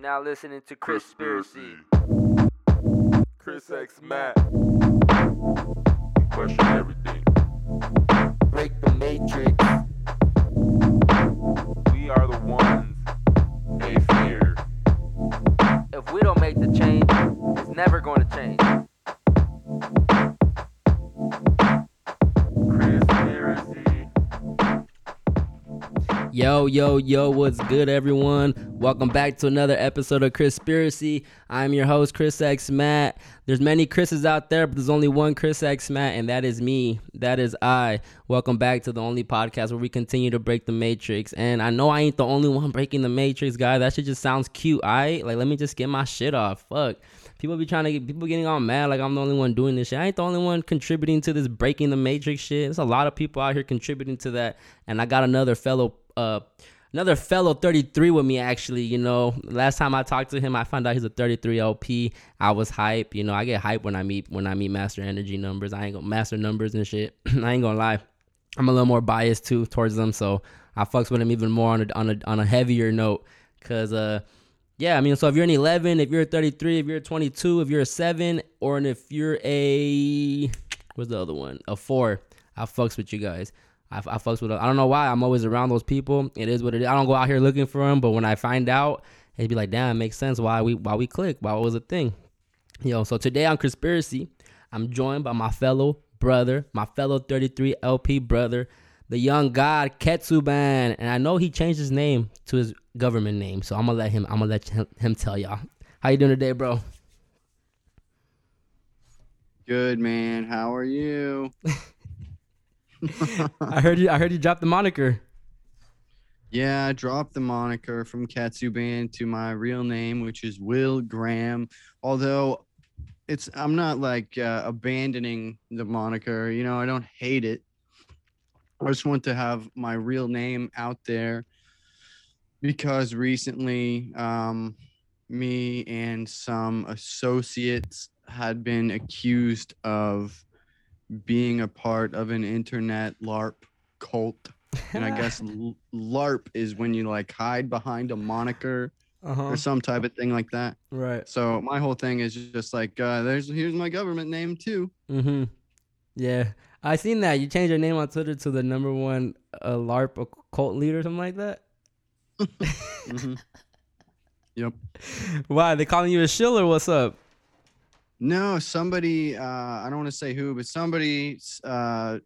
You're now listening to Chris Conspiracy. Chris X Matt. We question everything. Break the matrix. We are the ones they fear. If we don't make the change, it's never going to change. Yo, yo, yo, what's good, everyone? Welcome back to another episode of Conspiracy. I'm your host, Chris X Matt. There's many Chris's out there, but there's only one Chris X Matt, and that is me. That is I. Welcome back to the only podcast where we continue to break the matrix. And I know I ain't the only one breaking the matrix, guys. That shit just sounds cute. I like let me just get my shit off. Fuck. People be trying to get people getting all mad like I'm the only one doing this shit. I ain't the only one contributing to this breaking the matrix shit. There's a lot of people out here contributing to that. And I got another fellow uh another fellow 33 with me actually you know. Last time i talked to him i found out he's a 33 lp i was hype you know. I get hype when i meet when i meet master energy numbers. I ain't gonna master numbers and shit. I ain't gonna lie. I'm a little more biased too towards them so i fucks with him even more on a on a, on a heavier note. Because uh yeah i mean so if you're an 11 if you're a 33 if you're a 22 if you're a 7 or if you're a what's the other one? A 4 i fucks with you guys I, I fucks with. I don't know why. I'm always around those people. It is what it is. I don't go out here looking for them, but when I find out, it'd be like, damn, it makes sense why we why we click, why it was a thing. Yo, so today on Conspiracy, I'm joined by my fellow brother, my fellow 33 LP brother, the young god Ketsuban, and I know he changed his name to his government name, so I'm gonna let him. I'm gonna let him, him tell y'all. How you doing today, bro? Good man. How are you? I heard you. I heard you dropped the moniker. Yeah, I dropped the moniker from Katsu Band to my real name, which is Will Graham. Although it's, I'm not like uh, abandoning the moniker. You know, I don't hate it. I just want to have my real name out there because recently, um, me and some associates had been accused of being a part of an internet LARP cult. And I guess LARP is when you like hide behind a moniker Uh-huh. or some type of thing like that. Right. So my whole thing is just like, uh, there's here's my government name too. Mm-hmm. Yeah, I seen that. You changed your name on Twitter to the number one uh, LARP cult leader, or something like that. Mhm. Yep. Why they calling you a shill or what's up? No, somebody, uh, I don't want to say who, but somebody, uh,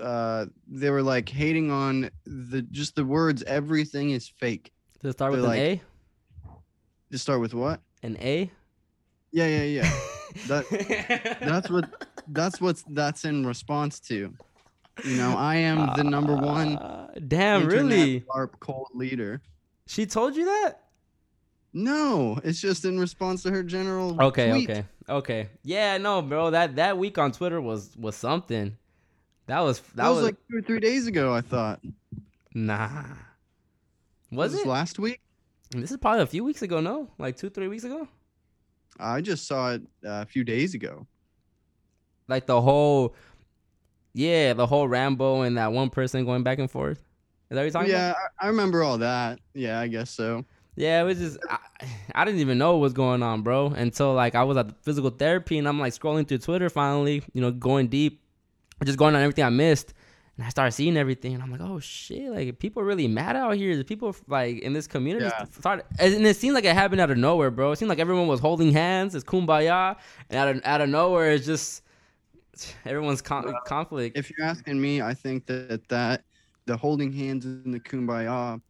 uh, they were like hating on the just the words. Everything is fake. Does it start with They're an like- To start with what? An A? Yeah, yeah, yeah. That that's what that's what that's in response to. You know, I am the number one. Uh, damn, really? Cult leader. She told you that? No, it's just in response to her general. Okay, tweet. okay, okay. Yeah, no, bro. That that week on Twitter was was something. That was that, That was, was, like two or three days ago. I thought. nah. Was this it? last week? This is probably a few weeks ago. No, like two, three weeks ago. I just saw it uh, a few days ago. like the whole yeah the whole rambo and that one person going back and forth is that what you're talking about Yeah, I remember all that. Yeah, I guess so. Yeah it was just I, I didn't even know what was going on bro until like i was at the physical therapy and i'm like scrolling through twitter finally you know going deep just going on everything i missed. And i started seeing everything and i'm like oh shit like people really mad out here. The people like in this community Yeah. started and it seemed like it happened out of nowhere bro. It seemed like everyone was holding hands. It's kumbaya. And out of, out of nowhere it's just everyone's con- conflict. If you're asking me, I think that that the holding hands in the kumbaya,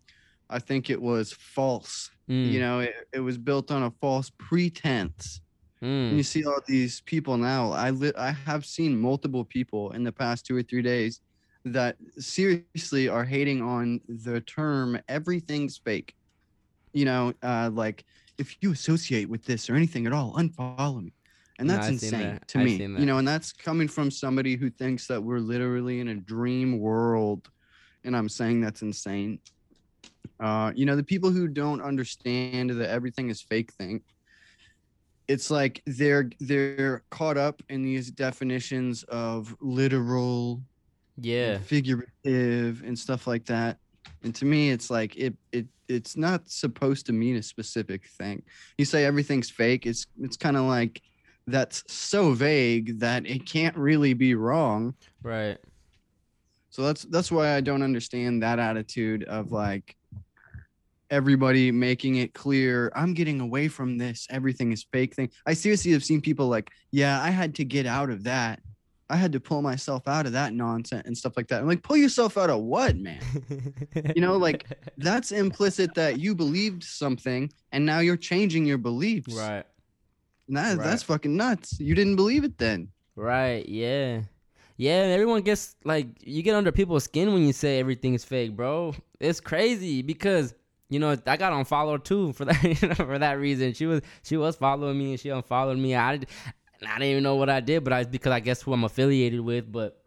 I think it was false. Mm, You know, it, it was built on a false pretense. mm. And you see all these people now. I li- I have seen multiple people in the past two or three days that seriously are hating on the term everything's fake. You know, uh, like if you associate with this or anything at all, unfollow me. And that's I've insane that. to I've me. You know, and that's coming from somebody who thinks that we're literally in a dream world. And I'm saying that's insane. Uh, you know, the people who don't understand that everything is fake thing, it's like they're they're caught up in these definitions of literal yeah and figurative and stuff like that And to me, it's like it it it's not supposed to mean a specific thing. You say everything's fake. It's it's kind of like that's so vague that it can't really be wrong. Right. So that's that's why I don't understand that attitude of like everybody making it clear I'm getting away from this. Everything is fake thing. I seriously have seen people like, yeah, I had to get out of that. I had to pull myself out of that nonsense and stuff like that. I'm like, pull yourself out of what, man? You know, like that's implicit that you believed something and now you're changing your beliefs. right. That, Right. That's fucking nuts. You didn't believe it then. Right. Yeah. Yeah. Everyone gets like you get under people's skin when you say everything's fake, bro. It's crazy because you know I got unfollowed too for that you know, for that reason. She was she was following me and she unfollowed me. I I didn't even know what I did, but I because I guess who I'm affiliated with, but.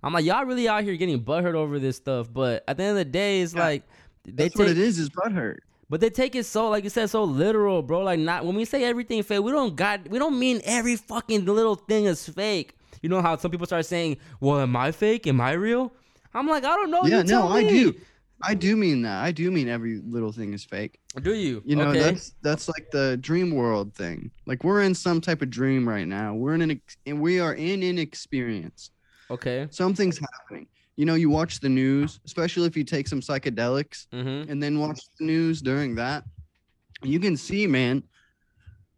I'm like, y'all really out here getting butthurt over this stuff, but at the end of the day, it's Yeah. like they That's what it is, is butthurt. But they take it so, like you said, so literal, bro. Like not when we say everything fake, we don't got we don't mean every fucking little thing is fake. You know how some people start saying, "Well, am I fake? Am I real?" I'm like, I don't know. yeah, no, tell I do. I do mean that. I do mean every little thing is fake. Do you? You know, okay. that's that's like the dream world thing. Like we're in some type of dream right now. We're in an and we are in an experience. okay. Something's happening. You know, you watch the news, especially if you take some psychedelics Mm-hmm. and then watch the news during that. You can see, man.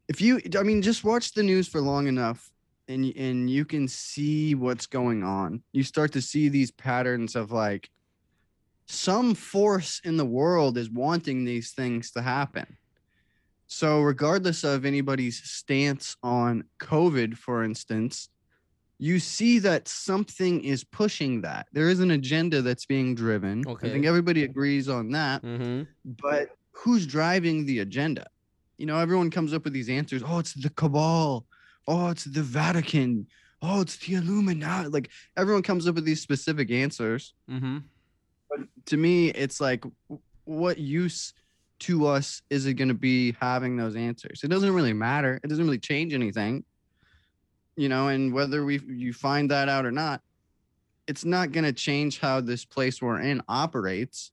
If you, I mean, just watch the news for long enough, and and you can see what's going on. You start to see these patterns of like some force in the world is wanting these things to happen. So, regardless of anybody's stance on COVID, for instance, you see that something is pushing that. There is an agenda that's being driven. I think everybody agrees on that. Mm-hmm. But who's driving the agenda? You know, everyone comes up with these answers. Oh, it's the cabal. Oh, it's the Vatican. Oh, it's the Illuminati. Like everyone comes up with these specific answers. Mm-hmm. But to me, it's like, what use to us is it going to be having those answers? It doesn't really matter. It doesn't really change anything. You know, and whether we you find that out or not, it's not going to change how this place we're in operates.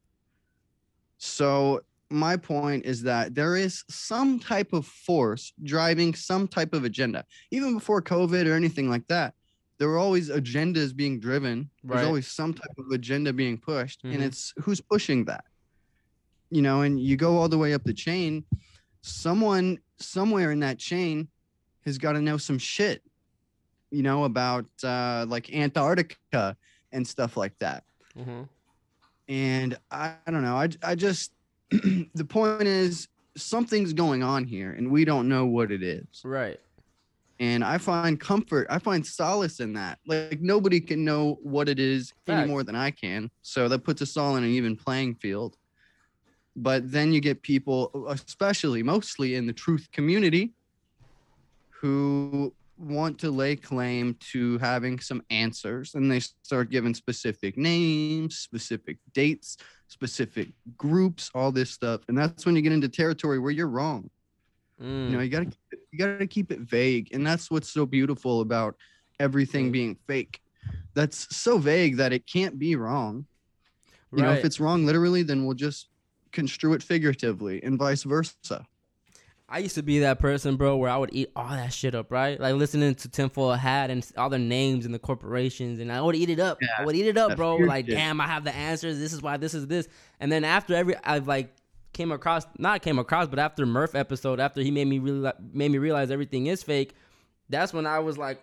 So my point is that there is some type of force driving some type of agenda. Even before COVID or anything like that, there were always agendas being driven. There's Right. always some type of agenda being pushed, Mhm. and it's who's pushing that. You know, and you go all the way up the chain. Someone somewhere in that chain has got to know some shit. You know about uh, like Antarctica and stuff like that Mm-hmm. and I, I don't know. I, I just the point is something's going on here, and we don't know what it is. Right. And I find comfort, I find solace in that. Like nobody can know what it is any more than I can, so that puts us all in an even playing field. But then you get people, especially mostly in the truth community, who want to lay claim to having some answers and they start giving specific names, specific dates, specific groups, all this stuff. And that's when you get into territory where you're wrong. Mm. You know, you gotta you gotta keep it vague. And that's what's so beautiful about everything being fake. That's so vague that it can't be wrong. You know, if it's wrong literally, then we'll just construe it figuratively and vice versa. I used to be that person, bro, where I would eat all that shit up, right? Like listening to Tinfoil Hat and all their names and the corporations, and I would eat it up. I would eat it up, bro. Like, shit. damn, I have the answers. This is why this is this. And then after every, I've like came across, not came across, but after Murph episode, after he made me really made me realize everything is fake. That's when I was like,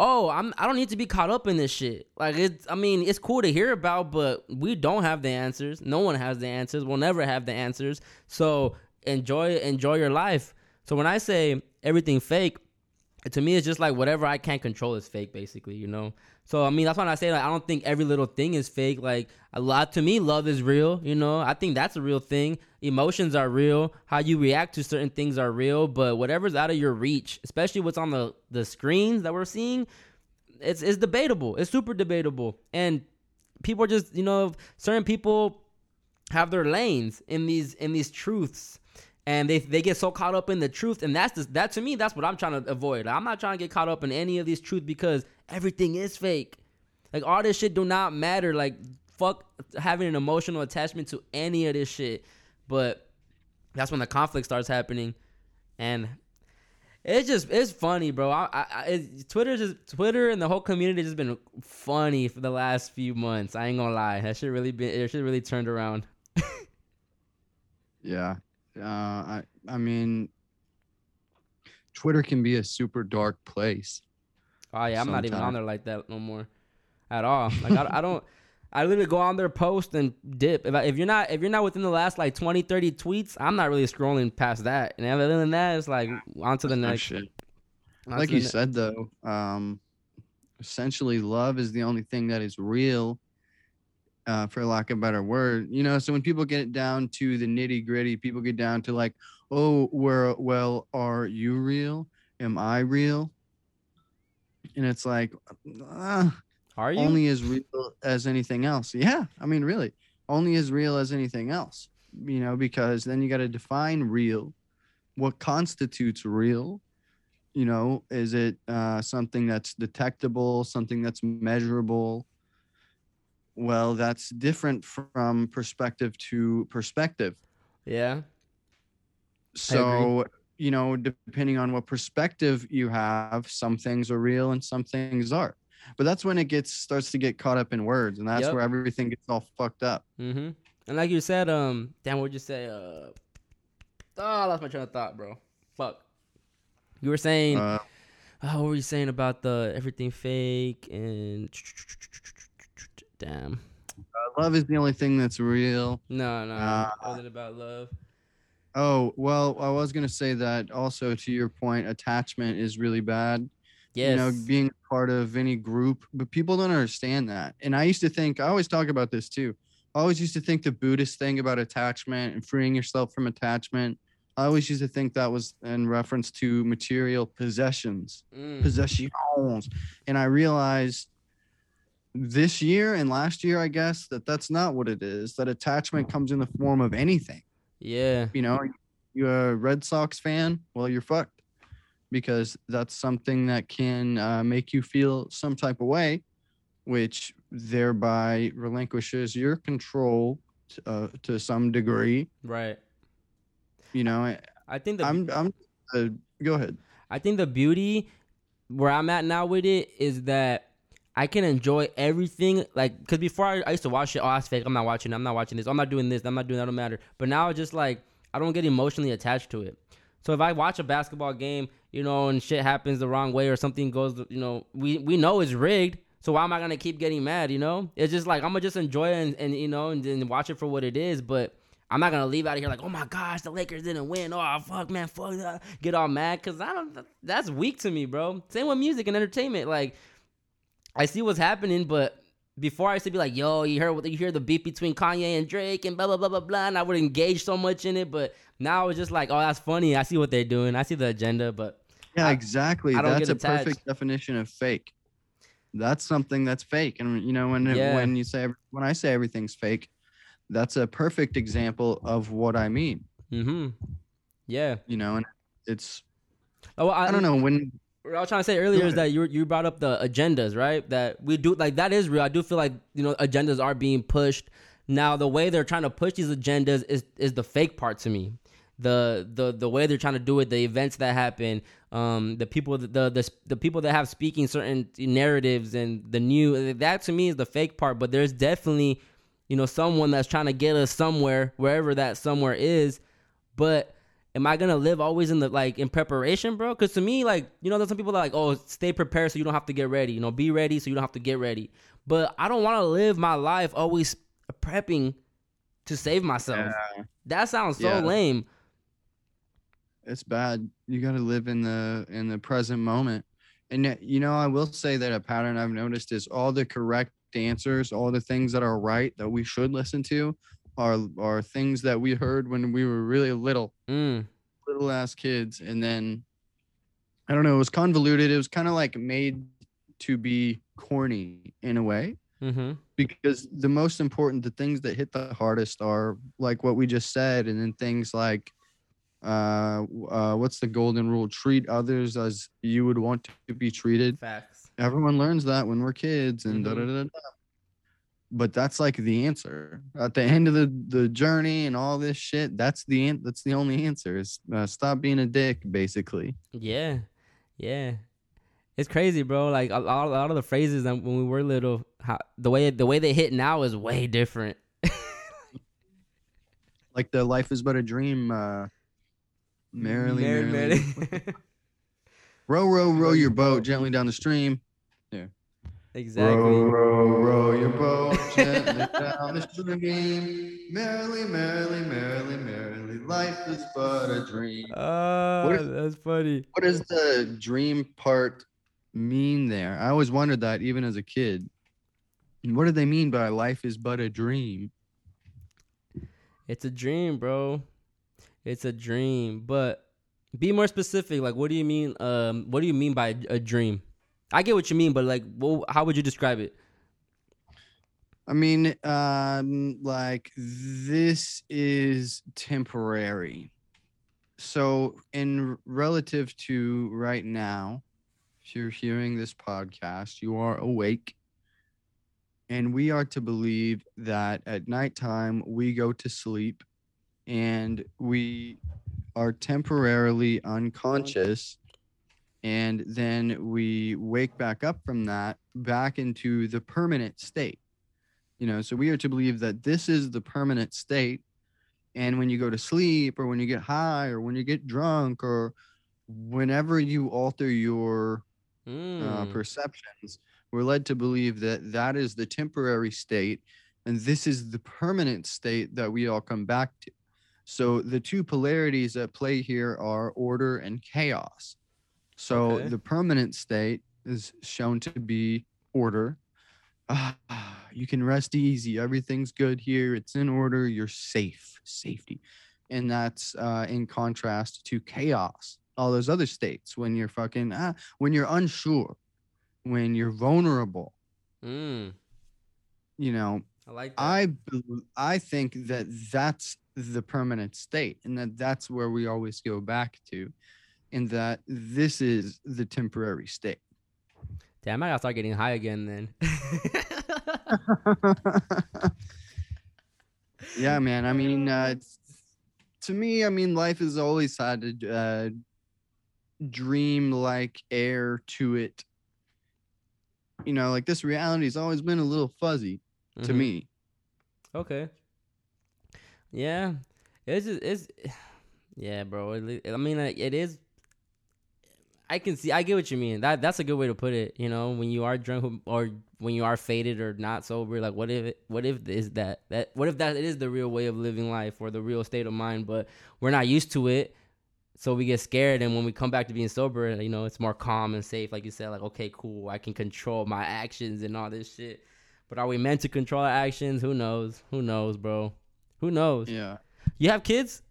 oh, I'm I don't need to be caught up in this shit. Like it's, I mean, it's cool to hear about, but we don't have the answers. No one has the answers. We'll never have the answers. So enjoy enjoy your life. So when I say everything fake, to me it's just like whatever I can't control is fake, basically. You know. So I mean that's why I say like I don't think every little thing is fake. Like a lot to me, love is real. You know, I think that's a real thing. Emotions are real. How you react to certain things are real. But whatever's out of your reach, especially what's on the the screens that we're seeing, it's it's debatable. It's super debatable. And people are just you know certain people have their lanes in these in these truths and they they get so caught up in the truth and that's the, that to me that's what i'm trying to avoid i'm not trying to get caught up in any of these truth because everything is fake like all this shit do not matter like fuck having an emotional attachment to any of this shit. But that's when the conflict starts happening, and it's just it's funny, bro. I, I, it, Twitter just Twitter and the whole community has been funny for the last few months. I ain't gonna lie, that shit really been it should really turned around. Yeah. Uh, I I mean, Twitter can be a super dark place. Oh yeah, I'm not even on there like that no more, at all. Like I, I don't. I literally go on there, post and dip. If, I, if you're not if you're not within the last like 20, 30 tweets, I'm not really scrolling past that. And other than that, it's like on to the next. shit. Like you ne- said though, um, essentially love is the only thing that is real. Uh, for lack of a better word, you know. So when people get it down to the nitty gritty, people get down to like, oh, where, well, are you real? Am I real? And it's like, uh, Are you? only as real as anything else. Yeah, I mean, really, only as real as anything else. You know, because then you got to define real. What constitutes real? You know, is it uh, something that's detectable, something that's measurable? Well, that's different from perspective to perspective. yeah. So, you know, depending on what perspective you have, some things are real and some things aren't. But that's when it gets starts to get caught up in words, and that's Yep. where everything gets all fucked up. Mm-hmm. And like you said, um, damn, what'd you say? Uh, oh, I lost my train of thought, bro. Fuck. You were saying, Uh, oh, what were you saying about the everything fake and damn. love is the only thing that's real. No, no, Uh, wasn't about love. Oh, well, I was gonna say that also to your point, attachment is really bad. Yes. You know, being part of any group, but people don't understand that. And I used to think, I always talk about this too. I always used to think the Buddhist thing about attachment and freeing yourself from attachment. I always used to think that was in reference to material possessions, Mm. possessions. And I realized this year and last year, I guess, that that's not what it is. That attachment comes in the form of anything Yeah. you know, you're a Red Sox fan, well, you're fucked because that's something that can uh, make you feel some type of way, which thereby relinquishes your control t- uh, to some degree. Right. You know, I- I think the I'm, I'm, uh, go ahead. I think the beauty where I'm at now with it is that I can enjoy everything. Like, because before I, I used to watch it, oh, that's fake. I'm not watching. I'm not watching this. I'm not doing this. I'm not doing that. Don't matter. But now just like I don't get emotionally attached to it. So if I watch a basketball game, you know, and shit happens the wrong way or something goes, you know, we we know it's rigged. So why am I gonna keep getting mad? You know, it's just like I'm gonna just enjoy it and, and you know, and then watch it for what it is. But I'm not gonna leave out of here like, oh my gosh, the Lakers didn't win. Oh fuck, man, fuck that. Get all mad because I don't. That's weak to me, bro. Same with music and entertainment. Like, I see what's happening, but before I used to be like, yo, you heard what you hear the beef between Kanye and Drake and blah blah blah blah blah, and I would engage so much in it. But now it's just like, oh, that's funny. I see what they're doing. I see the agenda, but Yeah, I- exactly. I That's a perfect definition of fake. That's something that's fake. And you know, when Yeah. when you say when I say everything's fake, that's a perfect example of what I mean. mm-hmm. Yeah. You know, and it's Oh, I don't know when What I was trying to say earlier is that you you brought up the agendas, right? That we do like that is real. I do feel like you know agendas are being pushed. Now the way they're trying to push these agendas is is the fake part to me. The the the way they're trying to do it, the events that happen, um, the people the the the people that have speaking certain narratives and the new that to me is the fake part. But there's definitely you know someone that's trying to get us somewhere wherever that somewhere is. But am I gonna live always in the like in preparation, bro? Because to me, like you know, there's some people that are like, oh, stay prepared so you don't have to get ready. You know, be ready so you don't have to get ready. But I don't want to live my life always prepping to save myself. That sounds so Yeah. lame. it's bad. You got to live in the in the present moment. And you know, I will say that a pattern I've noticed is all the correct answers, all the things that are right that we should listen to, are are things that we heard when we were really little, Mm, little ass kids, and then I don't know, it was convoluted. It was kind of like made to be corny in a way mm-hmm. because the most important the things that hit the hardest are like what we just said and then things like uh, uh what's the golden rule treat others as you would want to be treated Facts. everyone learns that when we're kids and da, da, da, da, da. But that's like the answer at the end of the the journey and all this shit. That's the an- that's the only answer is uh, stop being a dick, basically. Yeah, yeah. It's crazy, bro. Like a lot, a lot of the phrases that when we were little, how, the way the way they hit now is way different. Like the life is but a dream. Uh, merrily, merrily, merrily. row, row, row your boat gently down the stream. Exactly. Row, row, row your boat gently down the stream. Merrily, merrily, merrily, merrily, life is but a dream. Oh, if- that's funny. What does the dream part mean there? I always wondered that even as a kid. And What do they mean by life is but a dream? It's a dream, bro. It's a dream. But be more specific. Like, what do you mean? Um, what do you mean by a, a dream? I get what you mean, but like, well, how would you describe it? I mean, um, like this is temporary. So, in relative to right now, if you're hearing this podcast, you are awake. And we are to believe that at nighttime we go to sleep and we are temporarily unconscious. And then we wake back up from that back into the permanent state. You know so we are to believe that this is the permanent state and when you go to sleep or when you get high or when you get drunk or whenever you alter your uh, Mm. perceptions we're led to believe that that is the temporary state and this is the permanent state that we all come back to. So the two polarities at play here are order and chaos so Okay. the permanent state is shown to be order. Ah, you can rest easy. Everything's good here. It's in order. You're safe. Safety. And that's uh, in contrast to chaos. All those other states when you're fucking ah, when you're unsure when you're vulnerable. Mm. you know I like that. i i think that that's the permanent state and that that's where we always go back to and that this is the temporary state Damn, I gotta start getting high again then. yeah man i mean uh it's, to me i mean life has always had a uh, dream like air to it you know like this reality has always been a little fuzzy to Mhm. me Okay. Yeah, it's just it's yeah, bro. It li- I mean, like, it is. I can see. I get what you mean. That that's a good way to put it. You know, when you are drunk or when you are faded or not sober, like what if it, what if is that that what if that it is the real way of living life or the real state of mind, but we're not used to it. So we get scared, and when we come back to being sober, you know, it's more calm and safe. Like you said, like okay, cool, I can control my actions and all this shit. But are we meant to control our actions? Who knows? Who knows, bro? Who knows? yeah You have kids?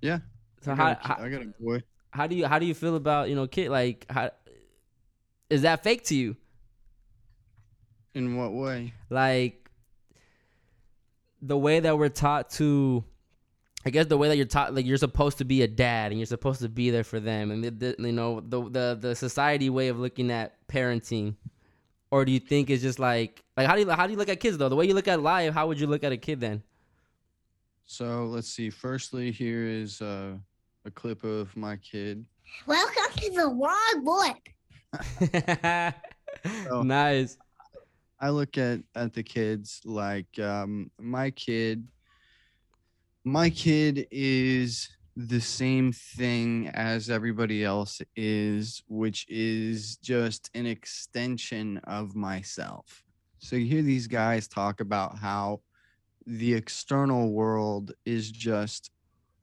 Yeah. So I how, got, how ki- I got a boy how do you how do you feel about you know kid like how is that fake to you? in what way Like the way that we're taught to. I guess the way that you're taught, like you're supposed to be a dad and you're supposed to be there for them, and the, the, you know the the the society way of looking at parenting, or do you think it's just like like how do you how do you look at kids though? The way you look at life, how would you look at a kid then? So let's see. Firstly, here is uh, a clip of my kid. Welcome to the wrong boy. Oh. Nice. I look at at the kids like um, my kid. My kid is the same thing as everybody else is, which is just an extension of myself. So you hear these guys talk about how the external world is just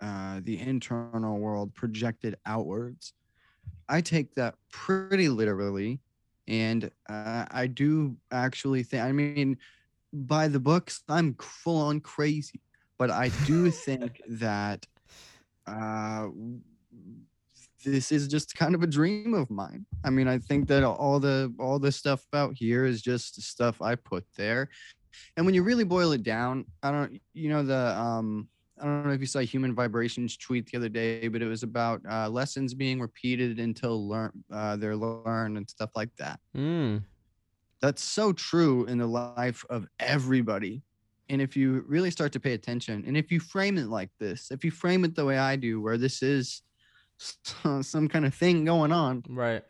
uh, the internal world projected outwards. I take that pretty literally and uh, I do actually think. I mean, by the books, I'm full on crazy, but I do think that uh, this is just kind of a dream of mine. I mean, I think that all the all the stuff out here is just stuff I put there, and when you really boil it down, I don't, you know, the um. I don't know if you saw Human Vibrations tweet the other day, but it was about uh, lessons being repeated until learn uh, they're learned and stuff like that Mm. that's so true in the life of everybody. And if you really start to pay attention, and if you frame it like this, if you frame it the way I do, where this is some kind of thing going on, Right.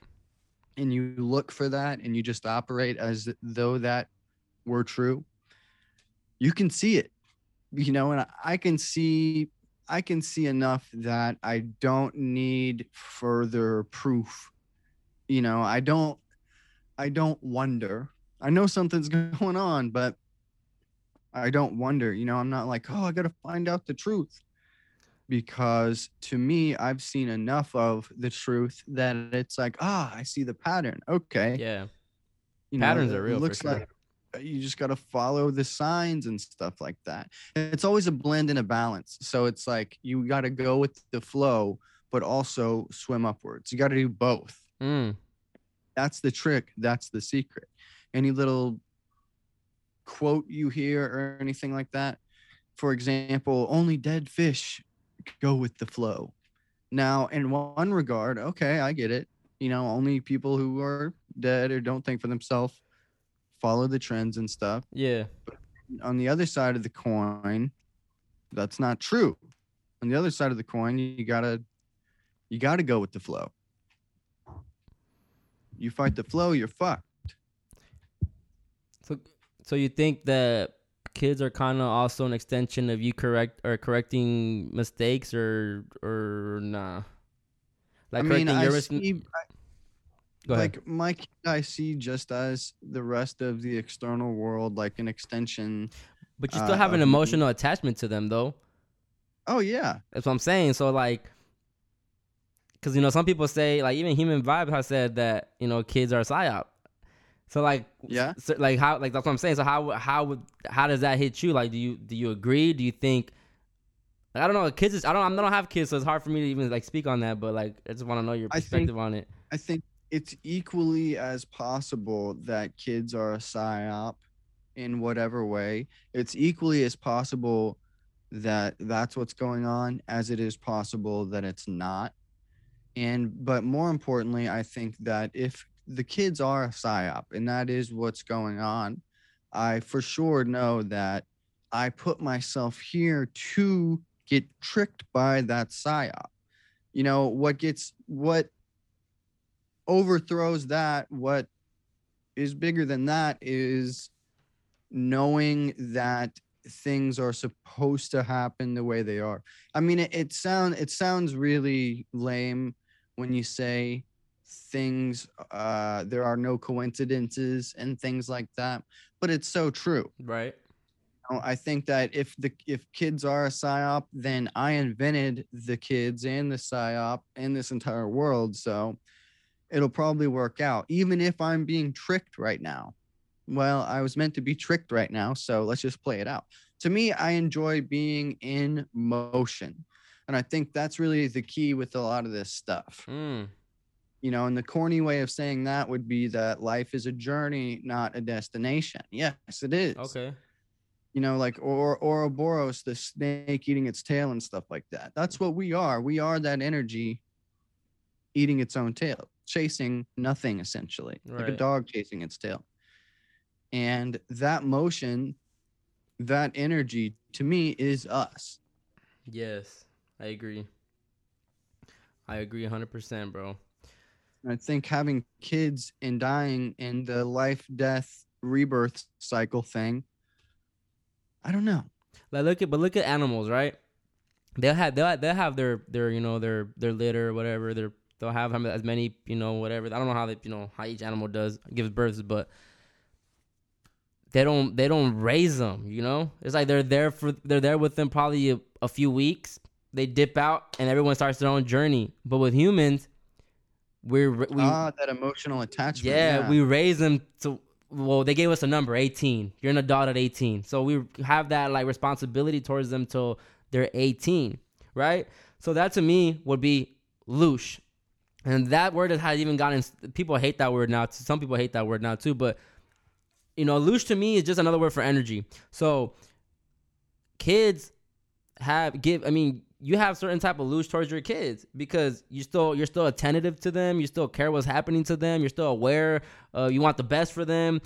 and you look for that and you just operate as though that were true you can see it you know and I- can see i can see enough that i don't need further proof. You know i don't i don't wonder. I know something's going on but i don't wonder. You know i'm not like oh i gotta find out the truth. Because to me i've seen enough of the truth that it's like ah i see the pattern. Okay. Yeah. you Patterns it are real looks sure. like you just got to follow the signs and stuff like that. It's always a blend and a balance. So it's like you got to go with the flow but also swim upwards. You got to do both. Mm. that's the trick. That's the secret. Any little quote you hear or anything like that for example only dead fish go with the flow. Now in one regard okay i get it. You know only people who are dead or don't think for themselves follow the trends and stuff. Yeah. on the other side of the coin that's not true. On the other side of the coin you gotta you gotta go with the flow. You fight the flow you're fucked. So, so you think that kids are kind of also an extension of you correct or correcting mistakes or or nah? Like i mean i see Go ahead. like my kid i see just as the rest of the external world like an extension but you still uh, have an emotional attachment to them, though. oh yeah That's what I'm saying. So like, because you know, some people say like even Human Vibe has said that you know kids are a psyop. So like, Yeah. so, like how like that's what I'm saying. So how how would how does that hit you? Like, do you do you agree? Do you think? Like, I don't know. Kids is I don't I don't have kids, so it's hard for me to even like speak on that. But like, I just want to know your I think- perspective on it. I think it's equally as possible that kids are a psyop in whatever way. It's equally as possible that that's what's going on as it is possible that it's not. And but more importantly, I think that if the kids are a psyop and that is what's going on, I for sure know that I put myself here to get tricked by that psyop. You know, what gets what overthrows that what is bigger than that is knowing that things are supposed to happen the way they are i mean it, it sound it sounds really lame when you say things uh there are no coincidences and things like that but it's so true Right. I think that if the if kids are a psyop, then I invented the kids and the psyop and this entire world. So it'll probably work out, even if I'm being tricked right now. Well, I was meant to be tricked right now, so let's just play it out. To me, I enjoy being in motion. And I think that's really the key with a lot of this stuff. Mm. You know, and the corny way of saying that would be that life is a journey, not a destination. Yes, it is Okay. you know, like or Ouroboros, the snake eating its tail and stuff like that. That's what we are. We are that energy eating its own tail, chasing nothing essentially, like a dog chasing its tail. And that motion, that energy to me is us. Yes, I agree. I agree 100%, bro. I think having kids and dying and the life, death, rebirth cycle thing, I don't know. Like look at but look at animals, right? They'll have they'll they'll have their their you know their their litter or whatever. Their they'll have as many you know whatever. I don't know how they you know how each animal does gives births, but they don't they don't raise them. You know, it's like they're there for they're there with them probably a, a few weeks. They dip out and everyone starts their own journey. But with humans, we're we ah, that emotional attachment. yeah, we raise them to. Well, they gave us a number, eighteen. You're an adult at eighteen, so we have that like responsibility towards them till they're eighteen, right? So that to me would be loosh, and that word has even gotten. People hate that word now. Some people hate that word now too, but you know, loosh to me is just another word for energy. So kids have give. I mean, you have certain type of loosh towards your kids because you still you're still attentive to them, you still care what's happening to them, you're still aware, uh, you want the best for them,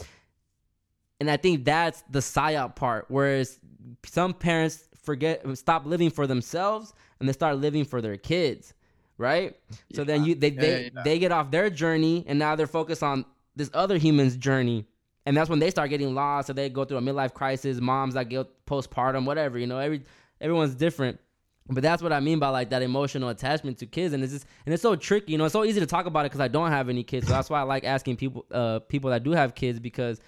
and I think that's the psyop part. Whereas some parents forget stop living for themselves and they start living for their kids, right? So then you they Yeah, they, yeah, yeah. they get off their journey and now they're focused on this other human's journey. And that's when they start getting lost, or they go through a midlife crisis. Moms that get postpartum, whatever, you know, every everyone's different. But that's what I mean by like that emotional attachment to kids, and it's just and it's so tricky. You know, it's so easy to talk about it because I don't have any kids, so that's why I like asking people, uh, people that do have kids because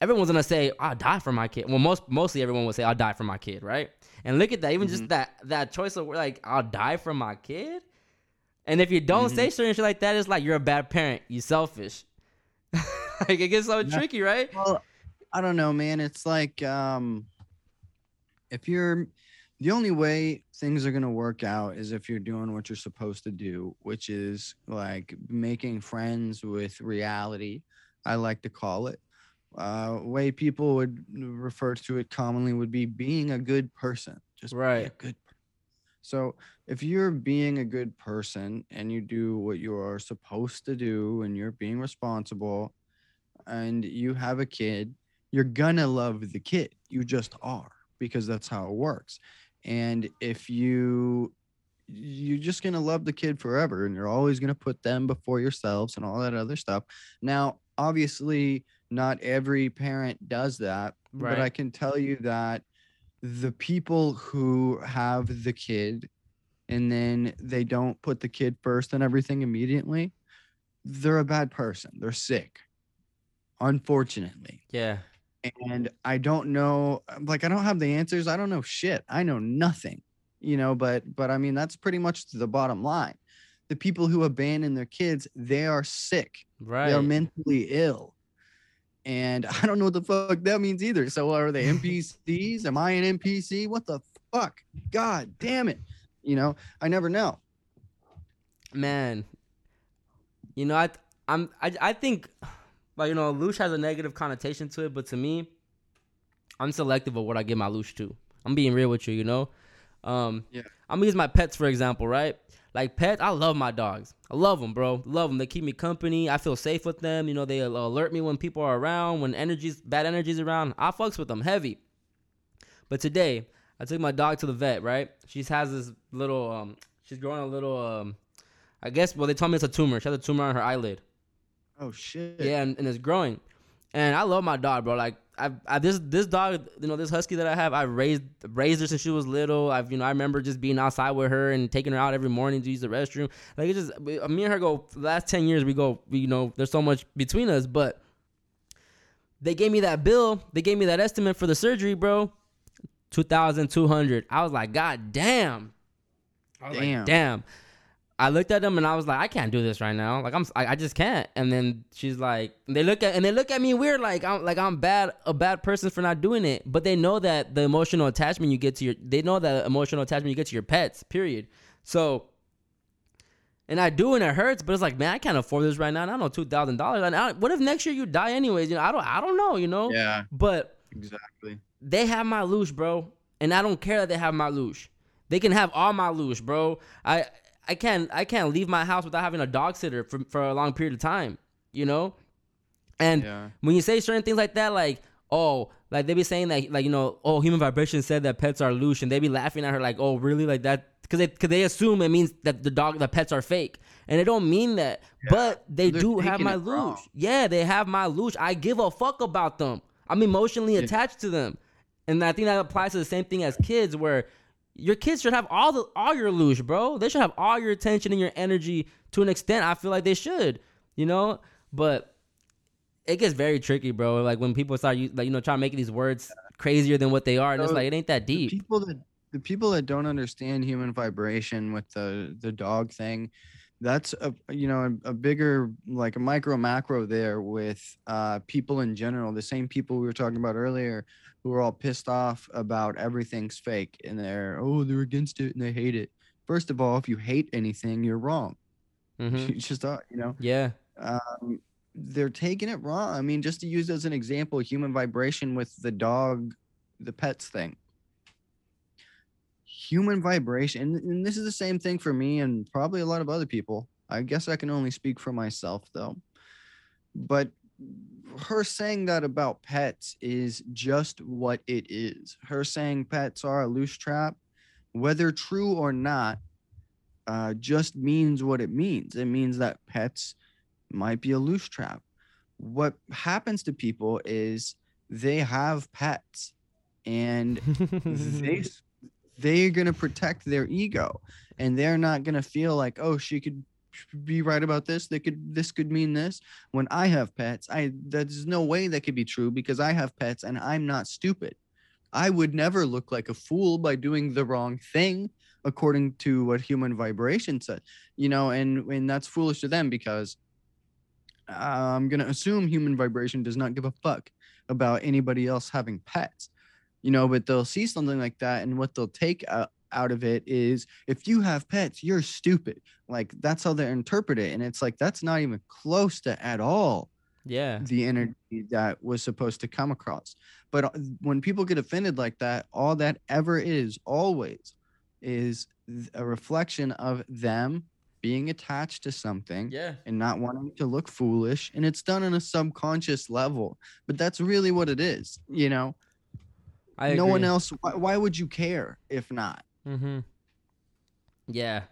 everyone's gonna say I'll die for my kid. Well, most mostly everyone will say I'll die for my kid, right? And look at that, even just that that choice of like I'll die for my kid. And if you don't say certain shit like that, it's like you're a bad parent. You selfish. like it gets so Yeah. tricky, right? Well, I don't know, man. It's like um if you're the only way things are going to work out is if you're doing what you're supposed to do, which is like making friends with reality. I like to call it. Uh, way people would refer to it commonly would be being a good person. Just be a Right. good. So if you're being a good person and you do what you are supposed to do and you're being responsible and you have a kid, you're gonna love the kid. You just are because that's how it works. And if you you're just gonna love the kid forever and you're always gonna put them before yourselves and all that other stuff. Now, obviously, not every parent does that, but I can tell you that the people who have the kid and then they don't put the kid first and everything immediately, they're a bad person. They're sick. Unfortunately. Yeah. And I don't know like I don't have the answers. I don't know shit. I know nothing. You know, but but I mean that's pretty much the bottom line. The people who abandon their kids, they are sick. Right. They're mentally ill. And I don't know what the fuck that means either. So are they NPCs? Am I an NPC? What the fuck? God damn it. You know, I never know. man you know i i'm i, I think like you know loosh has a negative connotation to it but to me i'm selective of what i give my loosh to i'm being real with you you know um Yeah. i'm gonna use my pets for example right like pets i love my dogs i love them bro love them they keep me company i feel safe with them you know they alert me when people are around when energies bad energies around i fucks with them heavy but today i took my dog to the vet right she has this little um she's growing a little um I guess well they told me it's a tumor. She has a tumor on her eyelid. Oh shit. Yeah, and, and it's growing. And I love my dog, bro. Like I, I this this dog, you know, this husky that I have, I raised raised her since she was little. I've you know I remember just being outside with her and taking her out every morning to use the restroom. Like it's just uh, me and her go the last ten years. We go, we, you know, there's so much between us, but they gave me that bill. They gave me that estimate for the surgery, bro. Two thousand two hundred. I was like, God damn. I was Damn. like, damn. I looked at them and I was like, I can't do this right now. Like I'm, I, I just can't. And then she's like, they look at and they look at me weird, like I'm like I'm bad, a bad person for not doing it. But they know that the emotional attachment you get to your, they know that emotional attachment you get to your pets. Period. So, and I do and it hurts, but it's like, man, I can't afford this right now. And I don't know two thousand dollars. And I, what if next year you die anyways? You know, I don't, I don't know. You know. Yeah, But exactly. they have my loosh, bro, and I don't care that they have my loosh. They can have all my loosh, bro. I I can't I can't leave my house without having a dog sitter for for a long period of time, you know. And Yeah. when you say certain things like that, like oh, like they be saying that like you know oh human vibration said that pets are loosh, and they be laughing at her like oh really like that because they because they assume it means that the dog the pets are fake, and it don't mean that. But they They're do have my loosh. Yeah, they have my loosh. I give a fuck about them. I'm emotionally attached to them. And I think that applies to the same thing as kids where your kids should have all the all your loosh, bro. They should have all your attention and your energy to an extent. I feel like they should, you know? But it gets very tricky, bro. Like when people start u- like you know trying to make these words crazier than what they are, and it's like it ain't that The deep. people that the people that don't understand human vibration with the the dog thing, that's a you know a, a bigger like a micro macro there with uh people in general. The same people we were talking about earlier who are all pissed off about everything's fake and they're oh they're against it and they hate it. First of all, if you hate anything, you're wrong. hmm You just are, you know. Yeah, um, they're taking it wrong. I mean, just to use as an example, human vibration with the dog, the pets thing. Human vibration and, and this is the same thing for me and probably a lot of other people. I guess i can only speak for myself though. But her saying that about pets is just what it is. Her saying pets are a loosh trap whether true or not uh, just means what it means. It means that pets might be a loosh trap. What happens to people is they have pets and they they're going to protect their ego and they're not going to feel like oh she could be right about this they could this could mean this. When i have pets i there's no way that could be true because i have pets and i'm not stupid. I would never look like a fool by doing the wrong thing according to what human vibration said you know and and that's foolish to them because uh, i'm going to assume human vibration does not give a fuck about anybody else having pets you know but they'll see something like that and what they'll take out, out of it is if you have pets you're stupid like that's how they interpret it and it's like that's not even close to at all yeah. the energy that was supposed to come across but uh, when people get offended like that all that ever is always is a reflection of them being attached to something Yeah. and not wanting to look foolish and it's done on a subconscious level but that's really what it is you know I no one else why, why would you care if not Mm-hmm. Yeah,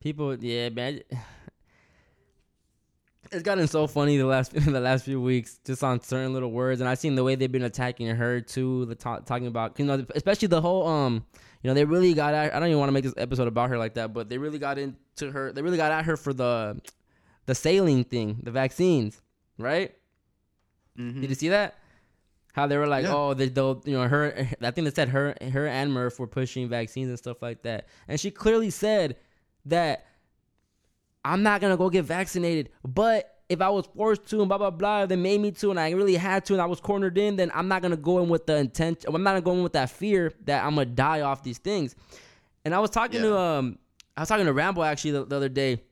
people. Yeah, man. It's gotten so funny the last the last few weeks, just on certain little words, and I've seen the way they've been attacking her too. The ta- talking about you know, especially the whole um, you know, they really got. At, I don't even want to make this episode about her like that, but they really got into her. They really got at her for the the saline thing, the vaccines, right? Mhm. Did you see that? How they were like, Yeah. oh, they, they'll, you know, her. I think they said her, her and Murph were pushing vaccines and stuff like that, and she clearly said that I'm not gonna go get vaccinated, but if I was forced to and blah blah blah, they made me to, and I really had to, and I was cornered in, then I'm not gonna go in with the intent. I'm not gonna go in with that fear that I'm gonna die off these things. And I was talking to um, I was talking to Rambo actually the, the other day,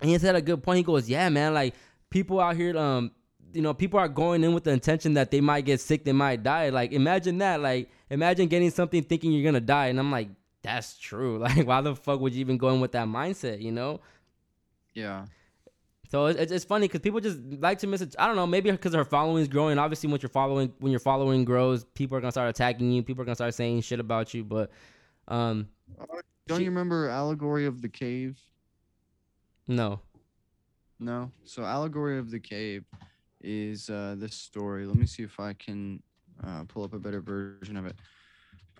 and he said a good point. He goes, "Yeah, man, like people out here, um, you know, people are going in with the intention that they might get sick, they might die. Like, imagine that. Like, imagine getting something thinking you're gonna die, and I'm like, that's true. Like, why the fuck would you even go in with that mindset? You know? yeah So it's, it's- funny because people just like to miss it. I don't know, maybe because her following is growing. Obviously, when your following when your following grows, people are gonna start attacking you. People are gonna start saying shit about you. But, um, don't She- you remember allegory of the cave no. no so allegory of the cave is uh this story. Let me see if i can uh, pull up a better version of it.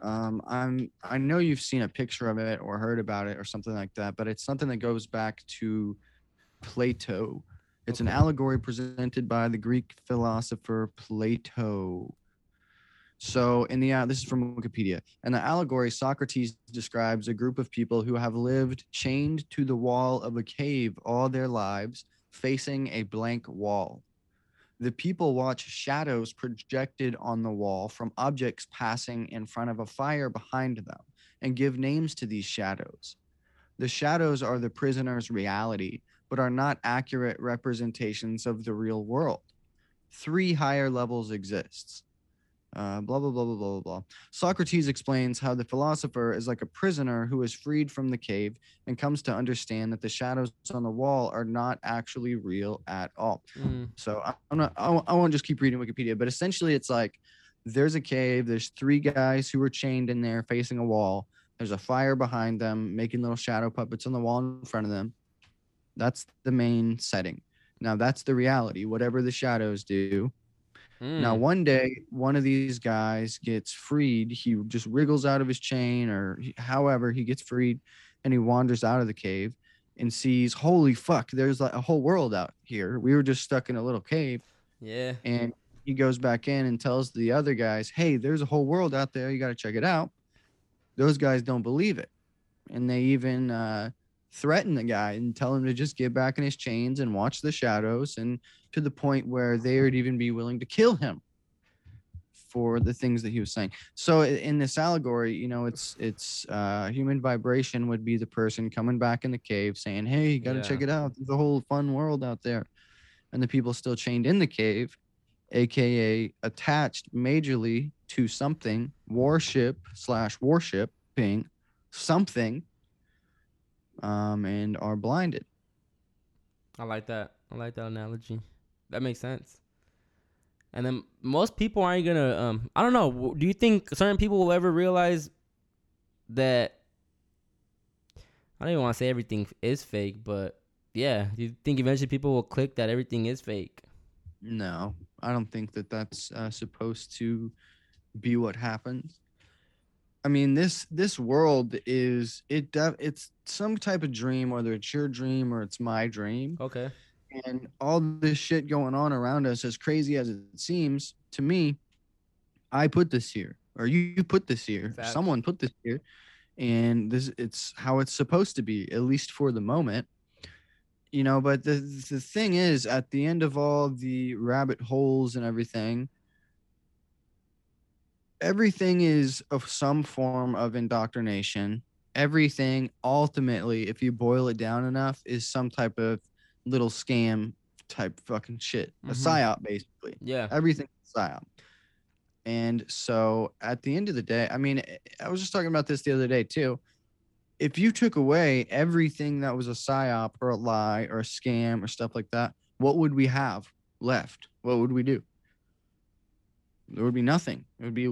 Um i'm i know you've seen a picture of it or heard about it or something like that but it's something that goes back to plato. It's an allegory presented by the greek philosopher plato. So in the uh, this is from wikipedia. In the allegory socrates describes a group of people who have lived chained to the wall of a cave all their lives facing a blank wall the people watch shadows projected on the wall from objects passing in front of a fire behind them and give names to these shadows. The shadows are the prisoner's reality, but are not accurate representations of the real world. Three higher levels exists. Uh, blah blah blah blah blah blah blah. Socrates explains how the philosopher is like a prisoner who is freed from the cave and comes to understand that the shadows on the wall are not actually real at all. Mm, So I'm not. I I won't just keep reading Wikipedia, but essentially it's like there's a cave. There's three guys who are chained in there, facing a wall. There's a fire behind them, making little shadow puppets on the wall in front of them. That's the main setting. Now that's the reality. Whatever the shadows do. Now mm. one day, one of these guys gets freed. He just wriggles out of his chain, or he- however he gets freed, and he wanders out of the cave and sees, holy fuck, there's like a whole world out here. We were just stuck in a little cave yeah. and he goes back in and tells the other guys, "Hey, there's a whole world out there. You got to check it out." Those guys don't believe it, and they even uh, threaten the guy and tell him to just get back in his chains and watch the shadows, and to the point where they would even be willing to kill him for the things that he was saying. So in this allegory, you know, it's it's uh, human vibration would be the person coming back in the cave saying, "Hey, you got to check it out. There's a whole fun world out there," and the people still chained in the cave aka attached majorly to something warship slash warship being something um, and are blinded. I like that. I like that analogy. That makes sense. And then most people aren't gonna. Um, I don't know. Do you think certain people will ever realize that? I don't even want to say everything is fake, but yeah, do you think eventually people will click that everything is fake? No, I don't think that that's uh, supposed to be what happens. I mean this this world is it def- it's some type of dream, whether it's your dream or it's my dream. Okay. And all this shit going on around us as crazy as it seems to me i put this here or you, put this here Facts. someone put this here and this it's how it's supposed to be at least for the moment you know but the the thing is at the end of all the rabbit holes and everything everything is of some form of indoctrination everything ultimately if you boil it down enough is some type of little scam type fucking shit. A Mhm. psyop, basically. Yeah. Everything psyop. And so at the end of the day, I mean, I- was just talking about this the other day too. If you took away everything that was a psyop or a lie or a scam or stuff like that, what would we have left? What would we do? There would be nothing. It would be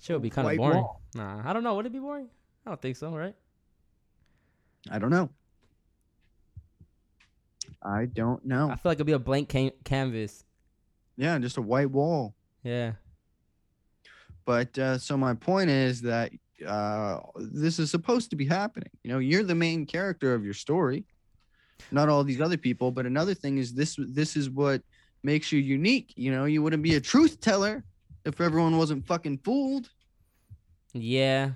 Shit would be kind of boring. wall. Nah, I don't know. Would it be boring? I don't think so, right? I don't know. I don't know. I feel like it'd be a blank can- canvas. Yeah, just a white wall. Yeah. But uh, so my point is that uh, this is supposed to be happening. You know, you're the main character of your story, not all these other people. But another thing is this: this is what makes you unique. You know, you wouldn't be a truth teller if everyone wasn't fucking fooled. Yeah.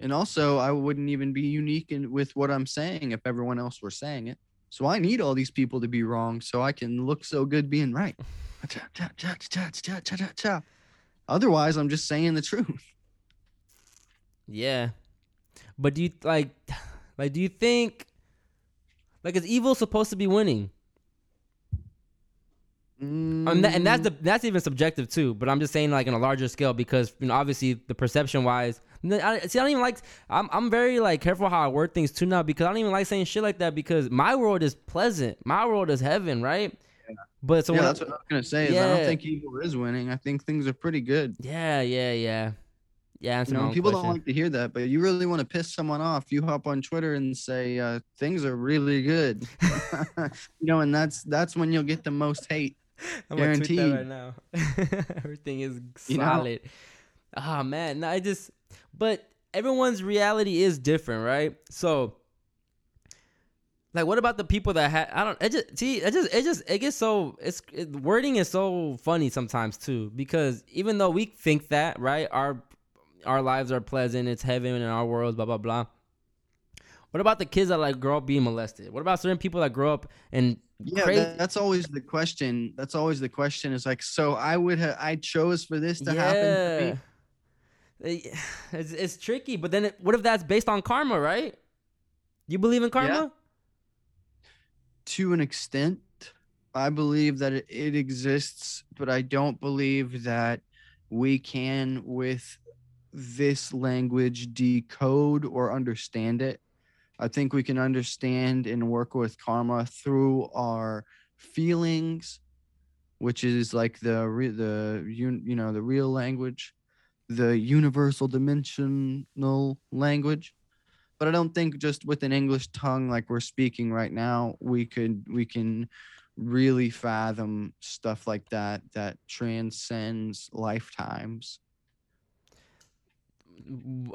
And also, I wouldn't even be unique in, with what I'm saying if everyone else were saying it. So I need all these people to be wrong so I can look so good being right. Otherwise, I'm just saying the truth. Yeah. But do you like like do you think like is evil supposed to be winning? And, that, and that's mm. the that's even subjective too. But I'm just saying like in a larger scale because you know obviously the perception wise. I, see, I don't even like. I'm I'm very like careful how I word things too now because I don't even like saying shit like that because my world is pleasant. My world is heaven, right? But so yeah, when I- that's what I was gonna say. Is I don't think evil is winning. I think things are pretty good. yeah, yeah, yeah, yeah. You know, people question. don't like to hear that, but you really want to piss someone off. You hop on Twitter and say uh, things are really good. you know, and that's that's when you'll get the most hate. I'm gonna tweet that Guaranteed. right now. Everything is You know? solid. Ah man, no, I just but everyone's reality is different, right? So like what about the people that had I don't it just see it just it just it gets so it's it, wording is so funny sometimes too because even though we think that, right? Our our lives are pleasant, it's heaven in our world, blah blah blah. What about the kids that like grow up being molested? What about certain people that grow up and Yeah, crazy? that- that's always the question. That's always the question. Is like, so I would have I chose for this to happen to me. It's, it's tricky, but then it, what if that's based on karma, right? You believe in karma? to an extent. I believe that it, it exists, but I don't believe that we can, with this language, decode or understand it. I think we can understand and work with karma through our feelings, which is like the re- the un- you know the real language, the universal dimensional language but I don't think just with an English tongue like we're speaking right now, we could we can really fathom stuff like that that transcends lifetimes.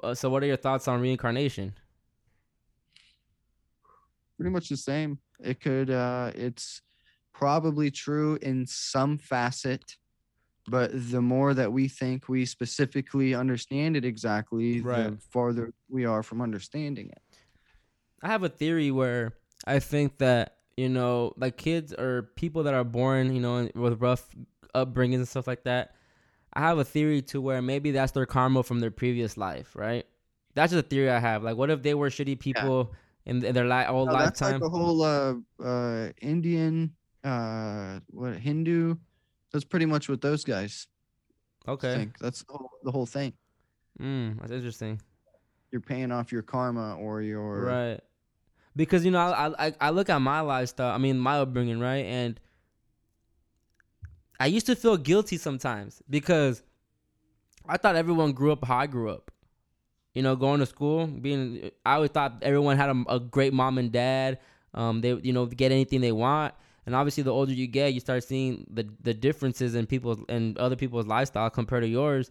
Uh, So, what are your thoughts on reincarnation? Pretty much the same. It could uh it's probably true in some facet, but the more that we think we specifically understand it exactly, Right. the farther we are from understanding it. I have a theory where I think that you know, like kids or people that are born, you know, with rough upbringings and stuff like that. I have a theory to where maybe that's their karma from their previous life, right? That's just a theory I have. Like, what if they were shitty people in, in their li- whole No, that's lifetime? like the whole uh uh Indian uh what Hindu. That's pretty much what those guys okay, think. That's the whole, the whole thing. mm, that's interesting. you're paying off your karma or your Right. Because you know, I, I I look at my lifestyle. I mean, my upbringing, right? And I used to feel guilty sometimes because I thought everyone grew up how I grew up. You know, going to school, being I always thought everyone had a, a great mom and dad. Um, they you know get anything they want, and obviously the older you get, you start seeing the the differences in people's and other people's lifestyle compared to yours.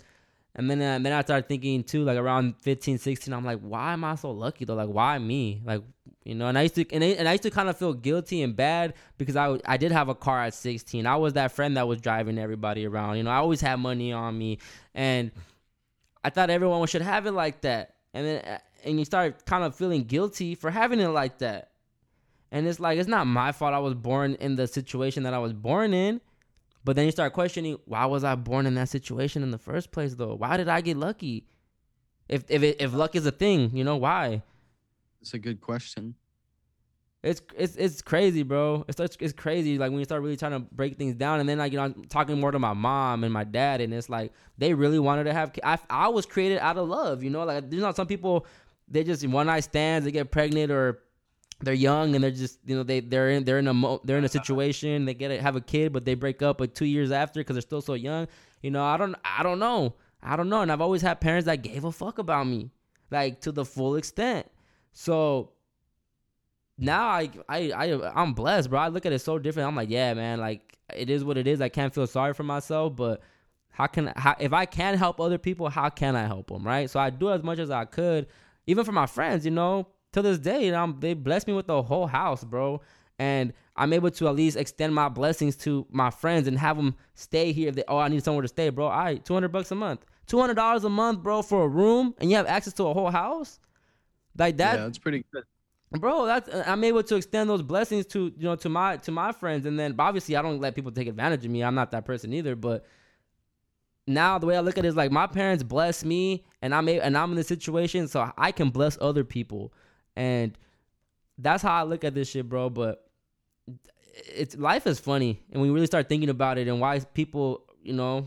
And then, uh, then I started thinking too, like around 15, 16, I'm like, why am I so lucky though? Like, why me? Like, you know, and I used to, and I, and I used to kind of feel guilty and bad because I, I did have a car at 16. I was that friend that was driving everybody around. You know, I always had money on me, and I thought everyone should have it like that. And then, uh, and you start kind of feeling guilty for having it like that. And it's like, it's not my fault I was born in the situation that I was born in. But then you start questioning, why was I born in that situation in the first place though? Why did I get lucky? If if it, if luck is a thing, you know why? It's a good question. It's it's it's crazy, bro. It's such, it's crazy. Like when you start really trying to break things down, and then like you know, I'm talking more to my mom and my dad, and it's like they really wanted to have. I I was created out of love, you know. Like there's not some people they just one night stands, they get pregnant or they're young and they're just you know they they're in they're in a mo- they're in a situation they get it have a kid but they break up like two years after because they're still so young. You know I don't I don't know I don't know, and I've always had parents that gave a fuck about me like to the full extent. So now I I I I'm blessed, bro. I look at it so different. I'm like, yeah, man, like it is what it is. I can't feel sorry for myself, but how can how, if I can help other people, how can I help them, right? So I do as much as I could, even for my friends, you know. To this day, you know, they bless me with the whole house, bro, and I'm able to at least extend my blessings to my friends and have them stay here. If they, oh, I need somewhere to stay, bro. All right, two hundred bucks a month, two hundred dollars a month, bro, for a room, and you have access to a whole house, like that yeah, it's pretty good. bro that's uh, i'm able to extend those blessings to you know to my to my friends and then obviously i don't let people take advantage of me i'm not that person either but now the way i look at it is like my parents bless me and i'm a, and i'm in this situation so i can bless other people and that's how i look at this shit bro but it's life is funny. And we really start thinking about it and why people you know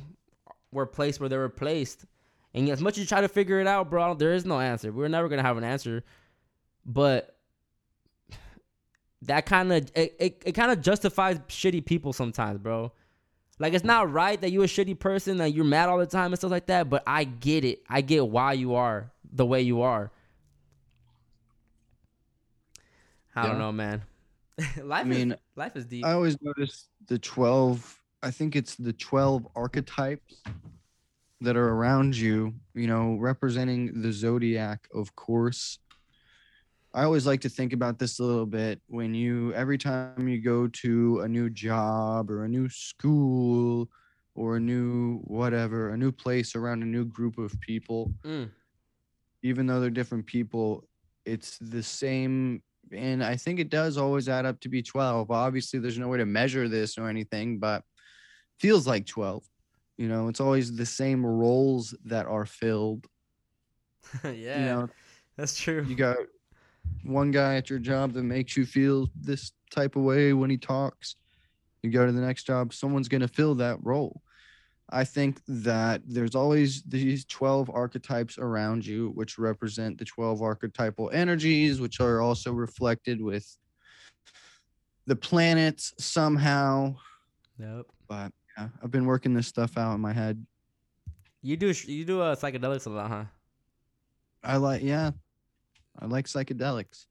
were placed where they were placed. And as much as you try to figure it out bro there is no answer. We're never gonna have an answer. But that kind of it, it, it kind of justifies shitty people sometimes bro. Like it's not right that you're a shitty person that you're mad all the time and stuff like that but i get it. I get why you are the way you are i don't know man life I mean, is life is deep I always notice the 12, I think it's the 12 archetypes that are around you, you know, representing the zodiac, of course. I always like to think about this a little bit when you, every time you go to a new job or a new school or a new whatever, a new place around a new group of people, Mm. even though they're different people, it's the same. And I think it does always add up to be 12. Obviously, there's no way to measure this or anything, but feels like 12. You know, it's always the same roles that are filled. yeah You know, that's true you got one guy at your job that makes you feel this type of way when he talks. You go to the next job, someone's going to fill that role. I think that there's always these 12 archetypes around you, which represent the 12 archetypal energies, which are also reflected with the planets somehow. Nope. But yeah, I've been working this stuff out in my head. You do you do uh, psychedelics a lot, huh? I like, yeah, I like psychedelics.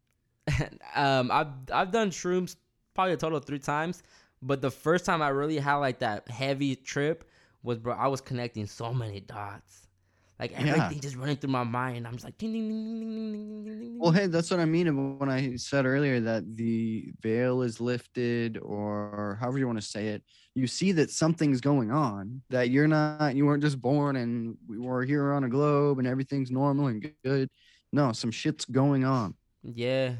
um, I've I've done shrooms probably a total of three times, but the first time I really had like that heavy trip was bro, I was connecting so many dots. Like everything yeah. just running through my mind. I'm just like, ding, ding, ding, ding, ding, ding, ding. Well, hey, that's what I mean when I said earlier that the veil is lifted, or however you want to say it. You see that something's going on. That you're not, you weren't just born and we were here on a globe and everything's normal and good. No, some shit's going on. Yeah,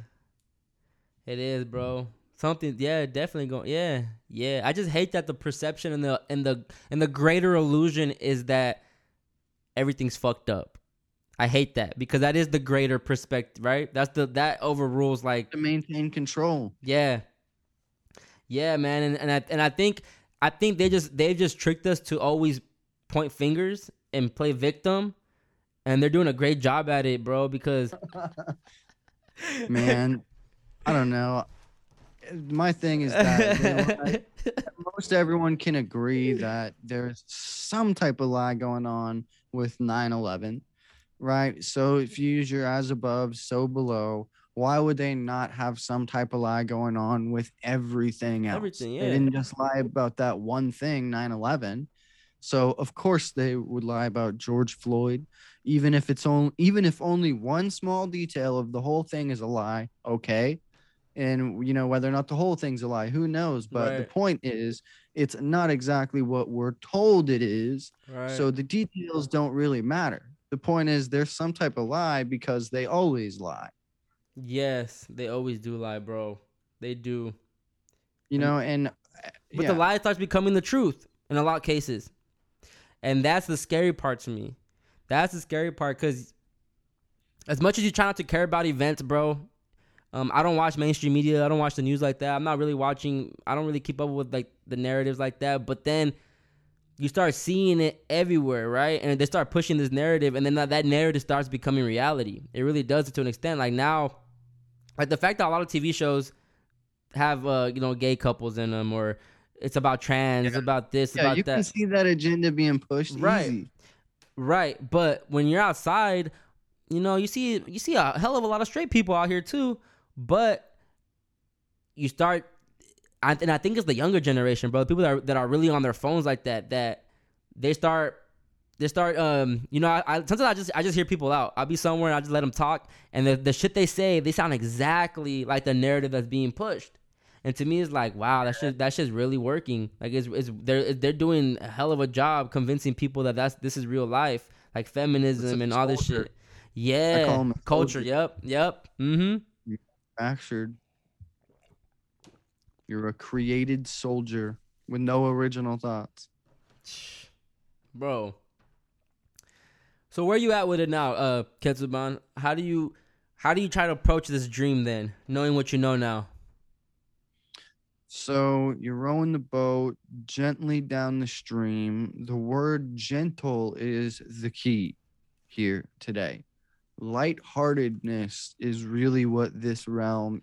it is, bro. Something, yeah, definitely going. Yeah, yeah. I just hate that the perception and the and the and the greater illusion is that everything's fucked up. I hate that because that is the greater perspective, right? That's the that overrules like To maintain control. yeah, yeah, man, and and I and I think I think they just they've just tricked us to always point fingers and play victim, and they're doing a great job at it, bro. Because Man, I don't know. My thing is that they lie- most everyone can agree that there's some type of lie going on with 9/11, right? So if you use your as above, so below, why would they not have some type of lie going on with everything else? Everything, yeah. They didn't just lie about that one thing, 9/11. So of course they would lie about George Floyd, even if it's only even if only one small detail of the whole thing is a lie. Okay, and you know whether or not the whole thing's a lie, who knows? But the point is, it's not exactly what we're told it is. right. So the details don't really matter. The point is, there's some type of lie because they always lie. yes, they always do lie, bro. They do. You know, and uh, But yeah, the lie starts becoming the truth in a lot of cases. And that's the scary part to me. That's the scary part because as much as you try not to care about events, bro, um, I don't watch mainstream media. I don't watch the news like that. I'm not really watching, I don't really keep up with like the narratives like that. But then you start seeing it everywhere, right? And they start pushing this narrative, and then that, that narrative starts becoming reality. It really does to an extent. Like now, like the fact that a lot of TV shows have uh you know gay couples in them or it's about trans Yeah. about this yeah, about you that can see that agenda being pushed. Right. easy. right but when you're outside you know you see you see a hell of a lot of straight people out here too but you start and i think it's the younger generation bro people that are, that are really on their phones like that that they start they start um you know I, I sometimes i just i just hear people out. I'll be somewhere and i just let them talk. And the, the shit they say they sound exactly like the narrative that's being pushed. And to me it's like wow that shit that shit's really working. Like it's, it's they're they're doing a hell of a job convincing people that that's this is real life like feminism and all this shit. yeah culture. yep yep mm-hmm Bastard. You're a created soldier with no original thoughts. bro. So where are you at with it now, uh, Ketsuban? How do you, how do you try to approach this dream then, knowing what you know now? So you're rowing the boat gently down the stream. The word gentle is the key here today. Lightheartedness is really what this realm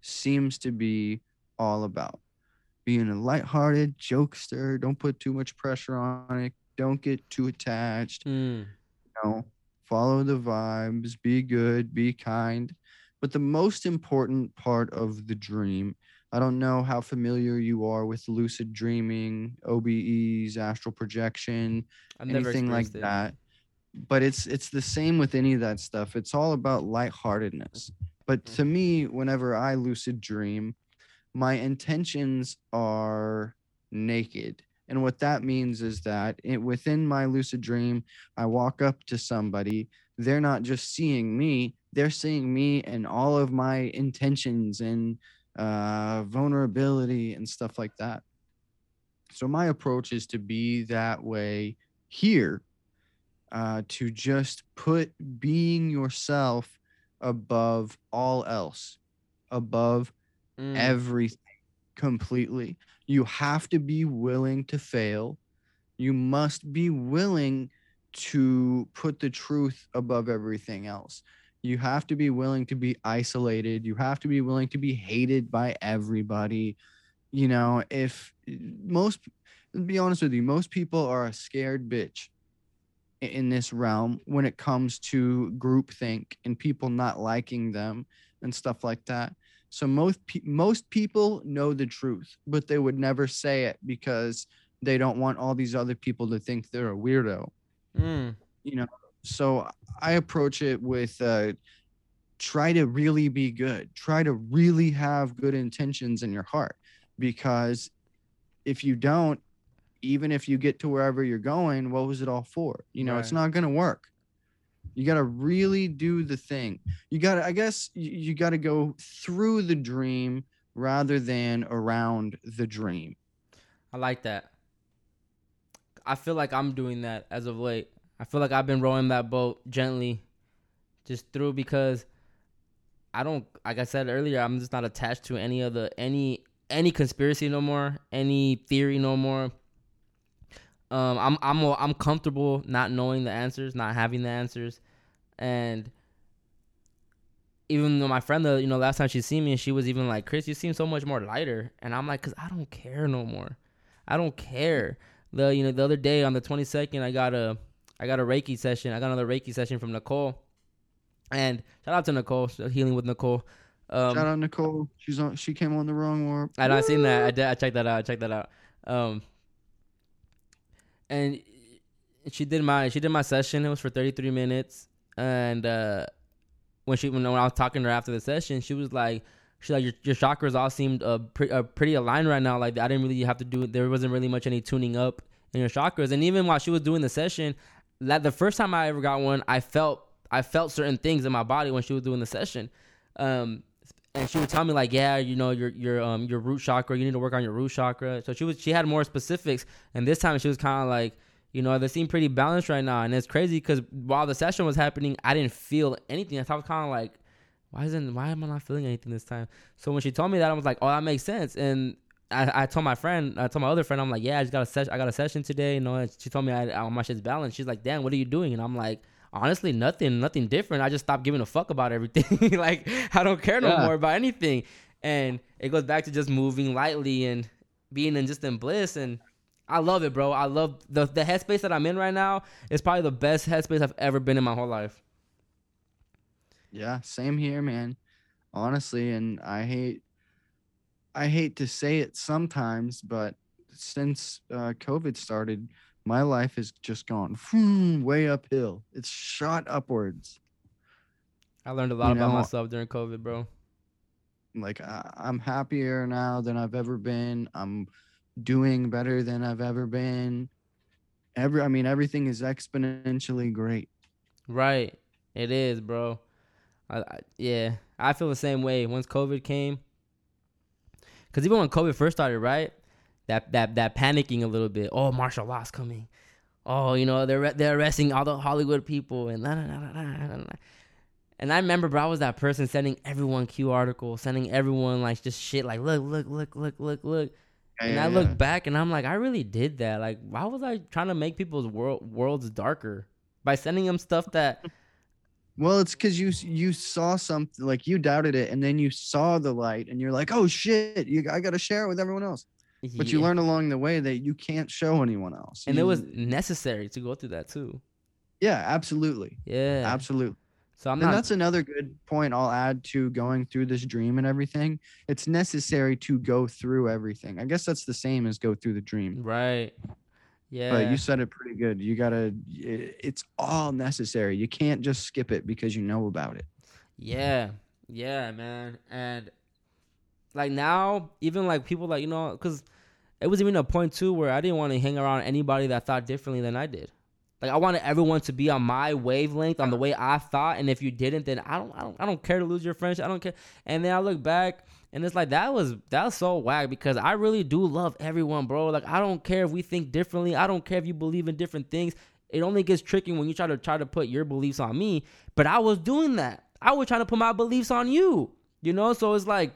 seems to be all about. Being a lighthearted jokester, don't put too much pressure on it, don't get too attached. Mm. You know, follow the vibes, be good, be kind. But the most important part of the dream, I don't know how familiar you are with lucid dreaming, OBEs, astral never anything like it. that. But it's it's the same with any of that stuff. It's all about lightheartedness. But to me, whenever I lucid dream, my intentions are naked. And what that means is that it, within my lucid dream, I walk up to somebody. They're not just seeing me, they're seeing me and all of my intentions and uh, vulnerability and stuff like that. So, my approach is to be that way here, uh, to just put being yourself above all else, above Mm. everything completely. You have to be willing to fail. You must be willing to put the truth above everything else. You have to be willing to be isolated. You have to be willing to be hated by everybody. You know, if most, be honest with you, most people are a scared bitch in this realm when it comes to groupthink and people not liking them and stuff like that. So most pe- most people know the truth, but they would never say it because they don't want all these other people to think they're a weirdo. Mm. You know, so I approach it with uh, try to really be good. Try to really have good intentions in your heart, because if you don't, even if you get to wherever you're going, what was it all for? You know, it's not gonna work. You got to really do the thing. You got to, I guess, you, you got to go through the dream rather than around the dream. I like that. I feel like I'm doing that as of late. I feel like I've been rowing that boat gently, just through because I don't. Like I said earlier, I'm just not attached to any of the any any conspiracy no more, any theory no more. Um, I'm I'm I'm comfortable not knowing the answers, not having the answers, and even though my friend, the you know, last time she seen me, she was even like, "Chris, you seem so much more lighter," and I'm like, "Cause I don't care no more. I don't care." The you know the other day on the 22nd, I got a I got a Reiki session. I got another Reiki session from Nicole, and shout out to Nicole, healing with Nicole. Um, Shout out Nicole. She's on. She came on the wrong warp. I I seen that. I did. I checked that out. I checked that out. Um, and she did my she did my session. It was for 33 minutes. And uh, when she when, I was talking to her after the session, she was like, she's like your, your chakras all seemed uh, pre- uh, pretty aligned right now. Like I didn't really have to do. There wasn't really much any tuning up in your chakras. And even while she was doing the session, that the first time I ever got one, I felt I felt certain things in my body when she was doing the session. Um, and she would tell me like, yeah, you know, your your um your root chakra, you need to work on your root chakra. So she was she had more specifics, and this time she was kind of like, you know, they seem pretty balanced right now, and it's crazy because while the session was happening, I didn't feel anything. I was kind of like, why isn't why am I not feeling anything this time? So when she told me that, I was like, oh, that makes sense, and. I, I told my friend, I told my other friend, I'm like, yeah, I just got a session. I got a session today. You know, and she told me I, I, my shit's balanced. She's like, damn, what are you doing? And I'm like, honestly nothing nothing different. I just stopped giving a fuck about everything. Like i don't care no Yeah. more about anything. And it goes back to just moving lightly and being in just in bliss. And i love it bro. I love the the headspace that i'm in right now is probably the best headspace i've ever been in my whole life. Yeah, same here, man. Honestly, and I hate I hate to say it sometimes, but since uh, COVID started, my life has just gone way uphill. It's shot upwards. i learned a lot You about know- myself during covid bro Like I, I'm happier now than I've ever been. I'm doing better than I've ever been. Every, I mean, everything is exponentially great. Right. It is, bro. I, I, yeah, I feel the same way. Once COVID came, because even when COVID first started, right, that that that panicking a little bit. Oh, martial law's coming. Oh, you know they're they're arresting all the Hollywood people and la, la, la. And I remember, bro, I was that person sending everyone Q articles, sending everyone like just shit, like look, look, look, look, look, look. And I look back and I'm like, I really did that. Like, why was I trying to make people's world worlds darker by sending them stuff that Well, it's because you you saw something like you doubted it, and then you saw the light, and you're like, "Oh shit! You, I got to share it with everyone else." But you learn along the way that you can't show anyone else. and it was necessary to go through that too. yeah, absolutely, Yeah, absolutely. So I'm and not. that's another good point I'll add to going through this dream and everything. It's necessary to go through everything. I guess that's the same as go through the dream. right. Yeah. But you said it pretty good. You gotta. i- It's all necessary. You can't just skip it because you know about it. Yeah, yeah, man. And like now, even like people like you know, because it was even a point too where I didn't want to hang around anybody that thought differently than I did. Like I wanted everyone to be on my wavelength, on the way I thought, and if you didn't, then I don't, I don't, I don't care to lose your friendship. I don't care. And then I look back, and it's like that was that was so whack because I really do love everyone, bro. Like I don't care if we think differently. I don't care if you believe in different things. It only gets tricky when you try to try to put your beliefs on me. But I was doing that. I was trying to put my beliefs on you. You know, so it's like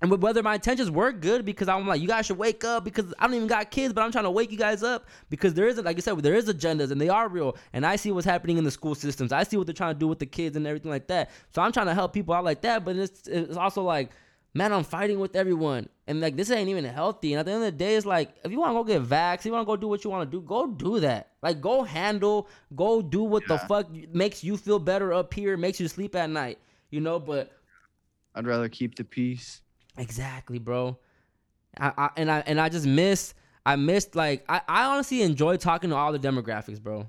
and wh- whether my intentions were good because I'm like, you guys should wake up because I don't even got kids, but I'm trying to wake you guys up because there is, like I said, there is agendas and they are real. And I see what's happening in the school systems. I see what they're trying to do with the kids and everything like that. So I'm trying to help people out like that. But it's, it's also like, man, I'm fighting with everyone. And like, this ain't even healthy. And at the end of the day, it's like, if you want to go get vaxxed, you want to go do what you want to do, go do that. Like, go handle, go do what the fuck makes you feel better up here, makes you sleep at night, you know? But I'd rather keep the peace. Exactly, bro. I, I and I and I just missed. I missed like I, I honestly enjoy talking to all the demographics, bro.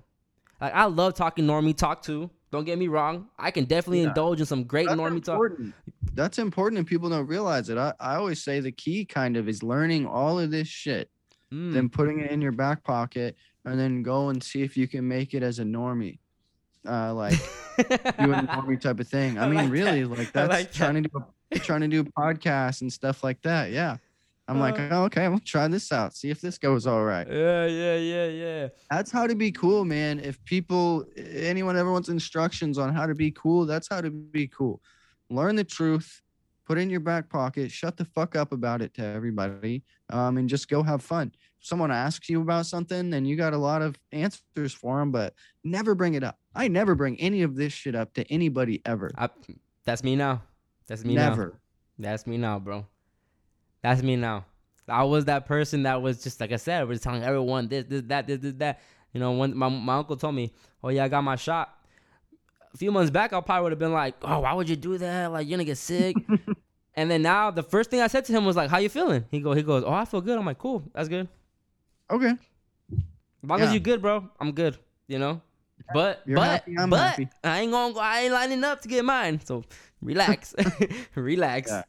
Like I love talking normie talk too. Don't get me wrong. I can definitely Yeah. indulge in some great That's normie talk. important. That's important, and people don't realize it. I, I always say the key kind of is learning all of this shit, Mm. then putting it in your back pocket, and then go and see if you can make it as a normie. Uh, like doing a normie type of thing. I I mean, like really, that. like that's like trying to do trying to do podcasts and stuff like that. Yeah. I'm like, Uh. oh, okay, we'll try this out. See if this goes all right. yeah, yeah, yeah, yeah. That's how to be cool, man. If people, anyone ever wants instructions on how to be cool, that's how to be cool. Learn the truth, put it in your back pocket, shut the fuck up about it to everybody, um, and just go have fun. If someone asks you about something and you got a lot of answers for them, but never bring it up. I never bring any of this shit up to anybody ever. I, that's me now. That's me now. never. That's me now, bro. That's me now. I was that person that was just like I said, was telling everyone this, this, that, this, this, that. You know, when my my uncle told me, "Oh yeah, I got my shot." A few months back, I probably would have been like, "Oh, why would you do that? Like, you're gonna get sick." and then now, the first thing I said to him was like, "How you feeling?" He go, he goes, "Oh, I feel good." I'm like, "Cool, that's good. Okay. As long as Yeah. you good, bro, I'm good." You know. But You're but happy, but happy. I ain't gonna go. I ain't lining up to get mine. So relax, relax. Yeah.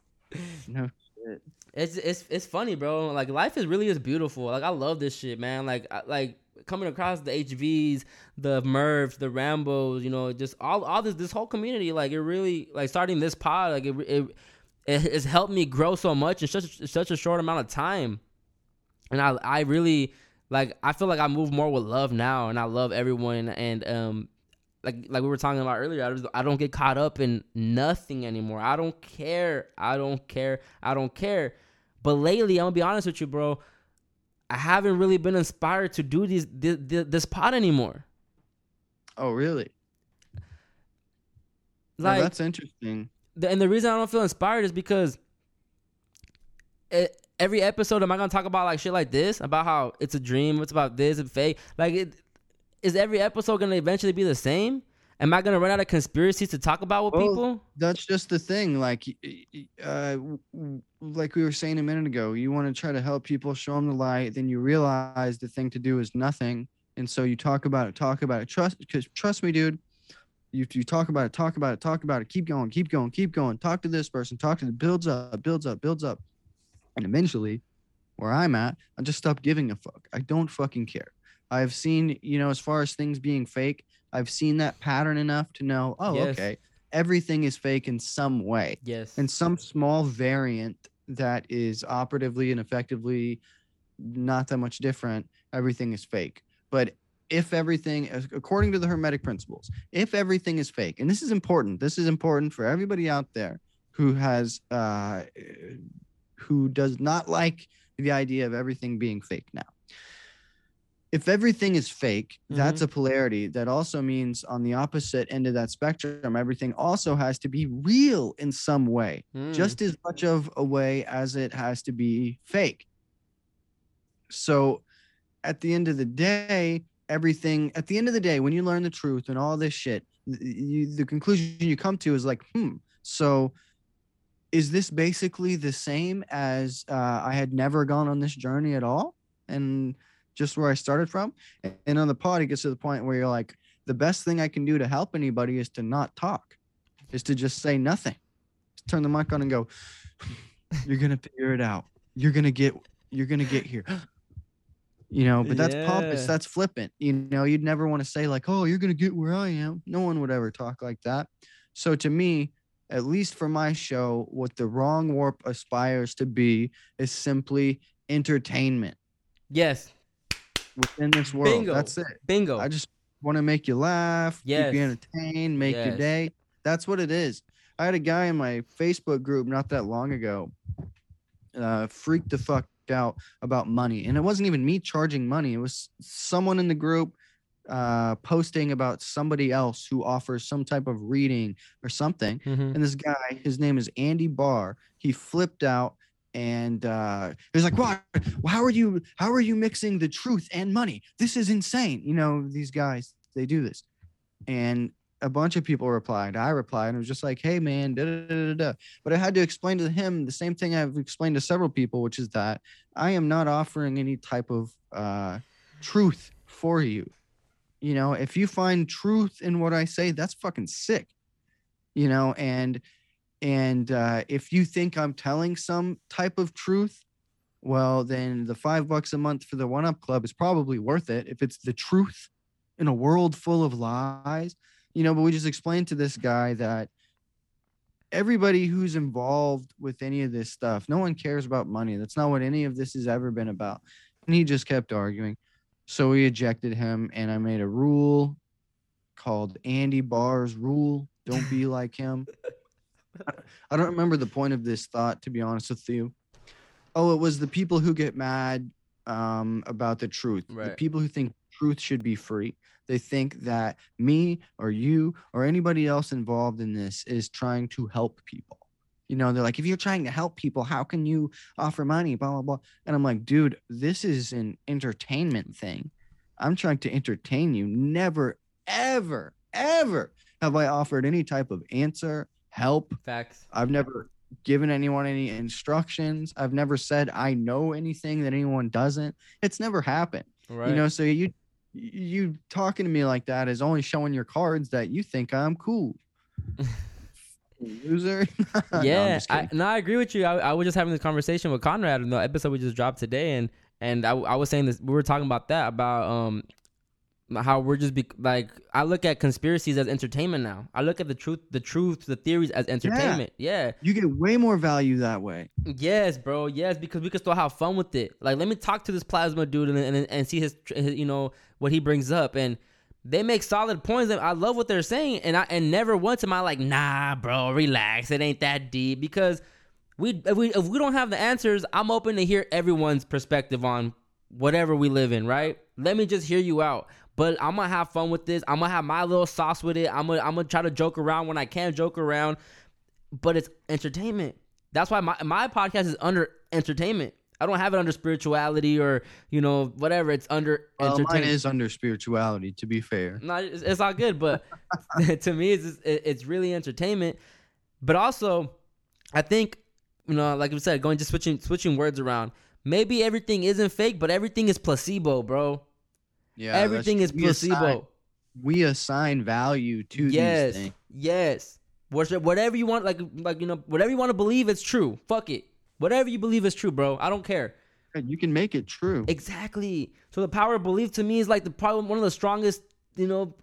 No shit. It's it's it's funny, bro. Like life is really is beautiful. Like I love this shit, man. Like I, like coming across the HVs, the Mervs, the Rambos, you know, just all all this this whole community. Like it really like starting this pod, like it it, it has helped me grow so much in such such a short amount of time. And I I really like I feel like I move more with love now, and I love everyone. And um, like like we were talking about earlier, I, just, I don't get caught up in nothing anymore. I don't care. I don't care. I don't care. But lately, I'm gonna be honest with you, bro. I haven't really been inspired to do these this, this pod anymore. Oh, really? Like that's interesting. the, and the reason I don't feel inspired is because it, every episode am I gonna talk about like shit like this about how it's a dream, it's about this and fake. Like, it, is every episode gonna eventually be the same? Am I gonna run out of conspiracies to talk about with Well, people? That's just the thing. Like, uh, like we were saying a minute ago, you want to try to help people, show them the light. Then you realize the thing to do is nothing, and so you talk about it, talk about it. Trust, because trust me, dude. You, you talk about it, talk about it, talk about it. Keep going, keep going, keep going. Talk to this person, talk to the builds up, builds up, builds up, and eventually, where I'm at, I just stop giving a fuck. I don't fucking care. I've seen, you know, as far as things being fake, I've seen that pattern enough to know, oh, Yes. okay, everything is fake in some way, Yes. And some small variant that is operatively and effectively not that much different. Everything is fake. But if everything, according to the Hermetic principles, if everything is fake, and this is important, this is important for everybody out there who has, uh, who does not like the idea of everything being fake now. If everything is fake, that's a polarity. That also means on the opposite end of that spectrum, everything also has to be real in some way, Mm. just as much of a way as it has to be fake. So at the end of the day, everything, at the end of the day, when you learn the truth and all this shit, you, the conclusion you come to is like, hmm, so is this basically the same as uh, I had never gone on this journey at all? And just where I started from? And- on the pod, it gets to the point where you're like, the best thing I can do to help anybody is to not talk, is to just say nothing. Just turn the mic on and go, you're going to figure it out. You're going to get, you're going to get here. You know, but that's pompous. That's flippant. You know, you'd never want to say, like, oh, you're going to get where I am. No one would ever talk like that. So to me, at least for my show, what the wrong warp aspires to be is simply entertainment yes. Within this world. Bingo. That's it. Bingo. I just want to make you laugh, keep you entertained, make Yes. your day. That's what it is. I had a guy in my Facebook group not that long ago, uh, freaked the fuck out about money, and it wasn't even me charging money. It was someone in the group uh, posting about somebody else who offers some type of reading or something. Mhm. And this guy, his name is Andy Barr. He flipped out and uh, he was like, "What? How are you? How are you mixing the truth and money? This is insane." You know, these guys they do this, and a bunch of people replied. I replied, and it was just like, "Hey, man." Da, da, da, da. But I had to explain to him the same thing I've explained to several people, which is that I am not offering any type of uh, truth for you. You know, if you find truth in what I say, that's fucking sick. You know, and and uh, if you think I'm telling some type of truth, well, then the five bucks a month for the One Up Club is probably worth it if it's the truth in a world full of lies. You know, but we just explained to this guy that everybody who's involved with any of this stuff, no one cares about money. That's not what any of this has ever been about. And he just kept arguing. So we ejected him, and I made a rule called Andy Barr's rule. Don't be like him. I don't remember the point of this thought, to be honest with you. Oh, it was the people who get mad um, about the truth. The people who think truth should be free. They think that me or you or anybody else involved in this is trying to help people. You know, they're like, if you're trying to help people, how can you offer money? Blah, blah, blah. And I'm like, dude, this is an entertainment thing. I'm trying to entertain you. Never, ever, ever have I offered any type of answer, help, Facts. I've never given anyone any instructions. I've never said I know anything that anyone doesn't. It's never happened. Right. You know, so you you talking to me like that is only showing your cards that you think I'm cool. Loser. Yeah, just I, no, I agree with you. I, I was just having this conversation with Conrad in the episode we just dropped today, and and I, I was saying this. We were talking about that about um how we're just be like I look at conspiracies as entertainment now. I look at the truth, the truth, the theories as entertainment. Yeah. you get way more value that way. Yes, bro. Yes, because we can still have fun with it. Like, let me talk to this plasma dude and and, and see his, his, you know, what he brings up, and they make solid points. I love what they're saying, and I and never once am I like, nah, bro, relax. It ain't that deep because we if we if we don't have the answers, I'm open to hear everyone's perspective on whatever we live in. Right? Let me just hear you out. But I'm gonna have fun with this. I'm gonna have my little sauce with it. I'm gonna I'm gonna try to joke around when I can joke around but it's entertainment. That's why my my podcast is under entertainment. I don't have it under spirituality or you know whatever. It's under Well, mine entertainment. is under spirituality, to be fair. No, it's, it's all good, but to me, it's just- it's really entertainment. But also, I think you know, like we said, going just switching switching words around. Maybe everything isn't fake, but everything is placebo, bro. Yeah, everything is We assign- placebo. we assign value to yes, these things. yes. Whatever you want, like like you know, whatever you want to believe, it's true. Fuck it. Whatever you believe is true, bro. I don't care. You can make it true. Exactly. So the power of belief to me is like the probably one of the strongest, you know,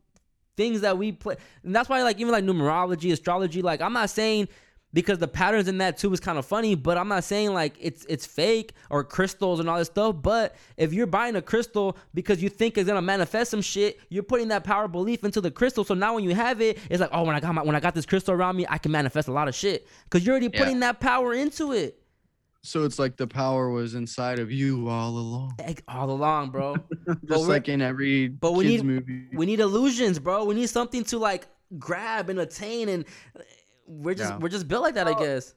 things that we play. And that's why like even like numerology, astrology, like I'm not saying because the patterns in that too is kind of funny, but I'm not saying like it's it's fake or crystals and all this stuff. But if you're buying a crystal because you think it's gonna manifest some shit, you're putting that power of belief into the crystal. So now when you have it, it's like, oh, when I got my when I got this crystal around me, I can manifest a lot of shit because you're already Yeah. putting that power into it So it's like the power was inside of you all along. Like, all along, bro. Just we're- like in every but we kids need- movie. we need illusions, bro. We need something to like grab and attain, and we're just Yeah. we're just built like that, I guess.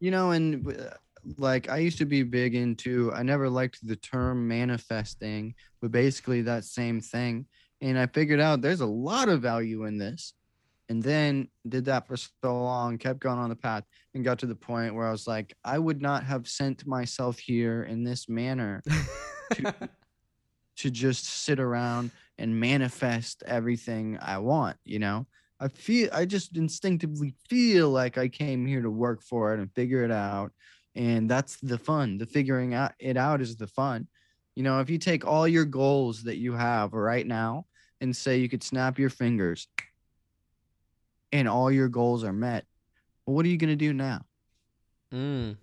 you know, and uh, like I used to be big into, I never liked the term manifesting, but basically that same thing. And I figured out there's a lot of value in this. And then did that for so long, kept going on the path, and got to the point where I was like, I would not have sent myself here in this manner to, to just sit around and manifest everything I want, you know? I feel I just instinctively feel like I came here to work for it and figure it out. And that's the fun. The figuring out it out is the fun. You know, if you take all your goals that you have right now and say you could snap your fingers and all your goals are met, well, what are you gonna do now? Mm.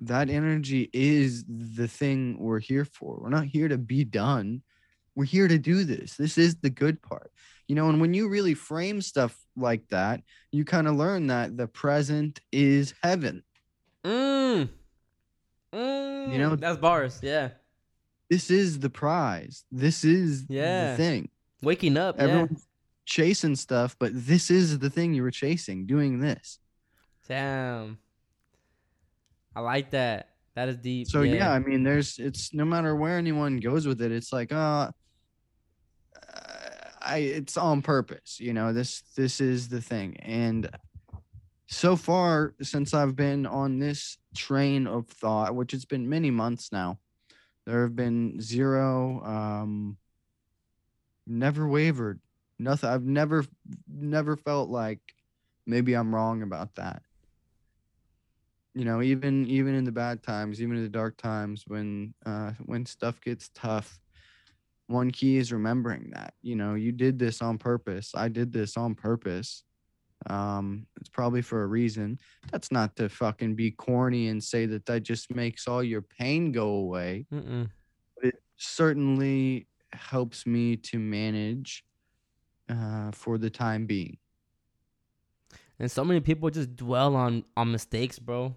that energy is the thing we're here for. We're not here to be done. We're here to do this. This is the good part. You know, and when you really frame stuff like that, you kind of learn that the present is heaven. Mm. Mm. You know- that's bars. Yeah, This is the prize. This is Yeah. the thing. waking up. Yeah, Everyone's chasing stuff, but this is the thing you were chasing, doing this. damn. I like that. That is deep. So yeah. I mean, there's it's no matter where anyone goes with it, it's like uh, I it's on purpose. You know, this this is the thing, and so far since I've been on this train of thought, which it's been many months now, there have been zero, um, never wavered, nothing. I've never never felt like maybe I'm wrong about that you know even even in the bad times even in the dark times when uh when stuff gets tough one key is remembering that you know you did this on purpose i did this on purpose um it's probably for a reason that's not to fucking be corny and say that that just makes all your pain go away Mm-mm. it certainly helps me to manage uh for the time being And so many people just dwell on on mistakes, bro.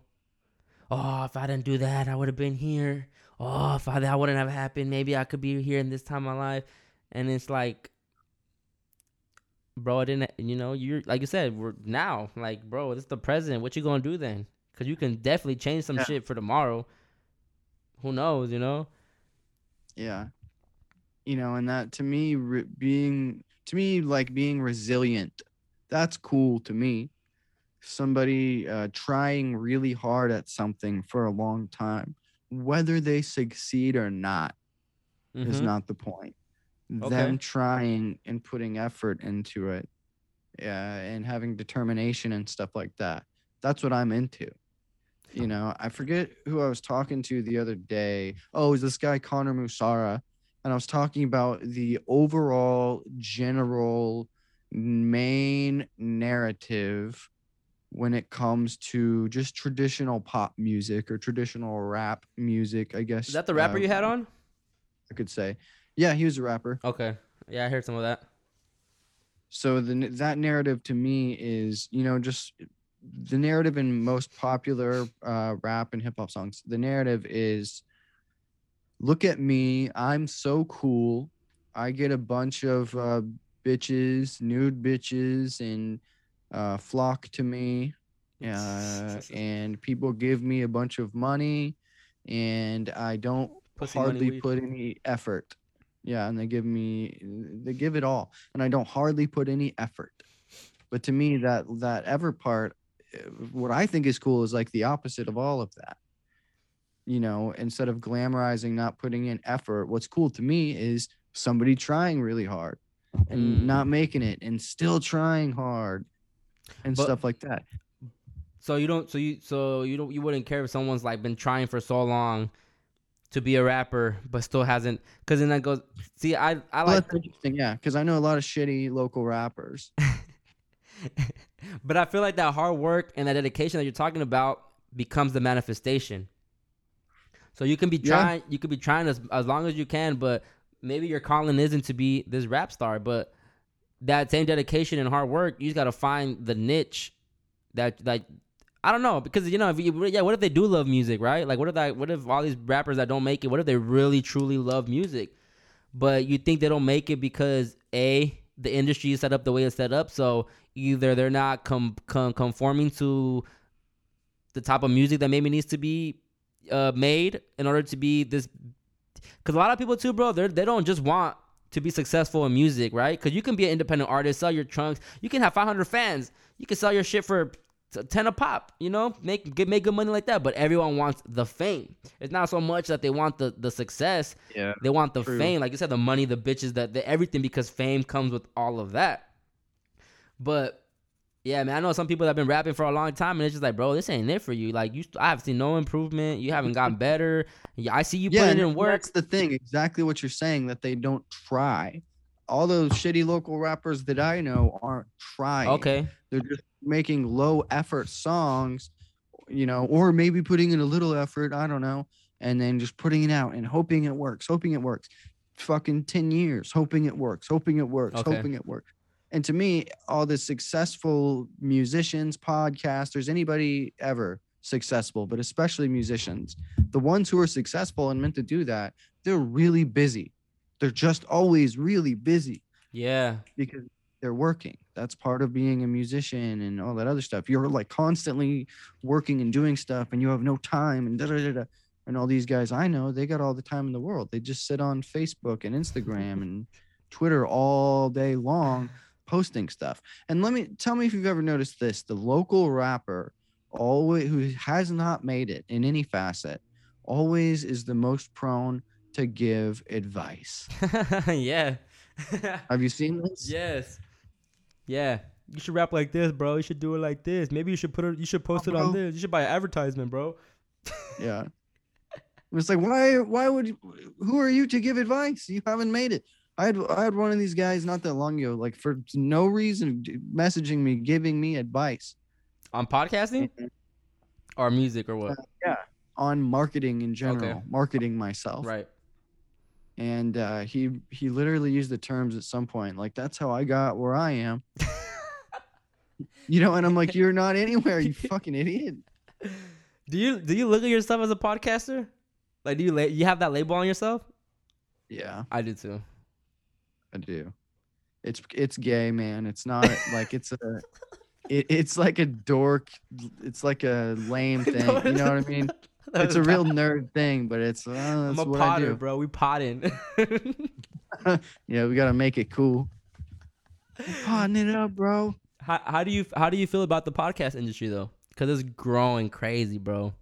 Oh, if I didn't do that, I would have been here. Oh, if I, that wouldn't have happened, maybe I could be here in this time of my life. And it's like, bro, I didn't. You know, you're like you said, we're now like, bro, this is the present. What you gonna do then? Because you can definitely change some Yeah. shit for tomorrow. Who knows? You know. Yeah. You know, and that to me, re- being to me like being resilient, that's cool to me. Somebody uh, trying really hard at something for a long time, whether they succeed or not, is Mhm. not the point. Okay. Them trying and putting effort into it, yeah, and having determination and stuff like that. That's what I'm into. You know, I forget who I was talking to the other day. Oh, it was this guy Connor Musara, and I was talking about the overall general main narrative when it comes to just traditional pop music or traditional rap music. I guess Is that the rapper uh, you had on? I could say, yeah, he was a rapper. Okay. Yeah, I heard some of that. so the that narrative to me is you know just the narrative in most popular uh, rap and hip hop songs. The narrative is, look at me, I'm so cool. I get a bunch of uh, bitches, nude bitches, and uh, flock to me, uh, and people give me a bunch of money, and I don't Pussy, hardly put any effort. Yeah, and they give me they give it all, and I don't hardly put any effort. But to me, that that ever part, uh, what I think is cool is like the opposite of all of that. You know, instead of glamorizing, not putting in effort, what's cool to me is somebody trying really hard and Mm. not making it, and still trying hard, and But- stuff like that. So you don't. So you. So you don't. You wouldn't care if someone's like been trying for so long to be a rapper, but still hasn't. Because then that goes. See, I. I Well, like. that's interesting, yeah, because I know a lot of shitty local rappers. but I feel like that hard work and that dedication that you're talking about becomes the manifestation. So you can be Yeah. trying. You could be trying as as long as you can, but maybe your calling isn't to be this rap star, but that same dedication and hard work, you just got to find the niche that like I don't know because you know if you, yeah what if they do love music right? Like what if that what if all these rappers that don't make it what if they really truly love music? But you think they don't make it because a the industry is set up the way it's set up so either they're not com- com- conforming to the type of music that maybe needs to be uh, made in order to be this because a lot of people too bro they they don't just want to be successful in music right? Because you can be an independent artist sell your trunks. You can have 500 fans. You can sell your shit for 10 a pop you know? Make get make good money like that. But everyone wants the fame. It's not so much that they want the the success. Yeah. they want the True. fame. Like you said the money the bitches that the everything because fame comes with all of that. But yeah man i know some people that have been rapping for a long time and it's just like bro this ain't it for you like you i have seen no improvement you haven't gotten better yeah i see you yeah, putting in work That's the thing, exactly what you're saying, that they don't try. All those shitty local rappers that I know aren't trying. okay They're just making low effort songs, you know, or maybe putting in a little effort, I don't know, and then just putting it out and hoping it works, hoping it works. Fucking 10 years, hoping it works, hoping it works, Okay. hoping it works. And to me, all the successful musicians, podcasters, anybody ever successful, but especially musicians, the ones who are successful and meant to do that, they're really busy. They're just always really busy yeah because they're working. That's part of being a musician and all that other stuff. You're like constantly working and doing stuff, and you have no time and da da da da. And all these guys I know, they got all the time in the world. They just sit on Facebook and Instagram and Twitter all day long, posting stuff. And let me tell me if you've ever noticed this: the local rapper, always who has not made it in any facet, always is the most prone to give advice. yeah Have you seen this? yes yeah you should rap like this bro you should do it like this maybe you should put it you should post Oh, it on this you should buy an advertisement bro Yeah. It's like why why would who are you to give advice? You haven't made it. I had I had one of these guys not that long ago, like for no reason messaging me, giving me advice on podcasting or music or what Yeah. on marketing in general, marketing myself. right And uh, he he literally used the terms at some point, like that's how I got where I am. You know, and I'm like, you're not anywhere, you fucking idiot. Do you do you look at yourself as a podcaster? Like, do you la- you have that label on yourself? Yeah, I do too. Do. It's it's gay, man. It's not like it's a. It, it's like a dork. It's like a lame thing. You know what I mean? It's a real nerd thing, but it's uh, I'm that's a what I potter, do. bro. We potting. Yeah, we gotta make it cool. Potting it up, bro. how how do you how do you feel about the podcast industry though? Because it's growing crazy, bro.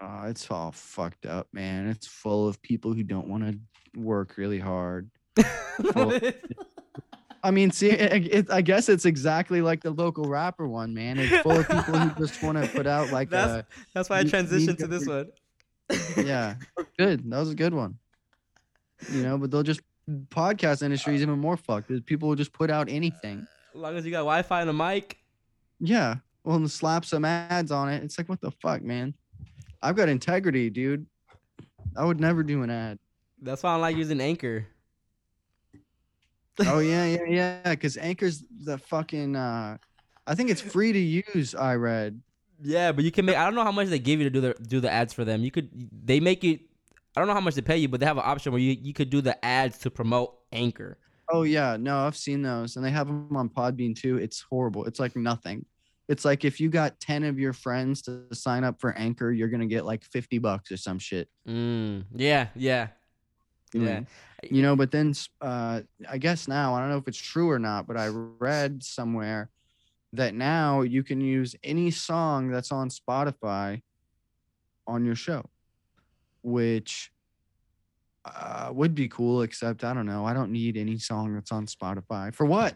Oh, it's all fucked up, man. It's full of people who don't want to work really hard. Well, I mean, see, it, it, I guess it's exactly like the local rapper one, man. It's full of people who just want to put out like That's- uh, That's why I transitioned to this one. yeah, good. That was a good one. You know, but they'll just podcast industry is uh, even more fucked. People will just put out anything. As long as you got Wi-Fi and a mic. Yeah, well, and slap some ads on it. It's like, what the fuck, man? I've got integrity, dude. I would never do an ad. That's why I like using Anchor. Oh yeah, yeah, yeah. Because Anchor's the fucking. uh I think it's free to use. I read. Yeah, but you can make. I don't know how much they give you to do the do the ads for them. You could. They make it. I don't know how much they pay you, but they have an option where you you could do the ads to promote Anchor. Oh yeah, no, I've seen those, and they have them on Podbean too. It's horrible. It's like nothing. It's like if you got ten of your friends to sign up for Anchor, you're gonna get like fifty bucks or some shit. Mm, yeah, yeah, yeah. Mm. You know, but then uh, I guess now I don't know if it's true or not, but I read somewhere that now you can use any song that's on Spotify on your show, which uh, would be cool. Except I don't know. I don't need any song that's on Spotify for what?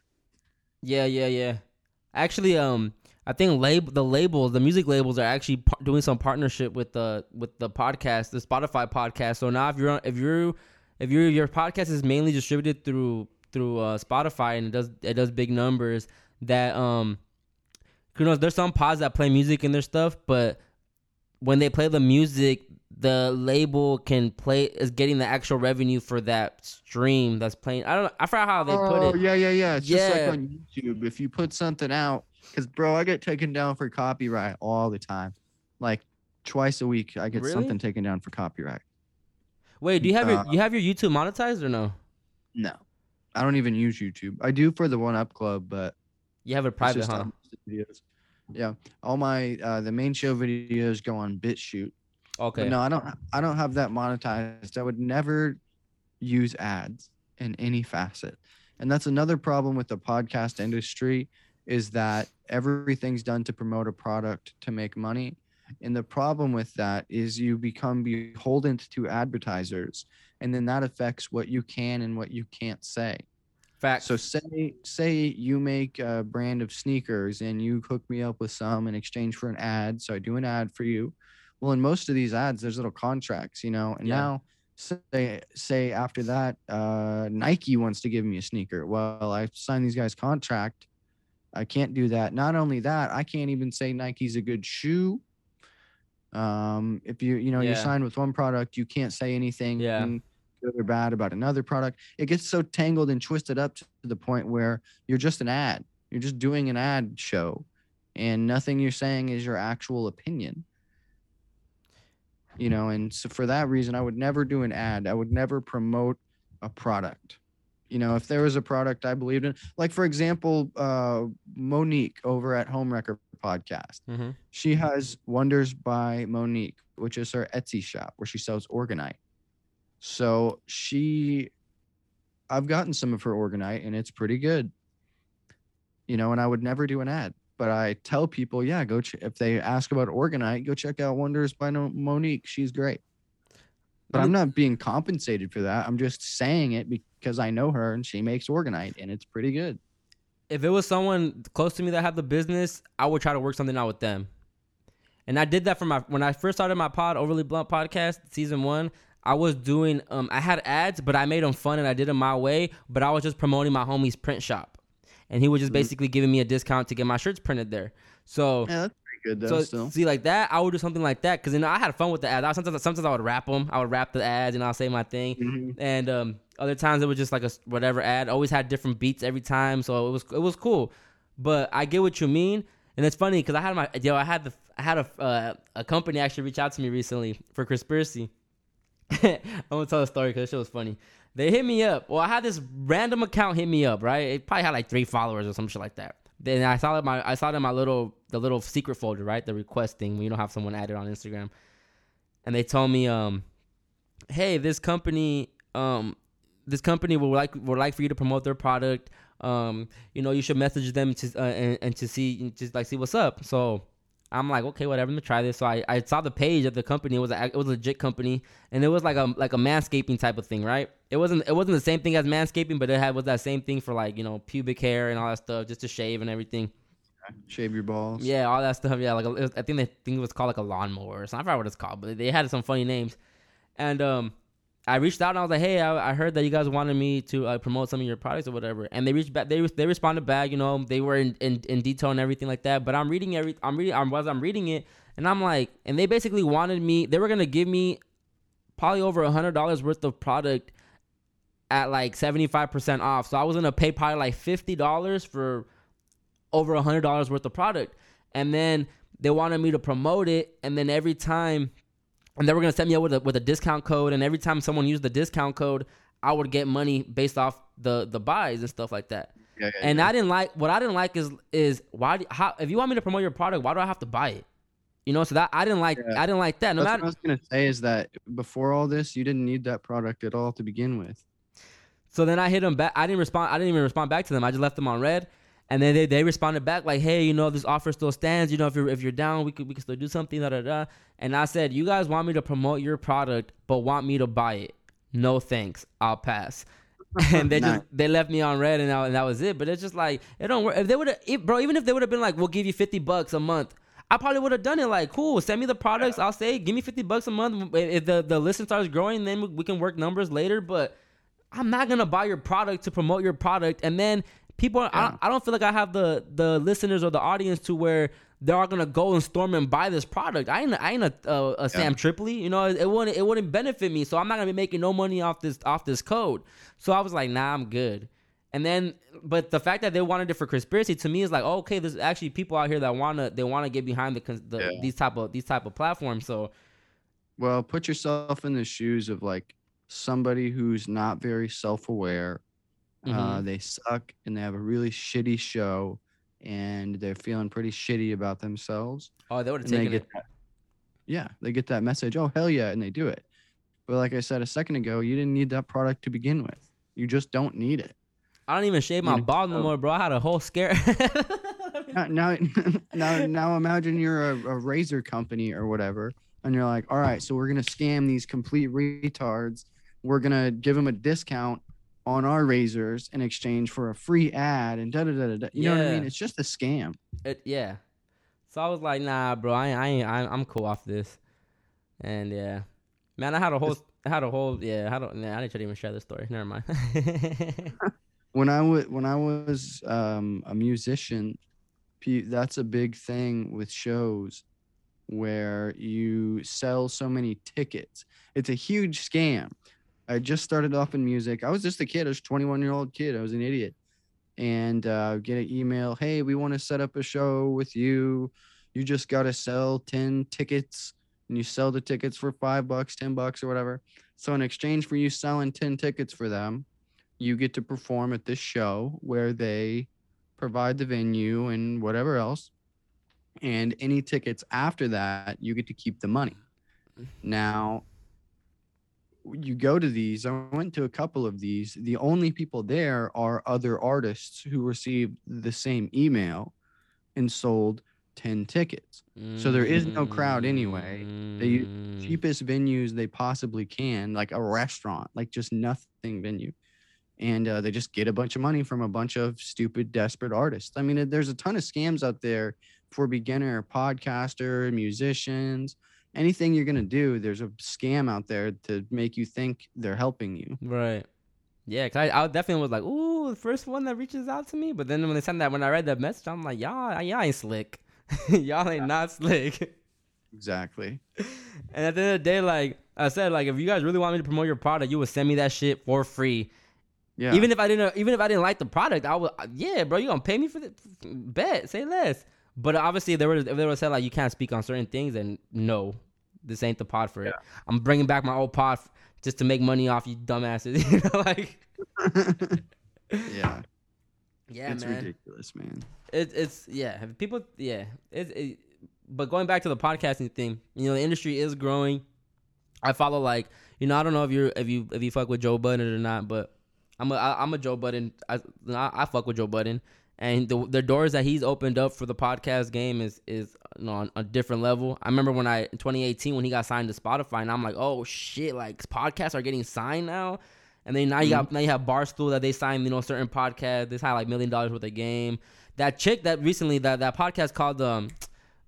Yeah, yeah, yeah. Actually, um, I think lab the labels, the music labels, are actually par- doing some partnership with the with the podcast, the Spotify podcast. So now, if you're on, if you're if you're your podcast is mainly distributed through through uh, Spotify and it does it does big numbers, that um, you know, there's some pods that play music in their stuff, but when they play the music, the label can play is getting the actual revenue for that stream that's playing. I don't know. I forgot how they put oh, it. yeah, yeah, yeah. It's just Yeah. like on YouTube. If you put something out, because bro, I get taken down for copyright all the time. Like twice a week, I get Really? something taken down for copyright. Wait, do you have your Uh, you have your YouTube monetized or no? No, I don't even use YouTube. I do for the One Up Club, but You have it's private, huh? videos. Yeah, all my uh, the main show videos go on BitChute. Okay. But no, I don't. I don't have that monetized. I would never use ads in any facet, and that's another problem with the podcast industry is that everything's done to promote a product to make money. And the problem with that is you become beholden to advertisers, and then that affects what you can and what you can't say. Facts. So say say you make a brand of sneakers and you hook me up with some in exchange for an ad. So I do an ad for you. Well, in most of these ads, there's little contracts, you know. And Yeah. now say say after that, uh, Nike wants to give me a sneaker. Well, I signed these guys contract. I can't do that. Not only that, I can't even say Nike's a good shoe. Um, if you you know you're signed with one product, you can't say anything Yeah. good or bad about another product. It gets so tangled and twisted up to the point where you're just an ad. You're just doing an ad show, and nothing you're saying is your actual opinion. You know, and so for that reason, I would never do an ad. I would never promote a product. You know, if there was a product I believed in, like for example, uh, Monique over at Home Wrecker Podcast hmm she has Wonders by Monique, which is her Etsy shop where she sells orgonite. So she, I've gotten some of her orgonite and it's pretty good. You know, and I would never do an ad, but I tell people, yeah, go ch- if they ask about orgonite, go check out Wonders by Monique. She's great. But I'm not being compensated for that. I'm just saying it because I know her and she makes orgonite and it's pretty good. If it was someone close to me that had the business, I would try to work something out with them. And I did that for my when I first started my pod, Overly Blunt podcast, season one. I was doing um I had ads, but I made them fun and I did them my way. But I was just promoting my homie's print shop, and he was just Mhm. basically giving me a discount to get my shirts printed there. So Yeah, that's pretty good though. So still. see, like that, I would do something like that because you know I had fun with the ads. I, sometimes, sometimes I would wrap them. I would wrap the ads and I'll say my thing. Mhm. And um, other times it was just like a whatever ad. Always had different beats every time, so it was it was cool. but I get what you mean, and it's funny because I had my yo, I had the I had a uh, a company actually reach out to me recently for conspiracy. I'm gonna tell a story because it was funny. They hit me up. Well, I had this random account hit me up, right? It probably had like three followers or some shit like that. Then I saw it my I saw it in my little the little secret folder, right? The request thing when you don't have someone added on Instagram. And they told me, um, hey, this company, um, this company would like would like for you to promote their product. Um, you know, you should message them to uh, and, and to see just like see what's up. So I'm like, okay, whatever. I'm gonna try this. So I, I saw the page of the company. It was a, it was a legit company, and it was like a like a manscaping type of thing, right? It wasn't it wasn't the same thing as manscaping, but it had was that same thing for like you know pubic hair and all that stuff, just to shave and everything. Shave your balls. Yeah, all that stuff. Yeah, like was, I think they think it was called like a lawnmower or something. I forgot what it's called, but they had some funny names. And um, I reached out and I was like, hey, I, I heard that you guys wanted me to uh, promote some of your products or whatever. And they reached back. They they responded back. You know, they were in, in, in detail and everything like that. But I'm reading every. I'm reading. I'm, as I'm reading it, and I'm like, and they basically wanted me. They were gonna give me probably over a hundred dollars worth of product at like 75% off. So I was gonna pay probably like $50 for over a hundred dollars worth of product. And then they wanted me to promote it, and then every time and they were gonna set me up with a with a discount code, and every time someone used the discount code, I would get money based off the the buys and stuff like that. Yeah, yeah, And yeah. I didn't like what I didn't like is is why do, how if you want me to promote your product, why do I have to buy it? You know, so that I didn't like. I didn't like that. No That's matter what I was gonna say is that before all this, you didn't need that product at all to begin with. So then I hit them back. I didn't respond. I didn't even respond back to them. I just left them on read, and then they, they responded back like, "Hey, you know this offer still stands. You know if you're if you're down, we could we could still do something." Da da da. And I said, "You guys want me to promote your product, but want me to buy it? No thanks. I'll pass." and they just they left me on read, and, I, and that was it. But it's just like it don't work. If they would have, bro, even if they would have been like, "We'll give you fifty bucks a month." I probably would have done it like, cool, send me the products. I'll say, give me 50 bucks a month. If the, the listen starts growing, then we- we can work numbers later. But I'm not gonna buy your product to promote your product, and then people. I, Yeah. don't, I don't feel like I have the the listeners or the audience to where they're all gonna go and storm and buy this product. I ain't I ain't a, a, a Sam Tripoli, you know. It, it wouldn't it wouldn't benefit me, so I'm not gonna be making no money off this off this code. So I was like, nah, I'm good. And then, but the fact that they wanted it for conspiracy to me is like, oh, okay, there's actually people out here that wanna they wanna get behind the, the Yeah. these type of these type of platforms. So Well, put yourself in the shoes of like somebody who's not very self-aware. Uh, Mhm. they suck and they have a really shitty show, and they're feeling pretty shitty about themselves. oh, they would have taken it. that. Yeah, they get that message. Oh hell yeah, and they do it. But like I said a second ago, you didn't need that product to begin with. You just don't need it. I don't even shave my balls no more, bro. I had a whole scare. Now, now, now, now imagine you're a, a razor company or whatever, and you're like, all right, so we're gonna scam these complete retards. We're gonna give them a discount on our razors in exchange for a free ad and da da da da. da. You know what I mean? It's just a scam. It, yeah. So I was like, nah, bro, I, ain't- I ain't, I, I'm cool off this. And yeah, man, I had a whole, I had a whole, yeah, I don't, nah, I didn't even share this story. Never mind. when I was when I was um, a musician, that's a big thing with shows where you sell so many tickets. It's a huge scam. I just started off in music. I was just a kid. I was a 21 year old kid. I was an idiot. And uh, get an email. Hey, we want to set up a show with you. You just got to sell 10 tickets, and you sell the tickets for five bucks, 10 bucks, or whatever. So in exchange for you selling 10 tickets for them, you get to perform at this show where they provide the venue and whatever else. And any tickets after that, you get to keep the money. Now, you go to these, I went to a couple of these. The only people there are other artists who received the same email and sold 10 tickets. So there is no crowd anyway. the Mm. cheapest venues they possibly can, like a restaurant, like just nothing venue. And uh, they just get a bunch of money from a bunch of stupid, desperate artists. I mean, there's a ton of scams out there for beginner podcaster, musicians, anything you're going to do. There's a scam out there to make you think they're helping you. Right. Yeah, cause I, I definitely was like, ooh, the first one that reaches out to me. But then when they sent that, when I read that message, I'm like, y'all, y'all ain't slick. y'all ain't not slick. Exactly. And at the end of the day, like I said, like if you guys really want me to promote your product, you would send me that shit for free. Yeah. Even if I didn't, even if I didn't like the product, I would. Yeah, bro, you gonna pay me for the bet? Say less. But obviously, if they were if they were said like you can't speak on certain things, then no, this ain't the pod for it. I'm bringing back my old pod f- just to make money off you dumbasses. you know, like yeah. yeah, it's man. ridiculous, man. It, it's yeah. People yeah. It, it but going back to the podcasting thing, you know, the industry is growing. I follow like you know I don't know if you're if you if you fuck with Joe Budden or not, but I'm a I, I'm a Joe Budden. I I fuck with Joe Budden, and the the doors that he's opened up for the podcast game is is you know, on a different level. I remember when I in 2018 when he got signed to Spotify, and I'm like, oh shit, like podcasts are getting signed now. And then now you got now you have Barstool that they signed, you know, certain podcast. They signed like million dollars worth of game. That chick that recently that that podcast called um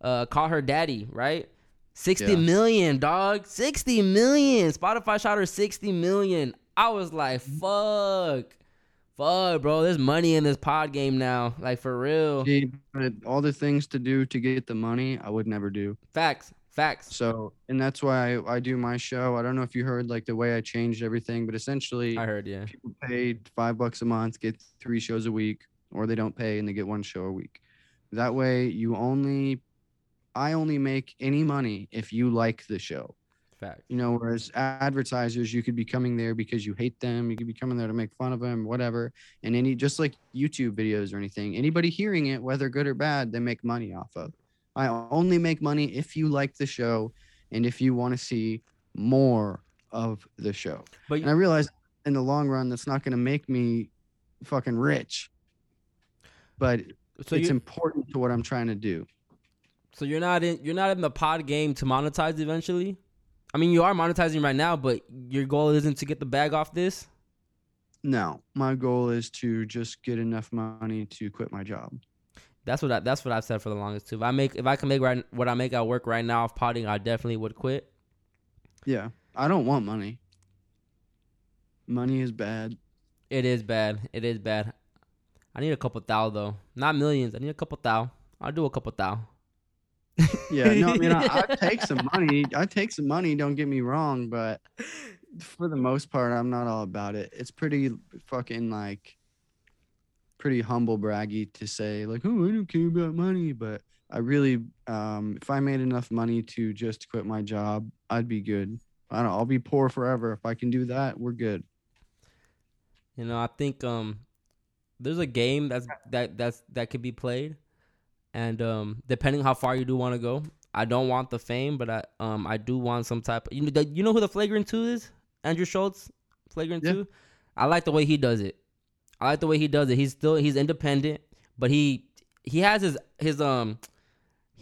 uh call her daddy, right? Sixty Yeah. million, dog. 60 million. Spotify shot her 60 million. I was like, fuck. Fuck, bro. There's money in this pod game now. Like for real. But all the things to do to get the money, I would never do. Facts. Facts. So, and that's why I, I do my show. I don't know if you heard like the way I changed everything, but essentially, I heard, yeah. people pay five bucks a month, get three shows a week, or they don't pay and they get one show a week. That way, you only, I only make any money if you like the show. Facts. You know, whereas advertisers, you could be coming there because you hate them. You could be coming there to make fun of them, whatever. And any, just like YouTube videos or anything, anybody hearing it, whether good or bad, they make money off of. I only make money if you like the show and if you want to see more of the show. But And I realize in the long run, that's not going to make me fucking rich, but so it's you important to what I'm trying to do. so you're not in you're not in the pod game to monetize eventually? I mean, you are monetizing right now, but your goal isn't to get the bag off this? No, my goal is to just get enough money to quit my job. That's what I, that's what I've said for the longest too. If I make if I can make right what I make at work right now off potting, I definitely would quit. Yeah, I don't want money. Money is bad. It is bad. It is bad. I need a couple thou though, not millions. I need a couple thou. I'll do a couple thou. Yeah, no, I mean, I, I take some money. I take some money. Don't get me wrong, but for the most part, I'm not all about it. It's pretty fucking like pretty humble braggy to say like, oh, I don't care about money, but I really, um, if I made enough money to just quit my job, I'd be good. I don't. I'll be poor forever if I can do that. We're good. You know, I think um there's a game that's that that's that could be played. And um depending how far you do want to go, I don't want the fame, but I um I do want some type you know the, you know who the flagrant 2 is? Andrew Schulz, flagrant Yeah. 2. I like the way he does it. I like the way he does it. He's still he's independent, but he he has his his um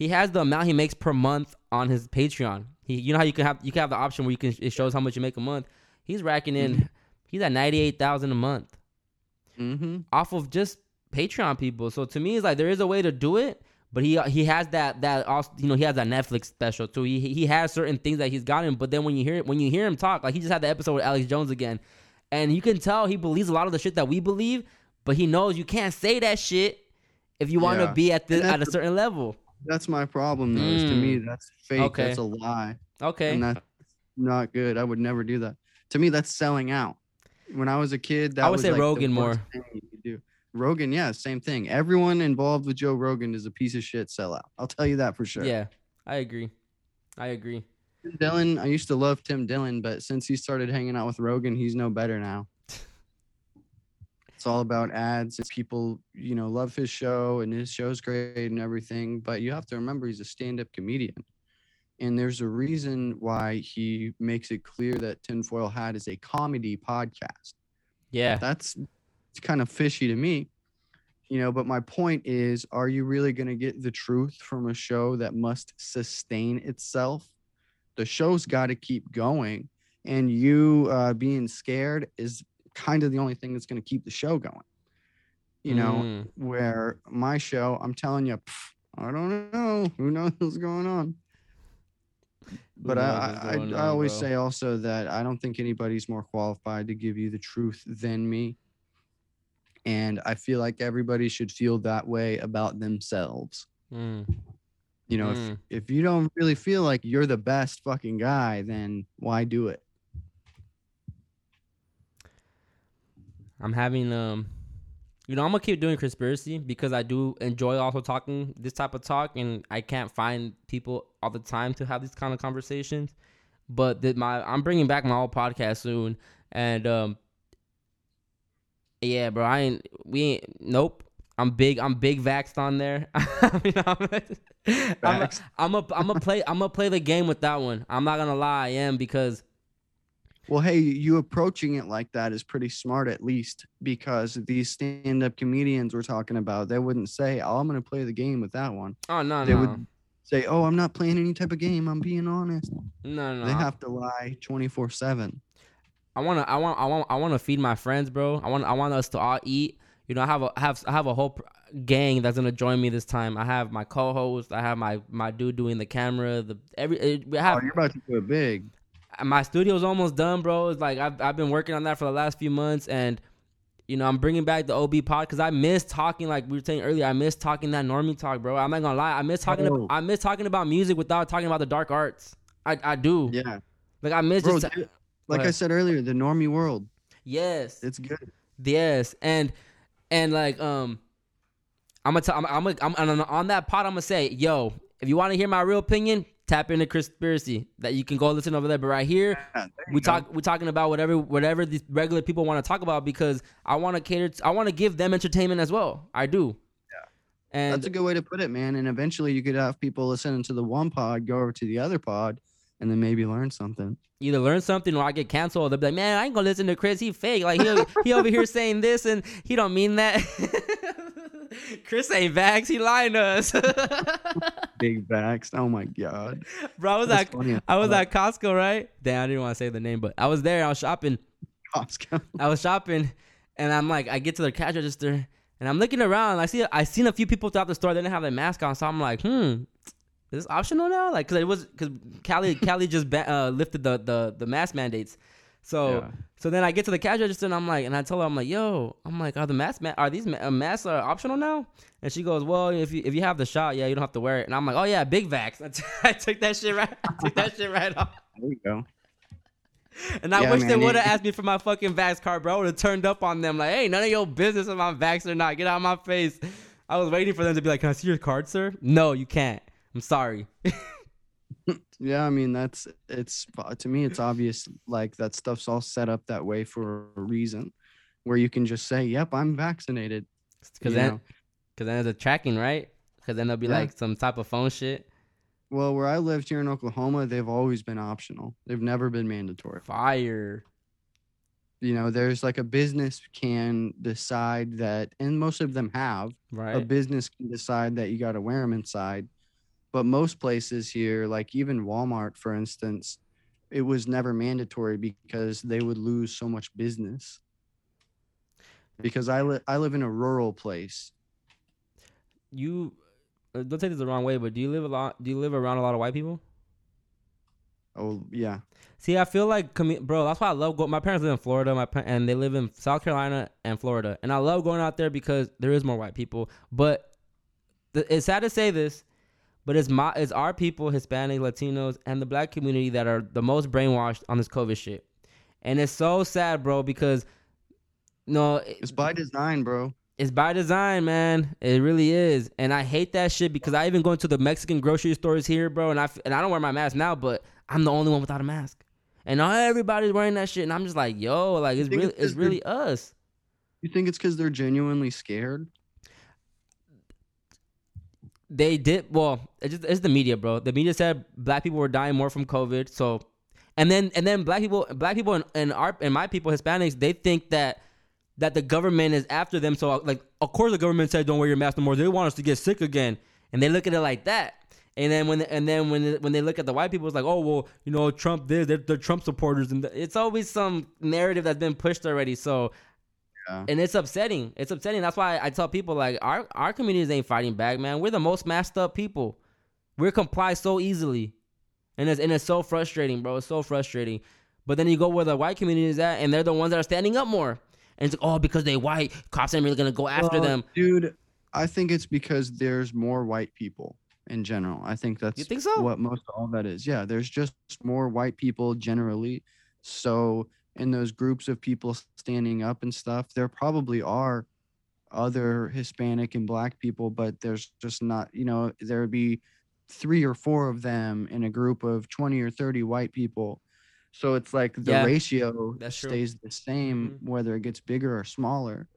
he has the amount he makes per month on his Patreon. He you know how you can have you can have the option where you can it shows how much you make a month. He's racking in he's at 98,000 a month Mm-hmm. off of just Patreon people. So to me, it's like there is a way to do it, but he he has that that also you know he has that Netflix special too. He he has certain things that he's gotten, but then when you hear when you hear him talk, like he just had the episode with Alex Jones again, and you can tell he believes a lot of the shit that we believe, but he knows you can't say that shit if you want to Yeah. be at that's at a certain level. That's my problem, though. Is to me, Mm. that's fake. Okay. That's a lie. Okay, and that's not good. I would never do that. To me, that's selling out. When I was a kid, that I would was say like Rogan more. thing you could do. Rogan, yeah, same thing. Everyone involved with Joe Rogan is a piece of shit sellout. I'll tell you that for sure. yeah, I agree, I agree. Tim Dillon, I used to love Tim Dillon, but since he started hanging out with Rogan, he's no better now. It's all about ads. It's people, you know, love his show and his show's great and everything. But you have to remember he's a stand-up comedian. And there's a reason why he makes it clear that Tinfoil Hat is a comedy podcast. Yeah, That's it's kind of fishy to me. You know, but my point is, are you really going to get the truth from a show that must sustain itself? The show's got to keep going, and you uh, being scared is kind of the only thing that's going to keep the show going. You know, Mm. where my show, I'm telling you, pff, I don't know, who knows what's going on. But I, I, I, always say also that I don't think anybody's more qualified to give you the truth than me. And I feel like everybody should feel that way about themselves. Mm. You know, Mm. if, if you don't really feel like you're the best fucking guy, then why do it? I'm having um, you know, I'm gonna keep doing conspiracy because I do enjoy also talking this type of talk, and I can't find people all the time to have these kind of conversations. But my I'm bringing back my old podcast soon, and um, yeah, bro, I ain't we ain't nope. I'm big. I'm big vaxxed on there. I mean, I'm, I'm, a. I'm a, I'm a play. I'm gonna play the game with that one. I'm not gonna lie. I am because Well, hey, you approaching it like that is pretty smart, at least, because these stand-up comedians we're talking about, they wouldn't say, "Oh, I'm to play the game with that one." oh no They no They would say, "Oh, I'm not playing any type of game. I'm being honest." no no. They have to lie 24/7. I wanna I want I want I want to feed my friends, bro. I want I want us to all eat. You know, I have a I have I have a whole gang that's gonna join me this time. I have my co-host. I have my my dude doing the camera. The every it, we Oh, you're about to do it big. my studio's almost done, bro. It's like I've I've been working on that for the last few months, and you know I'm bringing back the OB pod because I miss talking like we were saying earlier. I miss talking that normie talk, bro. I'm not gonna lie. I miss talking. Oh. About, I miss talking about music without talking about the dark arts. I I do. Yeah, Like I miss bro. just dude, like I said earlier, the normie world, yes. it's good. Yes, and and like um, I'm gonna tell I'm I'm, gonna, I'm on, on that pod. I'm gonna say, yo, if you want to hear my real opinion, tap into conspiracy. That you can go listen over there. But right here, Yeah, we go. talk we're talking about whatever whatever these regular people want to talk about because I want to cater. To, I want to give them entertainment as well. I do. Yeah. And That's a good way to put it, man. And eventually, you could have people listening to the one pod go over to the other pod, and then maybe learn something. either learn something or I get canceled. They'll be like, man, I ain't gonna listen to Chris. He fake. Like he he over here saying this and he don't mean that. Chris ain't vax. He lying to us. Big backs. Oh my god. Bro, I was That's at funny I was at Costco, right? Damn, I didn't want to say the name, but I was there. I was shopping. Costco. I was shopping, and I'm like, I get to the cash register, and I'm looking around. I see, I seen a few people throughout the store. They didn't have their mask on, so I'm like, hmm, this optional now? Like, cause it was, cause Cali, Cali just ba- uh, lifted the, the the mask mandates. So, Yeah. so then I get to the cash register, and I'm like, and I tell her, I'm like, yo, I'm like, are the mask ma- are these ma- uh, masks are optional now? And she goes, well, if you if you have the shot, yeah, you don't have to wear it. And I'm like, oh yeah, big vax. I, t- I took that shit right, I took that shit right off. There you go. And I Yeah, wish they would have asked me for my fucking vax card, bro. I would have turned up on them like, hey, none of your business if I'm vax or not. Get out of my face. I was waiting for them to be like, can I see your card, sir? No, you can't. I'm sorry. Yeah, I mean that's it's uh, to me it's obvious like that stuff's all set up that way for a reason, where you can just say, "Yep, I'm vaccinated." Because then, because then it's a tracking, right? Because then there'll be Yeah. like some type of phone shit. Well, where I lived here in Oklahoma, they've always been optional. They've never been mandatory. Fire. You know, there's like a business can decide that, and most of them have. Right. A business can decide that you got to wear them inside, but most places here, like even Walmart, for instance, it was never mandatory because they would lose so much business. Because I li- I live in a rural place. You uh, don't take this the wrong way, but do you live a lot? Do you live around a lot of white people? Oh yeah, See, I feel like, bro, that's why I love going. My parents live in Florida, my and they live in South Carolina and Florida, and I love going out there because there is more white people. But th- it's sad to say this, but it's my, it's our people, Hispanic, Latinos, and the black community that are the most brainwashed on this COVID shit, and it's so sad, bro, because no, it's by design, bro. it's by design, man. It really is, and I hate that shit because I even go into the Mexican grocery stores here, bro, and I and I don't wear my mask now, but I'm the only one without a mask, and everybody's wearing that shit, and I'm just like, yo, like it's really it's it's really us. You think it's because they're genuinely scared? They did well. It's just it's the media, bro. The media said black people were dying more from COVID, so and then and then black people, black people and, and our and my people, Hispanics, they think that that the government is after them. So like, of course, the government said don't wear your mask no more. They want us to get sick again, and they look at it like that. And then when and then when when they look at the white people, it's like, oh well, you know, Trump this, they're, they're Trump supporters, and it's always some narrative that's been pushed already. So Yeah. and it's upsetting. It's upsetting. That's why I tell people like our our communities ain't fighting back, man. We're the most masked up people. We're comply so easily, and it's and it's so frustrating, bro. It's so frustrating. But then you go where the white community is at, and they're the ones that are standing up more. And it's like, oh, because they white, cops ain't really gonna go after Well, them. dude. I think it's because there's more white people in general. I think that's you think so? what most all that is. Yeah, there's just more white people generally. So in those groups of people standing up and stuff, there probably are other Hispanic and black people, but there's just not, you know, there would be three or four of them in a group of 20 or 30 white people. So it's like the Yeah, ratio stays the same, Mhm. whether it gets bigger or smaller.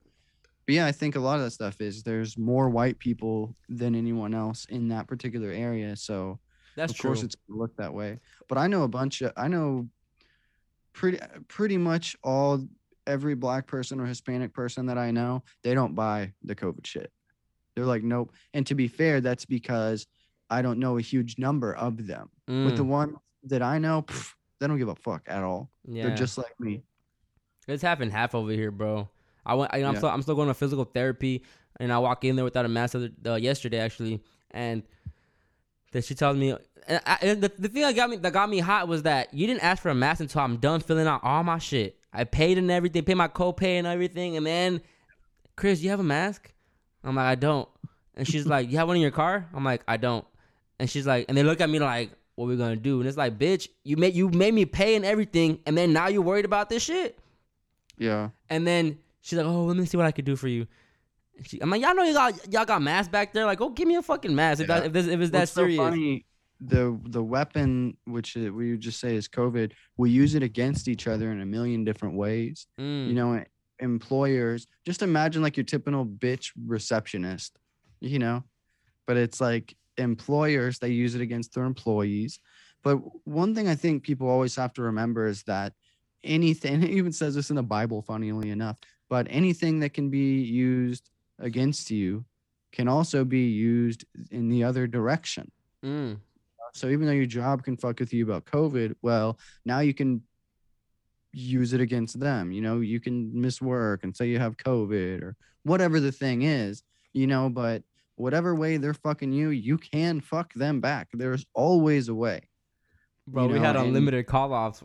But yeah, I think a lot of that stuff is there's more white people than anyone else in that particular area. So That's of true. course it's gonna look that way. But I know a bunch of I know pretty pretty much all every black person or Hispanic person that I know, they don't buy the COVID shit. They're like, nope. And to be fair, that's because I don't know a huge number of them. With the Mm, one that I know, pff, they don't give a fuck at all. yeah. They're just like me. It's half and half over here, bro. I went. I, I'm Yeah. still. I'm still going to physical therapy, and I walk in there without a mask uh, yesterday actually, and then she tells me. And I, and the, the thing that got me that got me hot was that you didn't ask for a mask until I'm done filling out all my shit. I paid and everything, paid my copay and everything, and then Chris, you have a mask? I'm like, I don't. And she's like, you have one in your car? I'm like, I don't. And she's like, and they look at me like, what we gonna do? And it's like, bitch, you made you made me pay and everything, and then now you're worried about this shit. Yeah. And then she's like, "Oh, let me see what I could do for you." She, I'm like, "Y'all know you got y'all got masks back there. Like, go give me a fucking mask if Yeah. that if, this, if it's that What's so serious." funny, the the weapon which uh, we would just say is COVID, we use it against each other in a million different ways. Mm, you know employers just imagine like your typical bitch receptionist you know but it's like employers they use it against their employees but one thing i think people always have to remember is that anything it even says this in the bible funnily enough but anything that can be used against you can also be used in the other direction mm, so even though your job can fuck with you about COVID, well, now you can use it against them. You know, you can miss work and say you have COVID or whatever the thing is, you know, but whatever way they're fucking you, you can fuck them back. There's always a way. bro, you we had unlimited call offs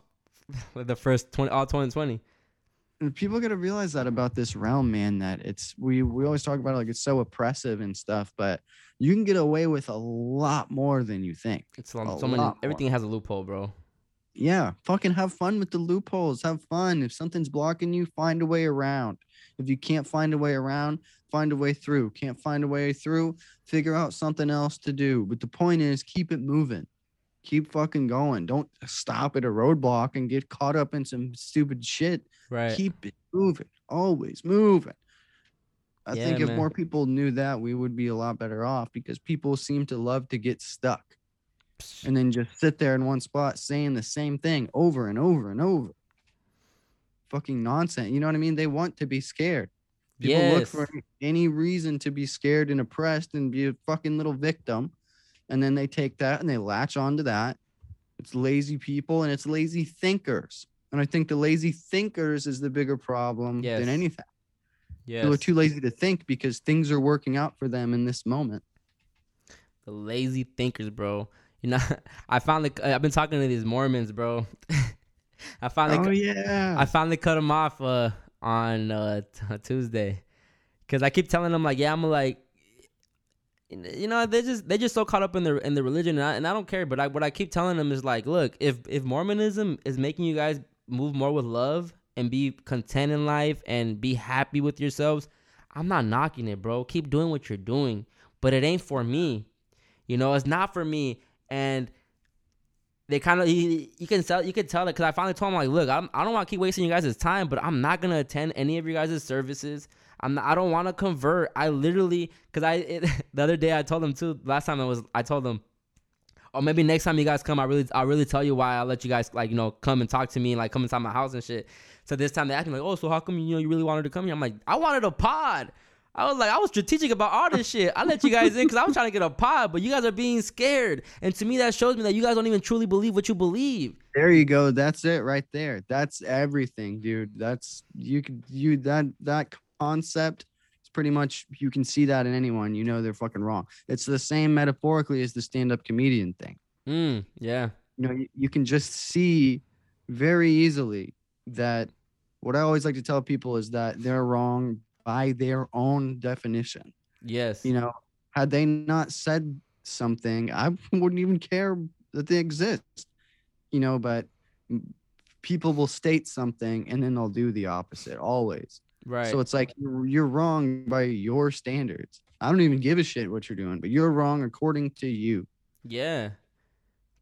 with the first twenty all 2020. And people got to realize that about this realm, man, that it's we we always talk about it like it's so oppressive and stuff, but you can get away with a lot more than you think. It's A so many. lot more. Everything has a loophole, bro. Yeah, fucking have fun with the loopholes. Have fun. If something's blocking you, find a way around. If you can't find a way around, find a way through. Can't find a way through, figure out something else to do. But the point is, keep it moving. Keep fucking going. Don't stop at a roadblock and get caught up in some stupid shit. Right. Keep it moving. Always moving. I Yeah, think if man. more people knew that, we would be a lot better off because people seem to love to get stuck and then just sit there in one spot saying the same thing over and over and over. Fucking nonsense. You know what I mean? They want to be scared. People look for any reason to be scared and oppressed and be a fucking little victim. And then they take that and they latch onto that. It's lazy people and it's lazy thinkers. And I think the lazy thinkers is the bigger problem Yes. than anything. yes. People are too lazy to think because things are working out for them in this moment. The lazy thinkers, bro. You know, I finally I've been talking to these Mormons, bro. I finally oh yeah. I finally cut them off uh, on uh, t- Tuesday, cause I keep telling them like, yeah, I'm like, you know, they just they just so caught up in the in the religion, and I, and I don't care. But I, what I keep telling them is like, look, if if Mormonism is making you guys move more with love and be content in life and be happy with yourselves, I'm not knocking it, bro. Keep doing what you're doing, but it ain't for me. You know, it's not for me, and they kind of you, you can tell you can tell it because I finally told him like, look, I'm, I don't want to keep wasting you guys' time, but I'm not gonna attend any of your guys' services. I'm not, I don't want to convert. I literally because I it, the other day I told them too. Last time I was I told them, or maybe next time you guys come, I really I'll really tell you why I let you guys like you know come and talk to me and like come inside my house and shit. So this time they asked me like, oh, so how come you know you really wanted to come here? I'm like, I wanted a pod. I was like, I was strategic about all this shit. I let you guys in because I was trying to get a pod, but you guys are being scared. And to me, that shows me that you guys don't even truly believe what you believe. There you go. That's it right there. That's everything, dude. That's you could you that that concept is pretty much you can see that in anyone. You know they're fucking wrong. It's the same metaphorically as the stand-up comedian thing. Mm, yeah. You know, you, you can just see very easily that what I always like to tell people is that they're wrong by their own definition. Yes. You know, had they not said something, I wouldn't even care that they exist. You know, but people will state something and then they'll do the opposite always. Right. So it's like you're, you're wrong by your standards. I don't even give a shit what you're doing, but you're wrong according to you. Yeah.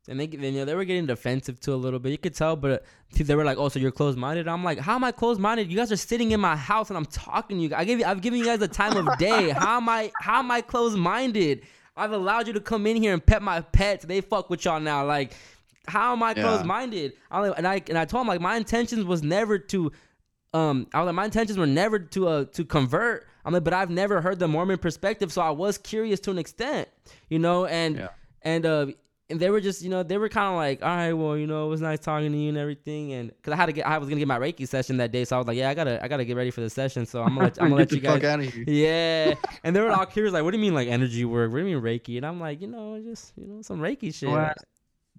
And they, you know, they were getting defensive too a little bit. You could tell, but they were like, "Oh, so you're closed-minded?" I'm like, "How am I closed-minded? You guys are sitting in my house and I'm talking to you. I give you, I've given you guys the time of day. How am I, how am I closed-minded? I've allowed you to come in here and pet my pets. They fuck with y'all now. Like, how am I Yeah. closed-minded? I'm like, and I and I told him like my intentions was never to, um, I was like my intentions were never to uh to convert. I'm like, but I've never heard the Mormon perspective, so I was curious to an extent, you know, and Yeah. and uh and they were just you know they were kind of like all right well you know it was nice talking to you and everything and because I had to get I was gonna get my Reiki session that day so I was like yeah I gotta I gotta get ready for the session so I'm gonna let, I'm gonna let you guys out of here. yeah and they were all curious like what do you mean like energy work what do you mean Reiki and I'm like you know just you know some Reiki shit Go ask,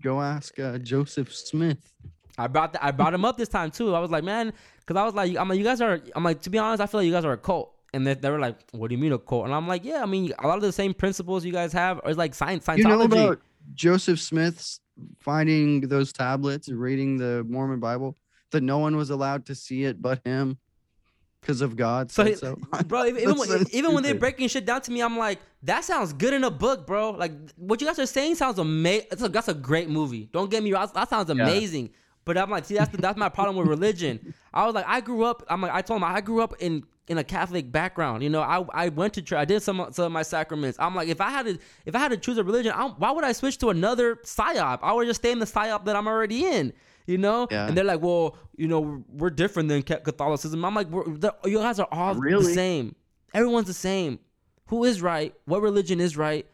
go ask uh, Joseph Smith. I brought the, I brought him up this time too I was like man because I was like I'm like you guys are I'm like to be honest I feel like you guys are a cult and they, they were like what do you mean a cult and I'm like yeah I mean a lot of the same principles you guys have is like science Scientology You know about Joseph Smith's finding those tablets and reading the Mormon Bible that no one was allowed to see it but him because of God. So, he- so. bro, even, even, when, so even when they're breaking shit down to me, I'm like, that sounds good in a book, bro. Like what you guys are saying sounds amazing. That's a great movie. Don't get me wrong, that sounds amazing. But I'm like, see, that's the, that's my problem with religion. I was like, I grew up. I'm like, I told him I grew up in in a Catholic background. You know, I I went to church. I did some some of my sacraments. I'm like, if I had to if I had to choose a religion, I, why would I switch to another psyop? I would just stay in the psyop that I'm already in. You know, Yeah. and they're like, well, you know, we're, we're different than Catholicism. I'm like, we're, you guys are all the same. Everyone's the same. Who is right? What religion is right?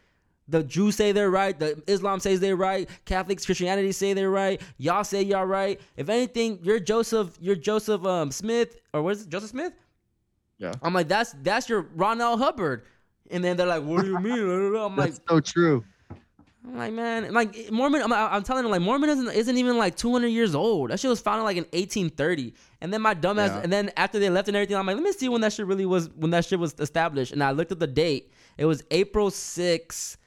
The Jews say they're right. The Islam says they're right. Catholics, Christianity say they're right. Y'all say y'all right. If anything, you're Joseph. You're Joseph um, Smith or what is it? Joseph Smith? Yeah. I'm like, that's that's your Ron L. Hubbard. And then they're like, what do you mean? I'm like, That's so true. I'm like, man, like Mormon. I'm, I'm telling them, like Mormonism isn't even like 200 years old. That shit was founded like in 1830. And then my dumbass, Yeah. and then after they left and everything, I'm like, let me see when that shit really was, when that shit was established. And I looked at the date. It was April 6,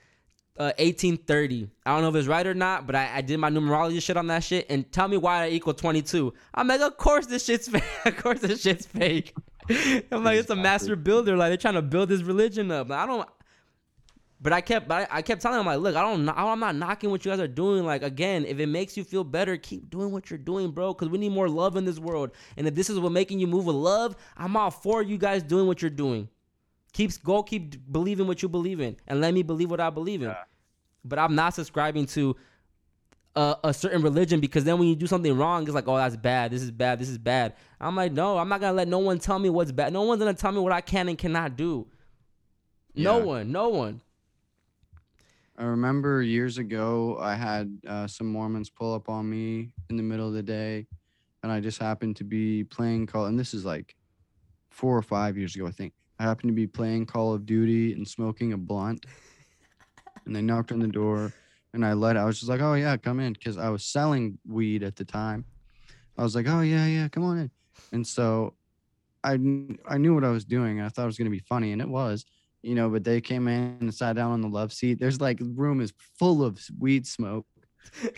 uh, 1830. I don't know if it's right or not, but I, I did my numerology shit on that shit. And tell me why I equal 22. I'm like, of course this shit's fake. of course this shit's fake. I'm like, it's a master builder. Like they're trying to build this religion up. Like, I don't. But I kept, but I, I kept telling him like, look, I don't, I'm not knocking what you guys are doing. Like again, if it makes you feel better, keep doing what you're doing, bro. Because we need more love in this world. And if this is what making you move with love, I'm all for you guys doing what you're doing. Keep go, keep believing what you believe in, and let me believe what I believe in. But I'm not subscribing to a, a certain religion because then when you do something wrong, it's like, oh, that's bad. This is bad. This is bad. I'm like, no, I'm not gonna let no one tell me what's bad. No one's gonna tell me what I can and cannot do. No one. No one. I remember years ago, I had uh, some Mormons pull up on me in the middle of the day, and I just happened to be playing Call. And this is like four or five years ago, I think. I happened to be playing Call of Duty and smoking a blunt, and they knocked on the door, and I let. I was just like, "Oh yeah, come in," because I was selling weed at the time. I was like, "Oh yeah, yeah, come on in," and so I I knew what I was doing. and I thought it was gonna be funny, and it was you know, but they came in and sat down on the love seat. There's like room is full of weed smoke.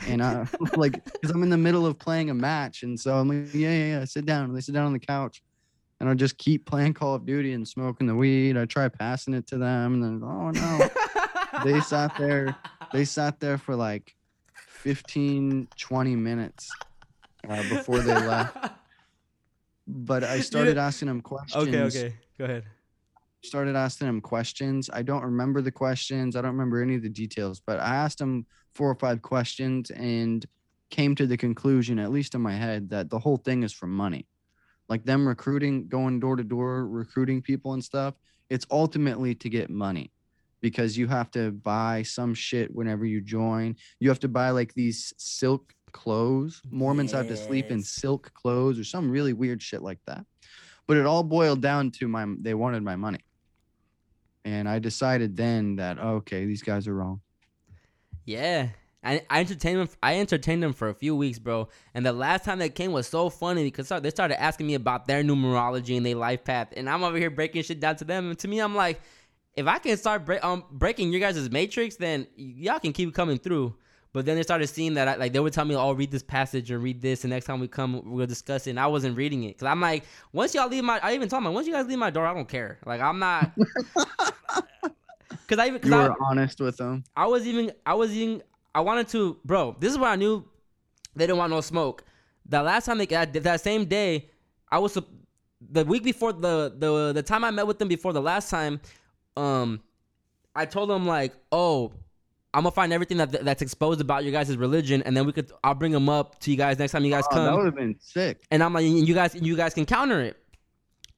And I like because I'm in the middle of playing a match. And so I'm like, yeah, yeah, yeah, sit down. And they sit down on the couch. And I just keep playing Call of Duty and smoking the weed. I try passing it to them, and then oh no. they sat there, they sat there for like 15, 20 minutes uh, before they left. But I started asking them questions Okay, okay. Go ahead. started asking them questions. I don't remember the questions. I don't remember any of the details, but I asked them four or five questions and came to the conclusion, at least in my head, that the whole thing is for money. Like them recruiting, going door to door, recruiting people and stuff. It's ultimately to get money because you have to buy some shit whenever you join. You have to buy like these silk clothes. Mormons have to sleep in silk clothes or some really weird shit like that. But it all boiled down to my they wanted my money. And I decided then that okay, these guys are wrong. Yeah. I, I entertained them. I entertained them for a few weeks, bro. And the last time they came was so funny because they started asking me about their numerology and their life path, and I'm over here breaking shit down to them. And to me, I'm like, if I can start break, um, breaking your guys' matrix, then y'all can keep coming through. But then they started seeing that, I, like they would tell me, "Oh, read this passage and read this, and next time we come, we'll discuss it." And I wasn't reading it because I'm like, once y'all leave my, I even told them, once you guys leave my door, I don't care. Like I'm not, because I even, cause You I, were honest with them. I was even, I was even, I wanted to, bro. This is where I knew they didn't want no smoke. The last time they that, that same day, I was the week before the the the time I met with them before the last time. Um, I told them like, oh, I'm gonna find everything that that's exposed about your guys' religion, and then we could I'll bring them up to you guys next time you guys Oh, that would have been sick. and I'm like, you guys you guys can counter it.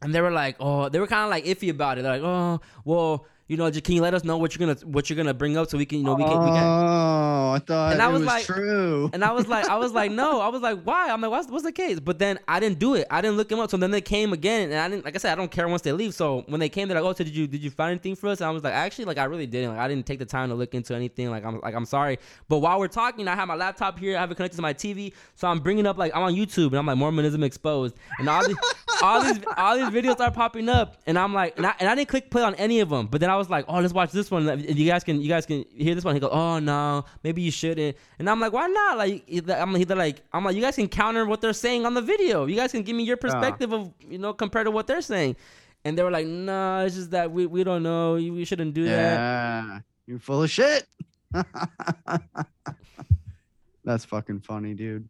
And they were like, oh, they were kind of like iffy about it. They're like, oh, well, you know, just, can you let us know what you're gonna what you're gonna bring up so we can, you know, we can, we can Oh, I thought And I it was was like- true. and I was like, I was like, no. I was like, why? I'm like, what's, what's the case? But then I didn't do it. I didn't look them up. So then they came again, and I didn't. Like I said, I don't care once they leave. So when they came, they're like, oh, so did you did you find anything for us? And I was like, actually, like I really didn't. Like I didn't take the time to look into anything. Like I'm like I'm sorry. But while we're talking, I have my laptop here. I have it connected to my TV. So I'm bringing up like I'm on YouTube, and I'm like Mormonism exposed, and all these all these all these videos are popping up, and I'm like, and I, and I didn't click play on any of them. But then I was like, oh, let's watch this one. You guys can you guys can hear this one. He goes, oh no, maybe you shouldn't. And I'm like, why not? Like I'm like, I'm like, you guys can counter what they're saying on the video. You guys can give me your perspective of you know compared to what they're saying. And they were like, no, it's just that we, we don't know. You- We shouldn't do that. You're full of shit. That's fucking funny, dude.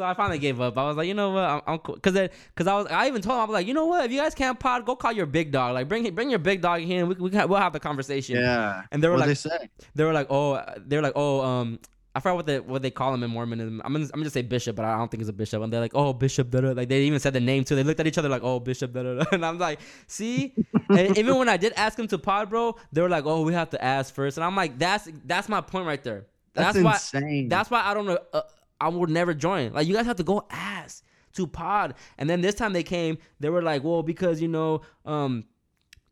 So I finally gave up. I was like, you know what, I'm, I'm cool. Cause, it- cause I was, I even told him, I was like, you know what, if you guys can't pod, go call your big dog. Like, bring, bring your big dog here, and we, we can, we'll have the conversation. Yeah. And they were What like, they they were like, oh, they were like, oh, um, I forgot what they what they call him in Mormonism. I'm gonna, I'm gonna just say bishop, but I don't think it's a bishop. And they're like, oh, bishop, da da. Like they even said the name too. They looked at each other like, oh, bishop, da. da. And I'm like, see. and even when I did ask him to pod, bro, they were like, oh, we have to ask first. And I'm like, that's that's my point right there. That's, That's, why. insane. That's why I don't know. Uh, I would never join. Like you guys have to go ask to pod. And then this time they came, they were like, well, because you know, um,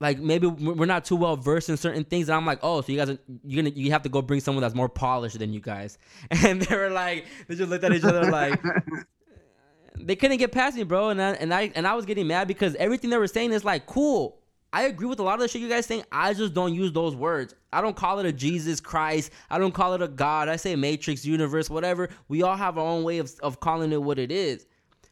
like maybe we're not too well versed in certain things. And I'm like, oh, so you guys, are, you're gonna, you have to go bring someone that's more polished than you guys. And they were like, they just looked at each other like. They couldn't get past me, bro, and I, and I and I was getting mad because everything they were saying is like cool. I agree with a lot of the shit you guys saying. I just don't use those words. I don't call it a Jesus Christ. I don't call it a God. I say Matrix, universe, whatever. We all have our own way of, of calling it what it is.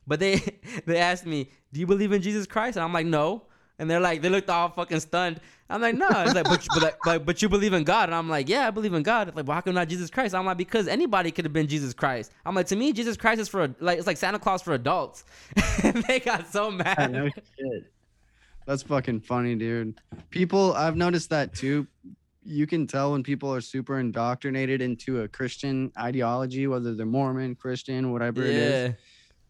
But they they asked me, "Do you believe in Jesus Christ?" And I'm like, "No." And they're like, they looked all fucking stunned. I'm like, no. It's like, but, but, but, but you believe in God. And I'm like, yeah, I believe in God. It's like, well, how come not Jesus Christ? I'm like, because anybody could have been Jesus Christ. I'm like, to me, Jesus Christ is for, like, it's like Santa Claus for adults. they got so mad. no shit. That's fucking funny, dude. People, I've noticed that too. You can tell when people are super indoctrinated into a Christian ideology, whether they're Mormon, Christian, whatever it is,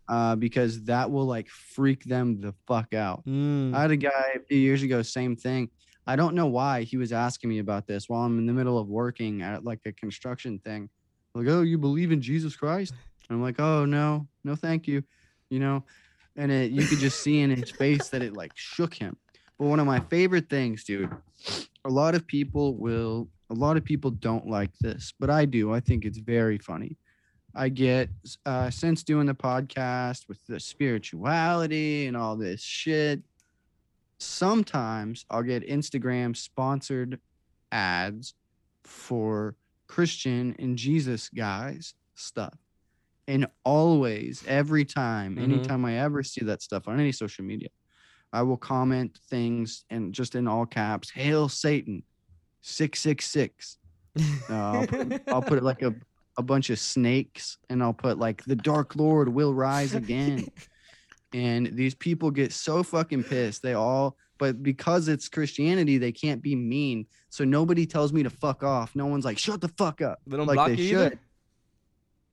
uh, because that will like freak them the fuck out. Mm. I had a guy a few years ago, same thing. I don't know why he was asking me about this while I'm in the middle of working at like a construction thing. Like, oh, you believe in Jesus Christ? And I'm like, oh no, no, thank you. You know, and it, you could just see in his face that it like shook him. But one of my favorite things, dude, a lot of people will, a lot of people don't like this, but I do. I think it's very funny. I get uh, since doing the podcast with the spirituality and all this shit. Sometimes I'll get Instagram sponsored ads for Christian and Jesus guys stuff. And always, every time, Mhm. anytime I ever see that stuff on any social media, I will comment things and just in all caps, Hail Satan, 666. Uh, I'll, put, I'll put like a, a bunch of snakes and I'll put like the Dark Lord will rise again. and these people get so fucking pissed. They all, but because it's Christianity, they can't be mean. So nobody tells me to fuck off. No one's like, shut the fuck up. They don't like block they you either?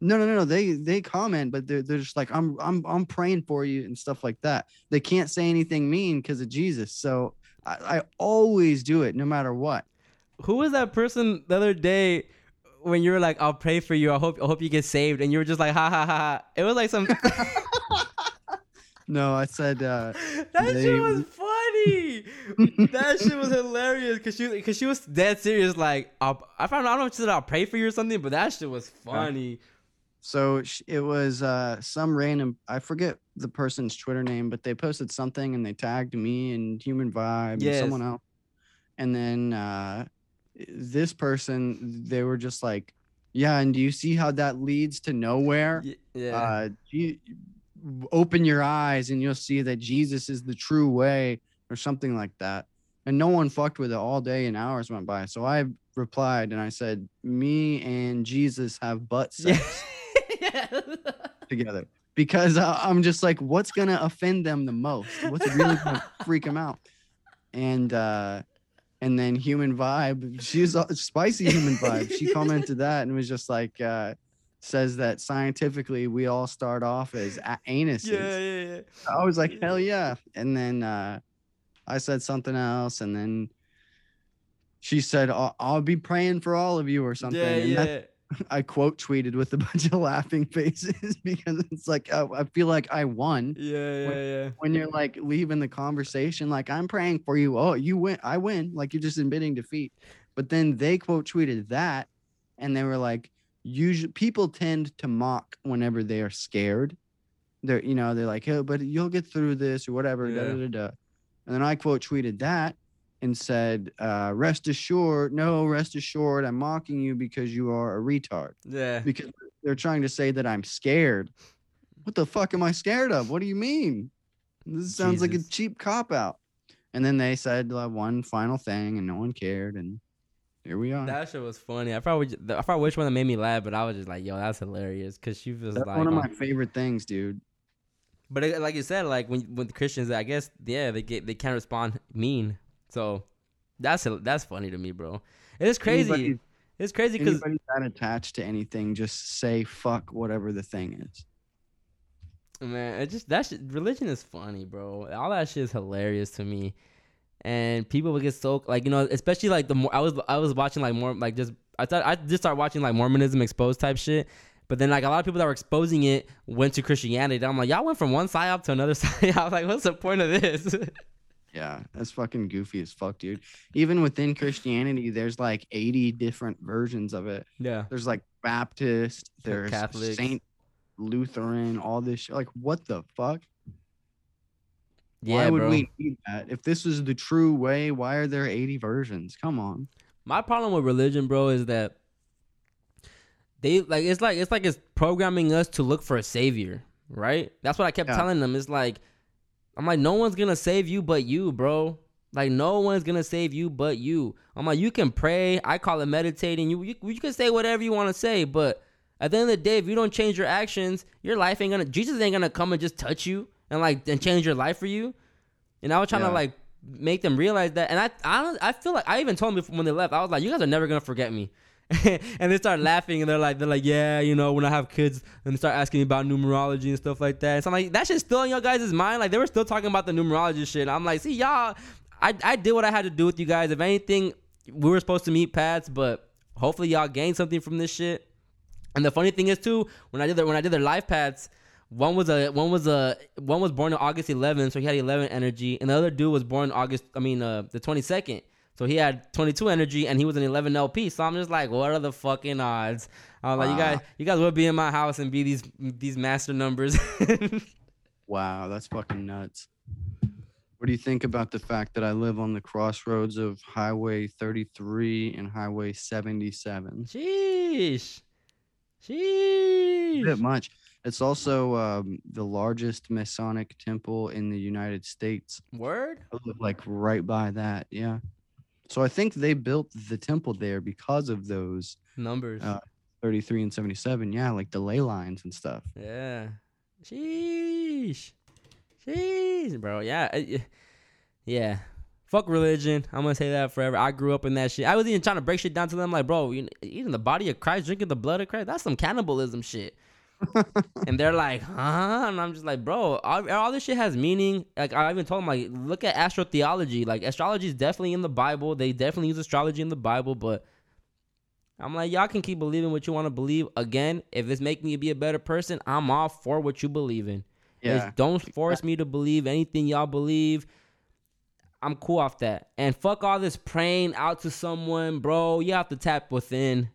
No, no, no, no. They they comment, but they're they're just like, I'm I'm I'm praying for you and stuff like that. They can't say anything mean because of Jesus. So I, I always do it no matter what. Who was that person the other day when you were like, "I'll pray for you. I hope I hope you get saved," and you were just like, "Ha ha ha!" ha. It was like some. No, I said uh that They- shit was funny. that shit was hilarious because she because she was dead serious. Like, I'll, I found I don't know if she said I'll pray for you or something, but that shit was funny. So it was uh, some random, I forget the person's Twitter name, but they posted something and they tagged me and Human Vibe Yes. and someone else. And then uh, this person, they were just like, Yeah, and do you see how that leads to nowhere? Yeah. Uh, you, open your eyes and you'll see that Jesus is the true way, or something like that. And no one fucked with it all day, and hours went by. So I replied and I said, "Me and Jesus have butt sex. Together." Because uh, I'm just like, what's gonna offend them the most? What's really gonna freak them out? And uh, and then human vibe, she's a spicy human vibe. She commented that and was just like, uh, says that scientifically we all start off as a- anuses. yeah, yeah, yeah. I was like, hell yeah. And then uh, I said something else, and then she said, I'll, I'll be praying for all of you or something. Yeah, and yeah. that I quote tweeted with a bunch of laughing faces because it's like I, I feel like I won. Yeah, yeah, yeah. When you're like leaving the conversation, like I'm praying for you. Oh, you win, I win. Like you're just admitting defeat. But then they quote tweeted that, and they were like, usually people tend to mock whenever they are scared. They're you know they're like, oh, but you'll get through this or whatever. Da, da, da, da. And then I quote tweeted that and said, uh, "Rest assured, no, rest assured, I'm mocking you because you are a retard." Yeah. because they're trying to say that I'm scared. What the fuck am I scared of? What do you mean? This sounds like a cheap cop out. And then they said uh, one final thing, and no one cared, and here we are. That shit was funny. I probably I forgot which one that made me laugh, but I was just like, "Yo, that's hilarious." Because she was That's like, one of my favorite things, dude. But it, like you said, like when when Christians, I guess, yeah, they get they can't respond mean. So that's that's funny to me, bro. It is crazy. Anybody, it's crazy because anybody that attached to anything, just say fuck whatever the thing is. man, it just that shit, religion is funny, bro. All that shit is hilarious to me. And people would get so like you know, especially like the more I was I was watching like more like just I thought I just started watching like Mormonism exposed type shit. But then like a lot of people that were exposing it went to Christianity. And I'm like, y'all went from one side up to another side. I was like, what's the point of this? Yeah, that's fucking goofy as fuck, dude. Even within Christianity, there's like 80 different versions of it. yeah. There's like Baptist, there's Catholics. Saint Lutheran, all this shit. Like, what the fuck? Yeah, why would bro. we need that? If this is the true way, why are there 80 versions? Come on. My problem with religion, bro, is that they like it's like it's like it's programming us to look for a savior, right? That's what I kept Yeah. telling them. It's like I'm like, no one's gonna save you but you, bro. Like no one's gonna save you but you. I'm like, you can pray. I call it meditating. You you, you can say whatever you want to say, but at the end of the day, if you don't change your actions, your life ain't gonna. Jesus ain't gonna come and just touch you and like and change your life for you. And I was trying Yeah. to like make them realize that. And I, I, don't- I feel like I even told them before when they left. I was like, you guys are never gonna forget me. and they start laughing and they're like, they're like, yeah, you know, when I have kids, and they start asking me about numerology and stuff like that. So I'm like, that shit's still in your guys' mind. Like they were still talking about the numerology shit. I'm like, see, y'all, I, I did what I had to do with you guys. If anything, we were supposed to meet Pats, but hopefully y'all gained something from this shit. And the funny thing is too, when I did their when I did their life paths, one was a one was a one was born on August 11th, so he had 11 energy, and the other dude was born August, I mean, uh, the 22nd, so he had 22 energy, and he was an 11 LP. So I'm just like, what are the fucking odds? I'm like, you guys, you guys would be in my house and be these these master numbers. Wow, that's fucking nuts. What do you think about the fact that I live on the crossroads of Highway 33 and Highway 77? Sheesh, A bit much. It's also um, the largest Masonic temple in the United States. Word. I live like right by that. Yeah. So I think they built the temple there because of those Numbers. Uh, 33 and 77. Yeah, like the ley lines and stuff. Yeah. Sheesh. Sheesh, bro. Yeah. Yeah. Fuck religion. I'm gonna say that forever. I grew up in that shit. I was even trying to break shit down to them, like, bro, you, eating the body of Christ, drinking the blood of Christ, that's some cannibalism shit. And they're like, huh? And I'm just like, bro, all, all this shit has meaning. Like, I even told them, like, look at astrotheology. Like, astrology is definitely in the Bible. They definitely use astrology in the Bible, but I'm like, y'all can keep believing what you want to believe. Again, if it's making you be a better person, I'm all for what you believe in. Yeah. don't force me to believe anything y'all believe. I'm cool off that. And fuck all this praying out to someone, bro. You have to tap within.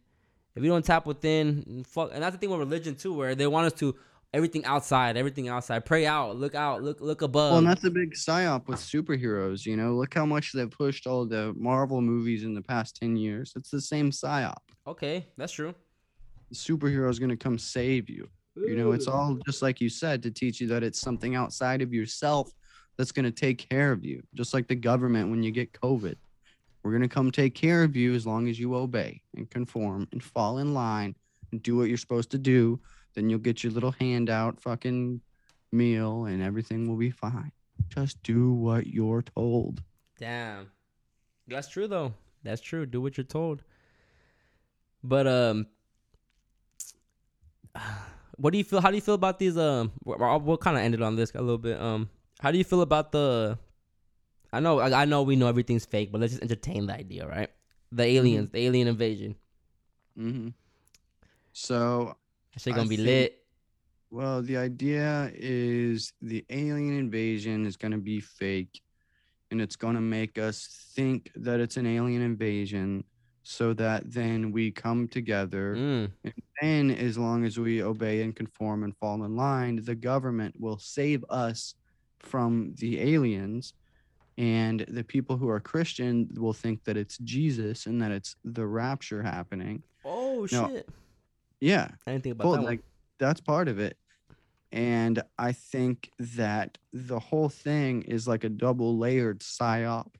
If you don't tap within, fuck. And that's the thing with religion too, where they want us to everything outside, everything outside. Pray out, look out, look look above. Well, and that's a big psyop with superheroes. You know, look how much they've pushed all the Marvel movies in the past 10 years. It's the same psyop. okay, that's true. the superhero is going to come save you. You know, it's all just like you said to teach you that it's something outside of yourself that's going to take care of you. Just like the government when you get COVID. We're going to come take care of you as long as you obey and conform and fall in line and do what you're supposed to do. Then you'll get your little handout fucking meal and everything will be fine. Just do what you're told. Damn. That's true though. That's true. Do what you're told. But um what do you feel how do you feel about these um we'll, we'll kind of ended on this a little bit. Um how do you feel about the I know I, I know we know everything's fake, but let's just entertain the idea, right? The aliens, the alien invasion. Mm-hmm. So That shit gonna be think- lit. Well, the idea is the alien invasion is going to be fake and it's going to make us think that it's an alien invasion so that then we come together. Mm. And then as long as we obey and conform and fall in line, the government will save us from the aliens. And the people who are Christian will think that it's Jesus and that it's the rapture happening. Oh No. shit. Yeah. I didn't think about Well, that. one. like that's part of it. And I think that the whole thing is like a double layered psyop,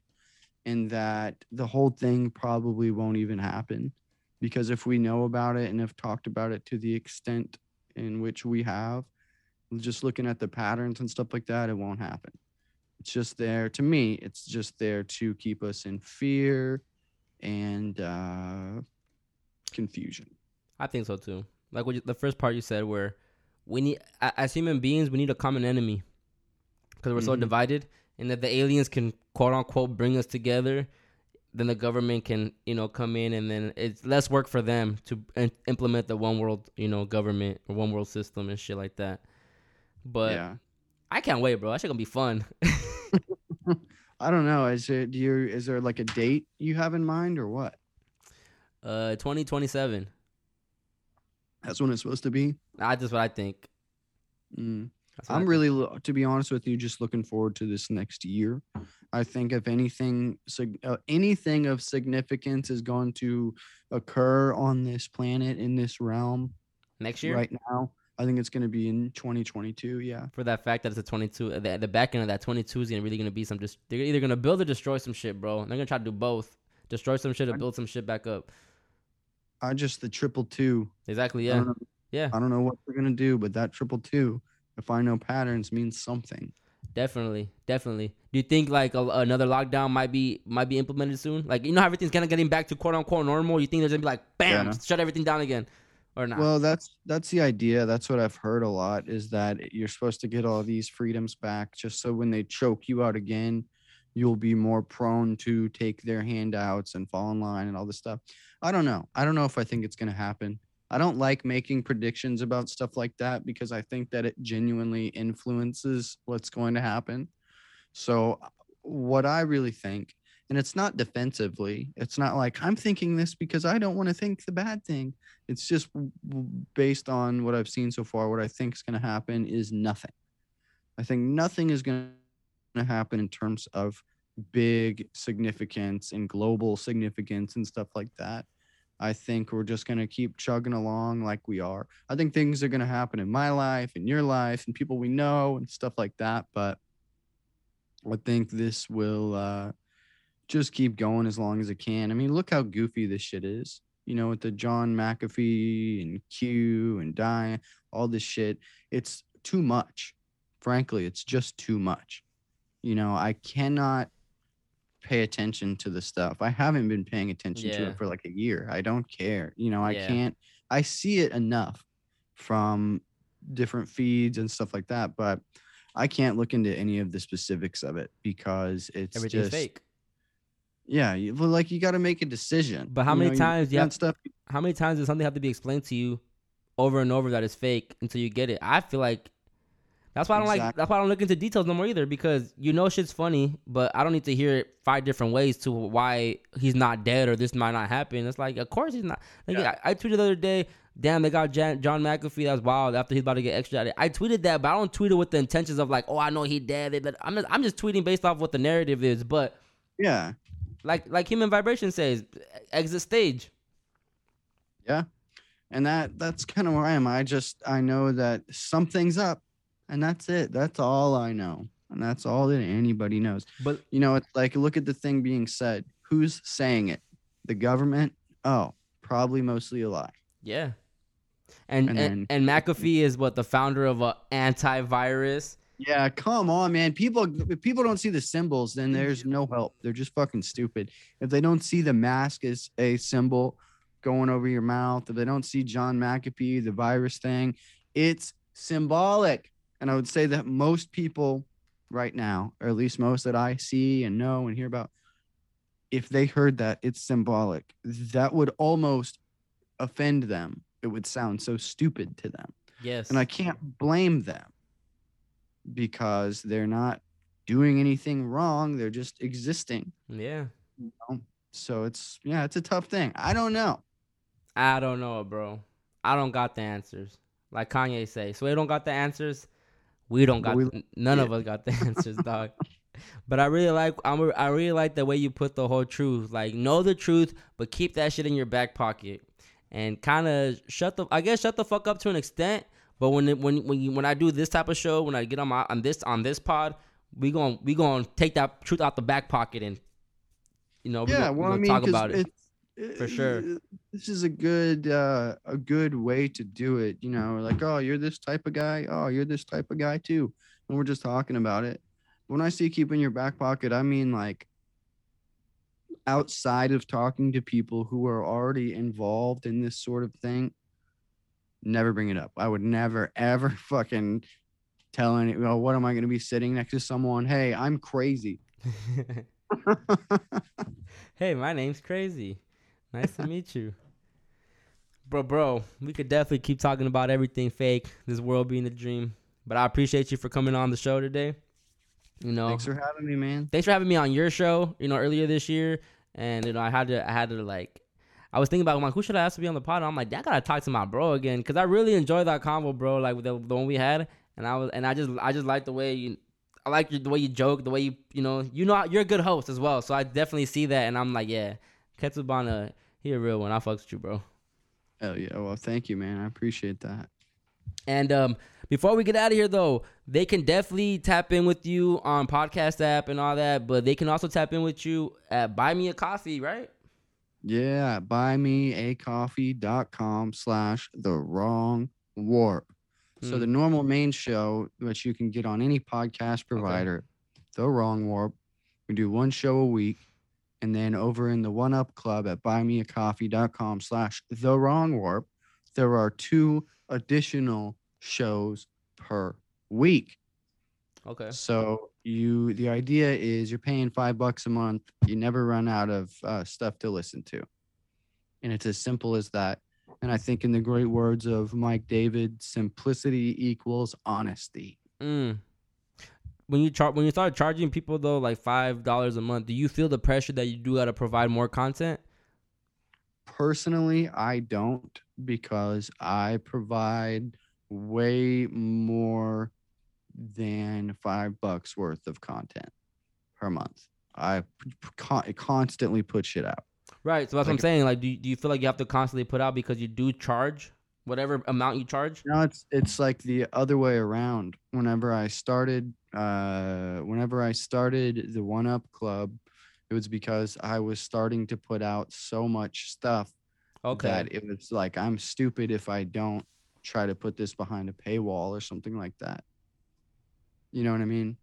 and that the whole thing probably won't even happen. Because if we know about it and have talked about it to the extent in which we have, just looking at the patterns and stuff like that, it won't happen. It's just there to me, it's just there to keep us in fear and uh, confusion. I think so too. Like what you, the first part you said, where we need as human beings, we need a common enemy because we're so Mhm. divided, and that the aliens can quote unquote bring us together. Then the government can, you know, come in, and then it's less work for them to in- implement the one world, you know, government or one world system and shit like that. But yeah. I can't wait, bro. That shit gonna be fun. I don't know. Is it do you is there like a date you have in mind or what? uh, twenty twenty seven. That's when it's supposed to be. That's just what I think. Mm. What I I'm think. really, lo- to be honest with you, just looking forward to this next year. I think if anything, sig- uh, anything of significance is going to occur on this planet in this realm next year. right now, I think it's going to be in 2022. Yeah. for that fact that it's a 22 uh, the, the back end of that 22 is gonna really gonna be some just they're either gonna build or destroy some shit bro they're gonna try to do both destroy some shit or build some shit back up I just the triple two. exactly yeah don't know, yeah I don't know what they're gonna do, but that triple two, if I know patterns, means something. definitely definitely do you think like a, another lockdown might be might be implemented soon like you know how everything's kind of getting back to quote unquote normal you think there's gonna be like bam Yeah. shut everything down again or not Well, that's that's the idea. That's what I've heard a lot is that you're supposed to get all these freedoms back just so when they choke you out again, you'll be more prone to take their handouts and fall in line and all this stuff. I don't know. I don't know if I think it's going to happen. I don't like making predictions about stuff like that because I think that it genuinely influences what's going to happen. So, what I really think, and it's not defensively, it's not like I'm thinking this because I don't want to think the bad thing it's just based on what I've seen so far. What I think is going to happen is nothing. I think nothing is going to happen in terms of big significance and global significance and stuff like that. I think we're just going to keep chugging along like we are. I think things are going to happen in my life, in your life, and people we know and stuff like that. But I think this will uh, just keep going as long as it can. I mean, look how goofy this shit is you know, with the John McAfee and Q and Diane, all this shit. It's too much. Frankly, it's just too much. You know, I cannot pay attention to the stuff. I haven't been paying attention to it for like a year. I don't care. You know, I Yeah. can't I see it enough from different feeds and stuff like that, but I can't look into any of the specifics of it because it's everything's just fake yeah, you, well, like you got to make a decision. But how You many know, times you have- stuff? how many times does something have to be explained to you over and over that is fake until you get it? I feel like that's why I don't like that's why I don't look into details no more either because you know shit's funny, but I don't need to hear it five different ways to why he's not dead or this might not happen. It's like of course he's not. Like, Yeah. I, I tweeted the other day, damn they got Jan, John McAfee. That was wild after he's about to get extradited. I tweeted that, but I don't tweet it with the intentions of like, oh I know he dead. I'm just, I'm just tweeting based off what the narrative is, but Yeah, like like human vibration says, exit stage. Yeah. And that that's kind of where I am. I just I know that something's up, and that's it. That's all I know, and that's all that anybody knows. But You know, it's like look at the thing being said. Who's saying it? The government? Oh, probably mostly a lie. yeah. And And and, and, McAfee is what the founder of a antivirus. Yeah, come on, man. People if people don't see the symbols, then there's no help. They're just fucking stupid. If they don't see the mask as a symbol going over your mouth, if they don't see John McAfee, the virus thing, it's symbolic. And I would say that most people right now, or at least most that I see and know and hear about, if they heard that, it's symbolic. That would almost offend them. It would sound so stupid to them. Yes. And I can't blame them because they're not doing anything wrong. They're just existing. yeah. So it's, yeah, it's a tough thing. I don't know. I don't know, bro. I don't got the answers. Like Kanye say, so we don't got the answers. We don't got. we- none of us got the answers, dog. But I really like. I'm. I really like the way you put the whole truth. Like, know the truth, but keep that shit in your back pocket, and kind of shut the. I guess shut the fuck up to an extent. But when it, when when you, when I do this type of show, when I get on my on this on this pod, we gon' we gonna take that truth out the back pocket and, you know, yeah, we well, I mean, talk about it. For sure. This is a good, uh, a good way to do it. You know, like, oh, you're this type of guy. Oh, you're this type of guy too. And we're just talking about it. When I say keep in your back pocket, I mean like outside of talking to people who are already involved in this sort of thing. Never bring it up. I would never, ever fucking tell any. Well, what am I going to be sitting next to someone? Hey, I'm crazy. hey, my name's Crazy. Nice to meet you. Bro, bro, we could definitely keep talking about everything fake, this world being a dream. But I appreciate you for coming on the show today. You know, Thanks for having me, man. thanks for having me on your show. You know, earlier this year, and you know, I had to, I had to like, I was thinking about like, who should I ask to be on the pod? I'm like, I gotta talk to my bro again because I really enjoyed that convo, bro. Like the, the one we had, and I was, and I just, I just like the way you, I like the way you joke, the way you, you know, you know, you're a good host as well. So I definitely see that, and I'm like, yeah, Ketsubana, he a real one. I fucks with you, bro. Hell yeah. Well, thank you, man. I appreciate that. And um, before we get out of here, though, they can definitely tap in with you on podcast app and all that. But they can also tap in with you at Buy Me a Coffee, right? Yeah, buymeacoffee.com slash the wrong warp. So Hmm. the normal main show, which you can get on any podcast provider, the wrong warp. We do one show a week. And then over in the one up club at buymeacoffee.com slash the wrong warp, there are two additional shows per week. Okay. So you the idea is you're paying five bucks a month. You never run out of uh, stuff to listen to, and it's as simple as that. And I think, in the great words of Mike David, simplicity equals honesty. Mm. When you char- when you start charging people though like five dollars a month, do you feel the pressure that you do got to provide more content? Personally, I don't because I provide way more than five bucks worth of content per month. I con- constantly put shit out. Right. So that's what I'm saying. Like, do you, do you feel like you have to constantly put out because you do charge whatever amount you charge? No, it's it's like the other way around. Whenever I started, uh, whenever I started the One Up Club, it was because I was starting to put out so much stuff Okay. that it was like I'm stupid if I don't try to put this behind a paywall or something like that. You know what I mean?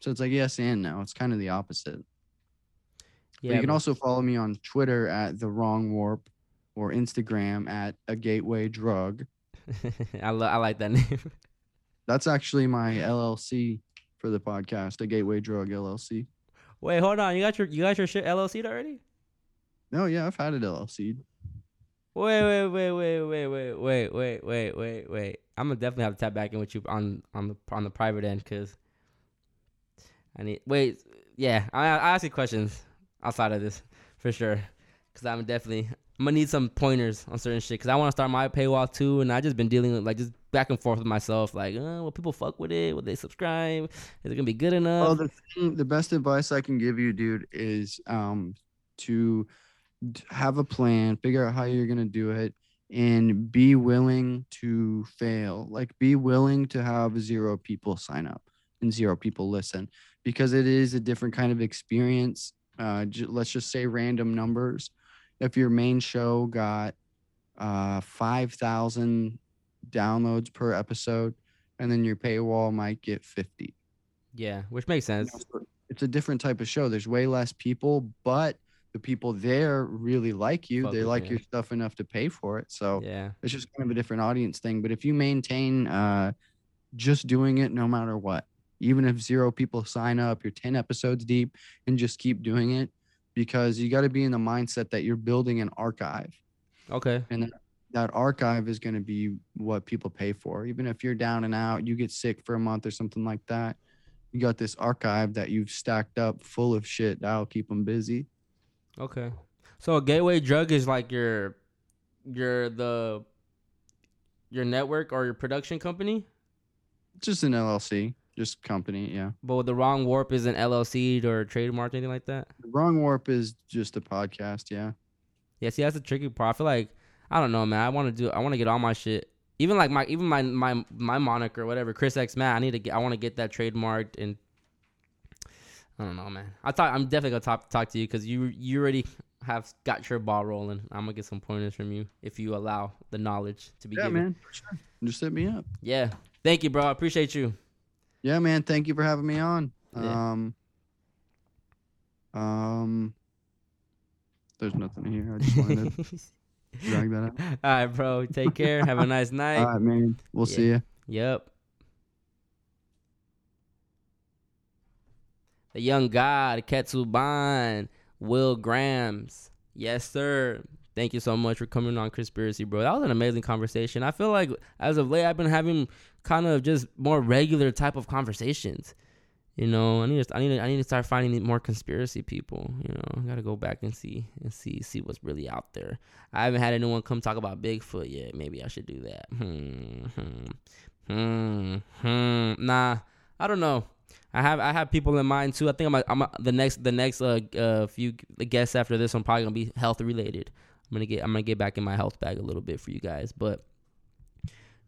So it's like yes and no. It's kind of the opposite. But yeah. you can bro. also follow me on Twitter at the Wrong Warp or Instagram at a Gateway Drug. I lo- I like that name. That's actually my LLC for the podcast, a Gateway Drug LLC. Wait, hold on. You got your you got your shit LLC already? No, yeah, I've had it LLC. Wait, wait, wait, wait, wait, wait, wait, wait, wait, wait, wait. I'm gonna definitely have to tap back in with you on on the on the private end because I need. Wait, yeah, I I ask you questions outside of this for sure because I'm definitely I'm gonna need some pointers on certain shit because I want to start my paywall too, and I just been dealing with like just back and forth with myself, like, uh, will people fuck with it? Will they subscribe? Is it gonna be good enough? Oh, the thing, the best advice I can give you, dude, is um to have a plan, figure out how you're gonna do it, and be willing to fail. Like be willing to have zero people sign up and zero people listen because it is a different kind of experience. Uh, j- let's just say random numbers. If your main show got uh, 5,000 downloads per episode, and then your paywall might get 50. Yeah, which makes sense. It's a different type of show. There's way less people, but the people there really like you. Fuck they like you. your stuff enough to pay for it. So Yeah. it's just kind of a different audience thing. But if you maintain uh, just doing it no matter what, even if zero people sign up, you're 10 episodes deep and just keep doing it because you got to be in the mindset that you're building an archive. Okay. And that archive is going to be what people pay for. Even if you're down and out, you get sick for a month or something like that, you got this archive that you've stacked up full of shit that'll keep them busy. Okay. So a gateway drug is like your your the your network or your production company, Just an LLC, just company. Yeah. but the wrong warp is an LLC or a trademark anything like that. The wrong warp is just a podcast. Yeah. Yeah, see that's the tricky part. I feel like I don't know, man. I want to do. I want to get all my shit. Even like my even my my my moniker, whatever, Chris X Matt. I need to get. I want to get that trademarked and. I don't know, man. I thought I'm definitely gonna talk talk to you because you you already have got your ball rolling. I'm gonna get some pointers from you if you allow the knowledge to be Yeah, given. man. For sure. Just hit me up. Yeah. Thank you, bro. I appreciate you. Yeah, man. Thank you for having me on. Yeah. Um, um, there's nothing here. I just wanted to drag that out. All right, bro. Take care. Have a nice night. All right, man. We'll see you. Yep. The young god, Ketsuban, Will Grams. Yes, sir. Thank you so much for coming on Conspiracy, bro. That was an amazing conversation. I feel like as of late, I've been having kind of just more regular type of conversations. You know, I need to, I need to, I need to start finding more conspiracy people. You know, I gotta go back and see and see see what's really out there. I haven't had anyone come talk about Bigfoot yet. Maybe I should do that. Hmm. hmm. Hmm. Hmm. Nah, I don't know. I have I have people in mind too. I think I'm I'm the next the next uh, uh few guests after this one probably gonna be health related. I'm gonna get I'm gonna get back in my health bag a little bit for you guys, but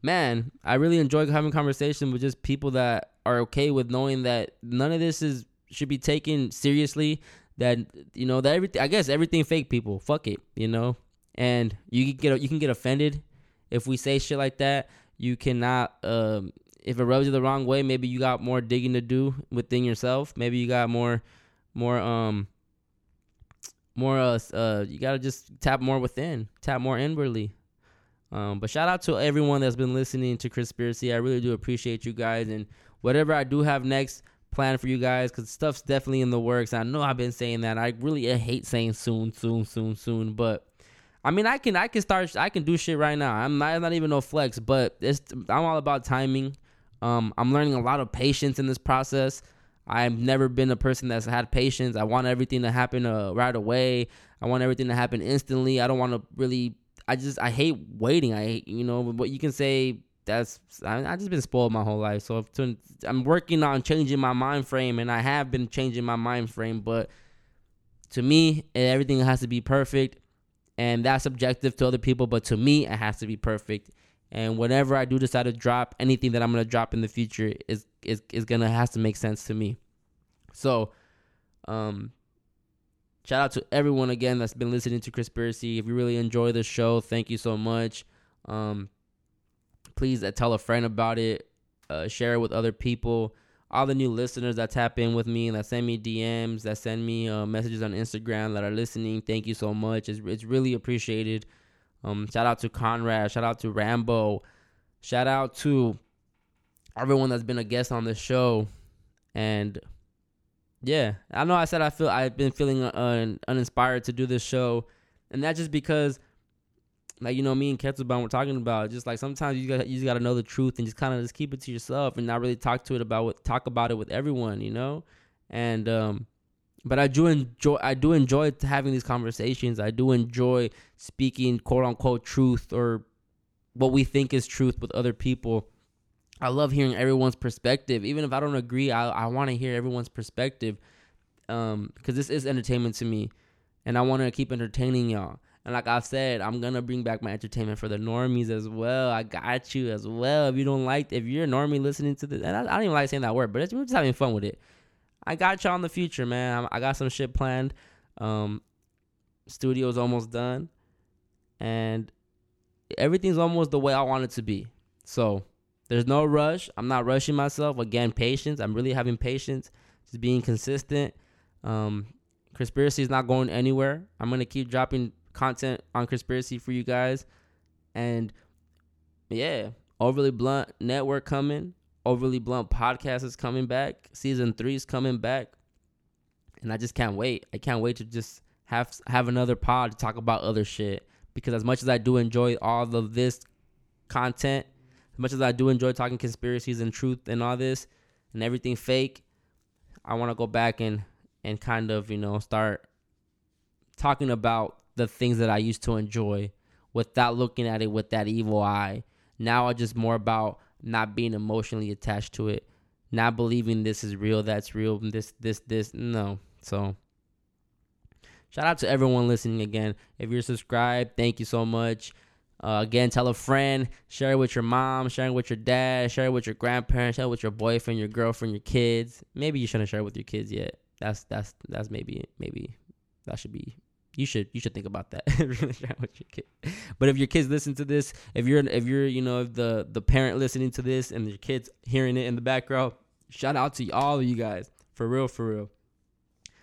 man, I really enjoy having conversation with just people that are okay with knowing that none of this is should be taken seriously. That you know that everything I guess everything fake people. Fuck it, you know. And you can get you can get offended if we say shit like that. You cannot um if it rubs you the wrong way, maybe you got more digging to do within yourself. Maybe you got more more um more uh, uh you gotta just tap more within, tap more inwardly. Um, but shout out to everyone that's been listening to Conspiracy. I really do appreciate you guys and whatever I do have next planned for you guys because stuff's definitely in the works. I know I've been saying that. I really hate saying soon, soon, soon, soon, but I mean I can I can start I can do shit right now. I'm not I'm not even no flex, but it's I'm all about timing. Um, I'm learning a lot of patience in this process. I've never been a person that's had patience. I want everything to happen uh, right away. I want everything to happen instantly. I don't want to really. I just I hate waiting. I you know what you can say. That's I, I just been spoiled my whole life. So to, I'm working on changing my mind frame, and I have been changing my mind frame. But to me, everything has to be perfect, and that's subjective to other people. But to me, it has to be perfect. And whenever I do decide to drop anything that I'm gonna drop in the future is is is gonna has to make sense to me. So, um, shout out to everyone again that's been listening to Conspiracy. If you really enjoy the show, thank you so much. Um, please uh, tell a friend about it. Uh, share it with other people. All the new listeners that tap in with me and that send me DMs, that send me uh, messages on Instagram that are listening, thank you so much. It's it's really appreciated. Um, shout out to Conrad. Shout out to Rambo. Shout out to everyone that's been a guest on this show. And yeah, I know I said I feel I've been feeling uh, uninspired to do this show, and that's just because, like you know, me and Ketsuban were talking about just like sometimes you got you just got to know the truth and just kind of just keep it to yourself and not really talk to it about what talk about it with everyone, you know, and um, but I do enjoy I do enjoy having these conversations. I do enjoy speaking quote unquote truth or what we think is truth with other people. I love hearing everyone's perspective, even if I don't agree. I I want to hear everyone's perspective, um, because this is entertainment to me, and I want to keep entertaining y'all. And like I said, I'm gonna bring back my entertainment for the normies as well. I got you as well. If you don't like, if you're a normie listening to this, and I, I don't even like saying that word, but we're just having fun with it. I got y'all in the future, man. I, got some shit planned. Um, studio's almost done, and everything's almost the way I want it to be. So there's no rush. I'm not rushing myself. Again, patience. I'm really having patience. Just being consistent. Um, conspiracy is not going anywhere. I'm gonna keep dropping content on conspiracy for you guys, and yeah, overly blunt network coming. Overly blunt podcast is coming back. Season three is coming back, and I just can't wait. I can't wait to just have have another pod to talk about other shit. Because as much as I do enjoy all of this content, as much as I do enjoy talking conspiracies and truth and all this and everything fake, I want to go back and and kind of you know start talking about the things that I used to enjoy without looking at it with that evil eye. Now I just more about not being emotionally attached to it, not believing this is real, that's real, this, this, this. No. So shout out to everyone listening again. If you're subscribed, thank you so much. Uh, again, tell a friend, share it with your mom, share it with your dad, share it with your grandparents, share it with your boyfriend, your girlfriend, your kids. Maybe you shouldn't share it with your kids yet. That's that's that's maybe maybe that should be you should you should think about that with your kid. But if your kids listen to this, if you're if you're you know if the the parent listening to this and your kids hearing it in the background, shout out to all of you guys for real for real.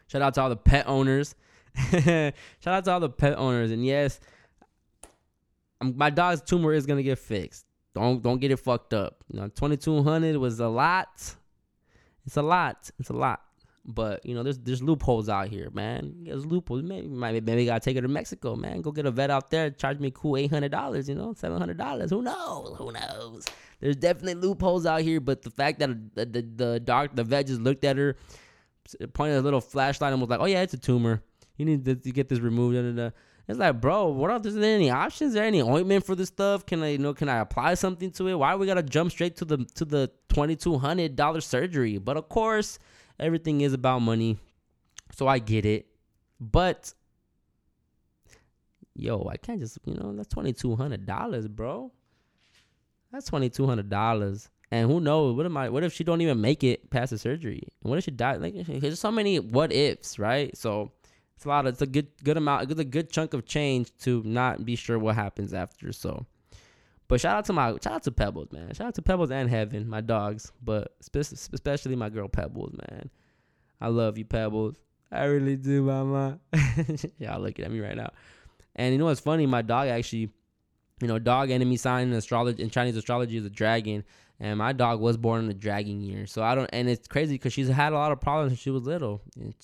Shout out to all the pet owners. shout out to all the pet owners and yes, um, my dog's tumor is gonna get fixed. Don't don't get it fucked up. You know, twenty two hundred was a lot. It's a lot. It's a lot. But you know, there's there's loopholes out here, man. There's loopholes. Maybe maybe, maybe gotta take her to Mexico, man. Go get a vet out there. Charge me cool eight hundred dollars. You know, seven hundred dollars. Who knows? Who knows? There's definitely loopholes out here. But the fact that the the, the doc the vet just looked at her, pointed a little flashlight and was like, "Oh yeah, it's a tumor. You need to, get this removed." Da, da, da. It's like, bro, what else? Is there any options? Is there any ointment for this stuff? Can I, you know, can I apply something to it? Why we gotta jump straight to the to the twenty two hundred dollar surgery? But of course, everything is about money, so I get it. But yo, I can't just, you know, that's twenty two hundred dollars, bro. That's twenty two hundred dollars. And who knows? What am I? What if she don't even make it past the surgery? What if she die? Like, there's so many what ifs, right? So it's a lot. Of, it's a good good amount. It's a good chunk of change to not be sure what happens after. So, but shout out to my shout out to Pebbles, man. Shout out to Pebbles and Heaven, my dogs. But spe- especially my girl Pebbles, man. I love you, Pebbles. I really do, mama. Y'all looking at me right now. And you know what's funny? My dog actually, you know, dog enemy sign in astrology in Chinese astrology is a dragon, and my dog was born in the dragon year. So I don't, and it's crazy because she's had a lot of problems since she was little.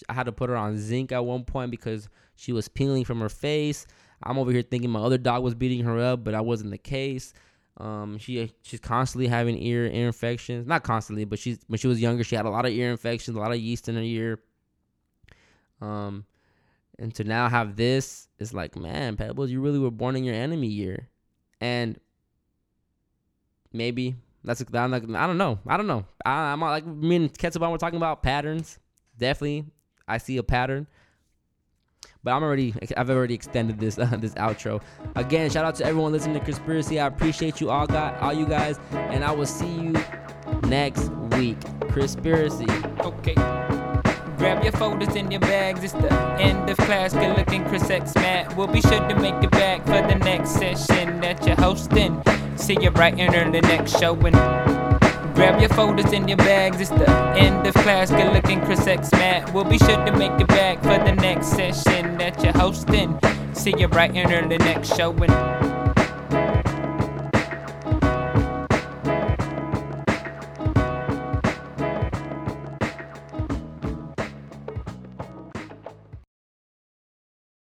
I had to put her on zinc at one point because she was peeling from her face. I'm over here thinking my other dog was beating her up, but I wasn't the case. Um, she she's constantly having ear ear infections. Not constantly, but she's when she was younger, she had a lot of ear infections, a lot of yeast in her ear. Um, and to now have this, it's like, man, Pebbles, you really were born in your enemy year, and maybe that's I'm like, I don't know, I don't know. I, am like me and Ketsuban were talking about patterns. Definitely, I see a pattern. But I'm already, I've already extended this uh, this outro. Again, shout out to everyone listening to Conspiracy. I appreciate you all, got all you guys, and I will see you next week. Conspiracy. Okay. Grab your folders and your bags. It's the end of class. Good looking Chris X Matt. We'll be sure to make it back for the next session that you're hosting. See you right in the next show. And grab your folders and your bags. It's the end of class. Good looking Chris X Matt. We'll be sure to make it back for the next session that you're hosting. See you right in the next show. And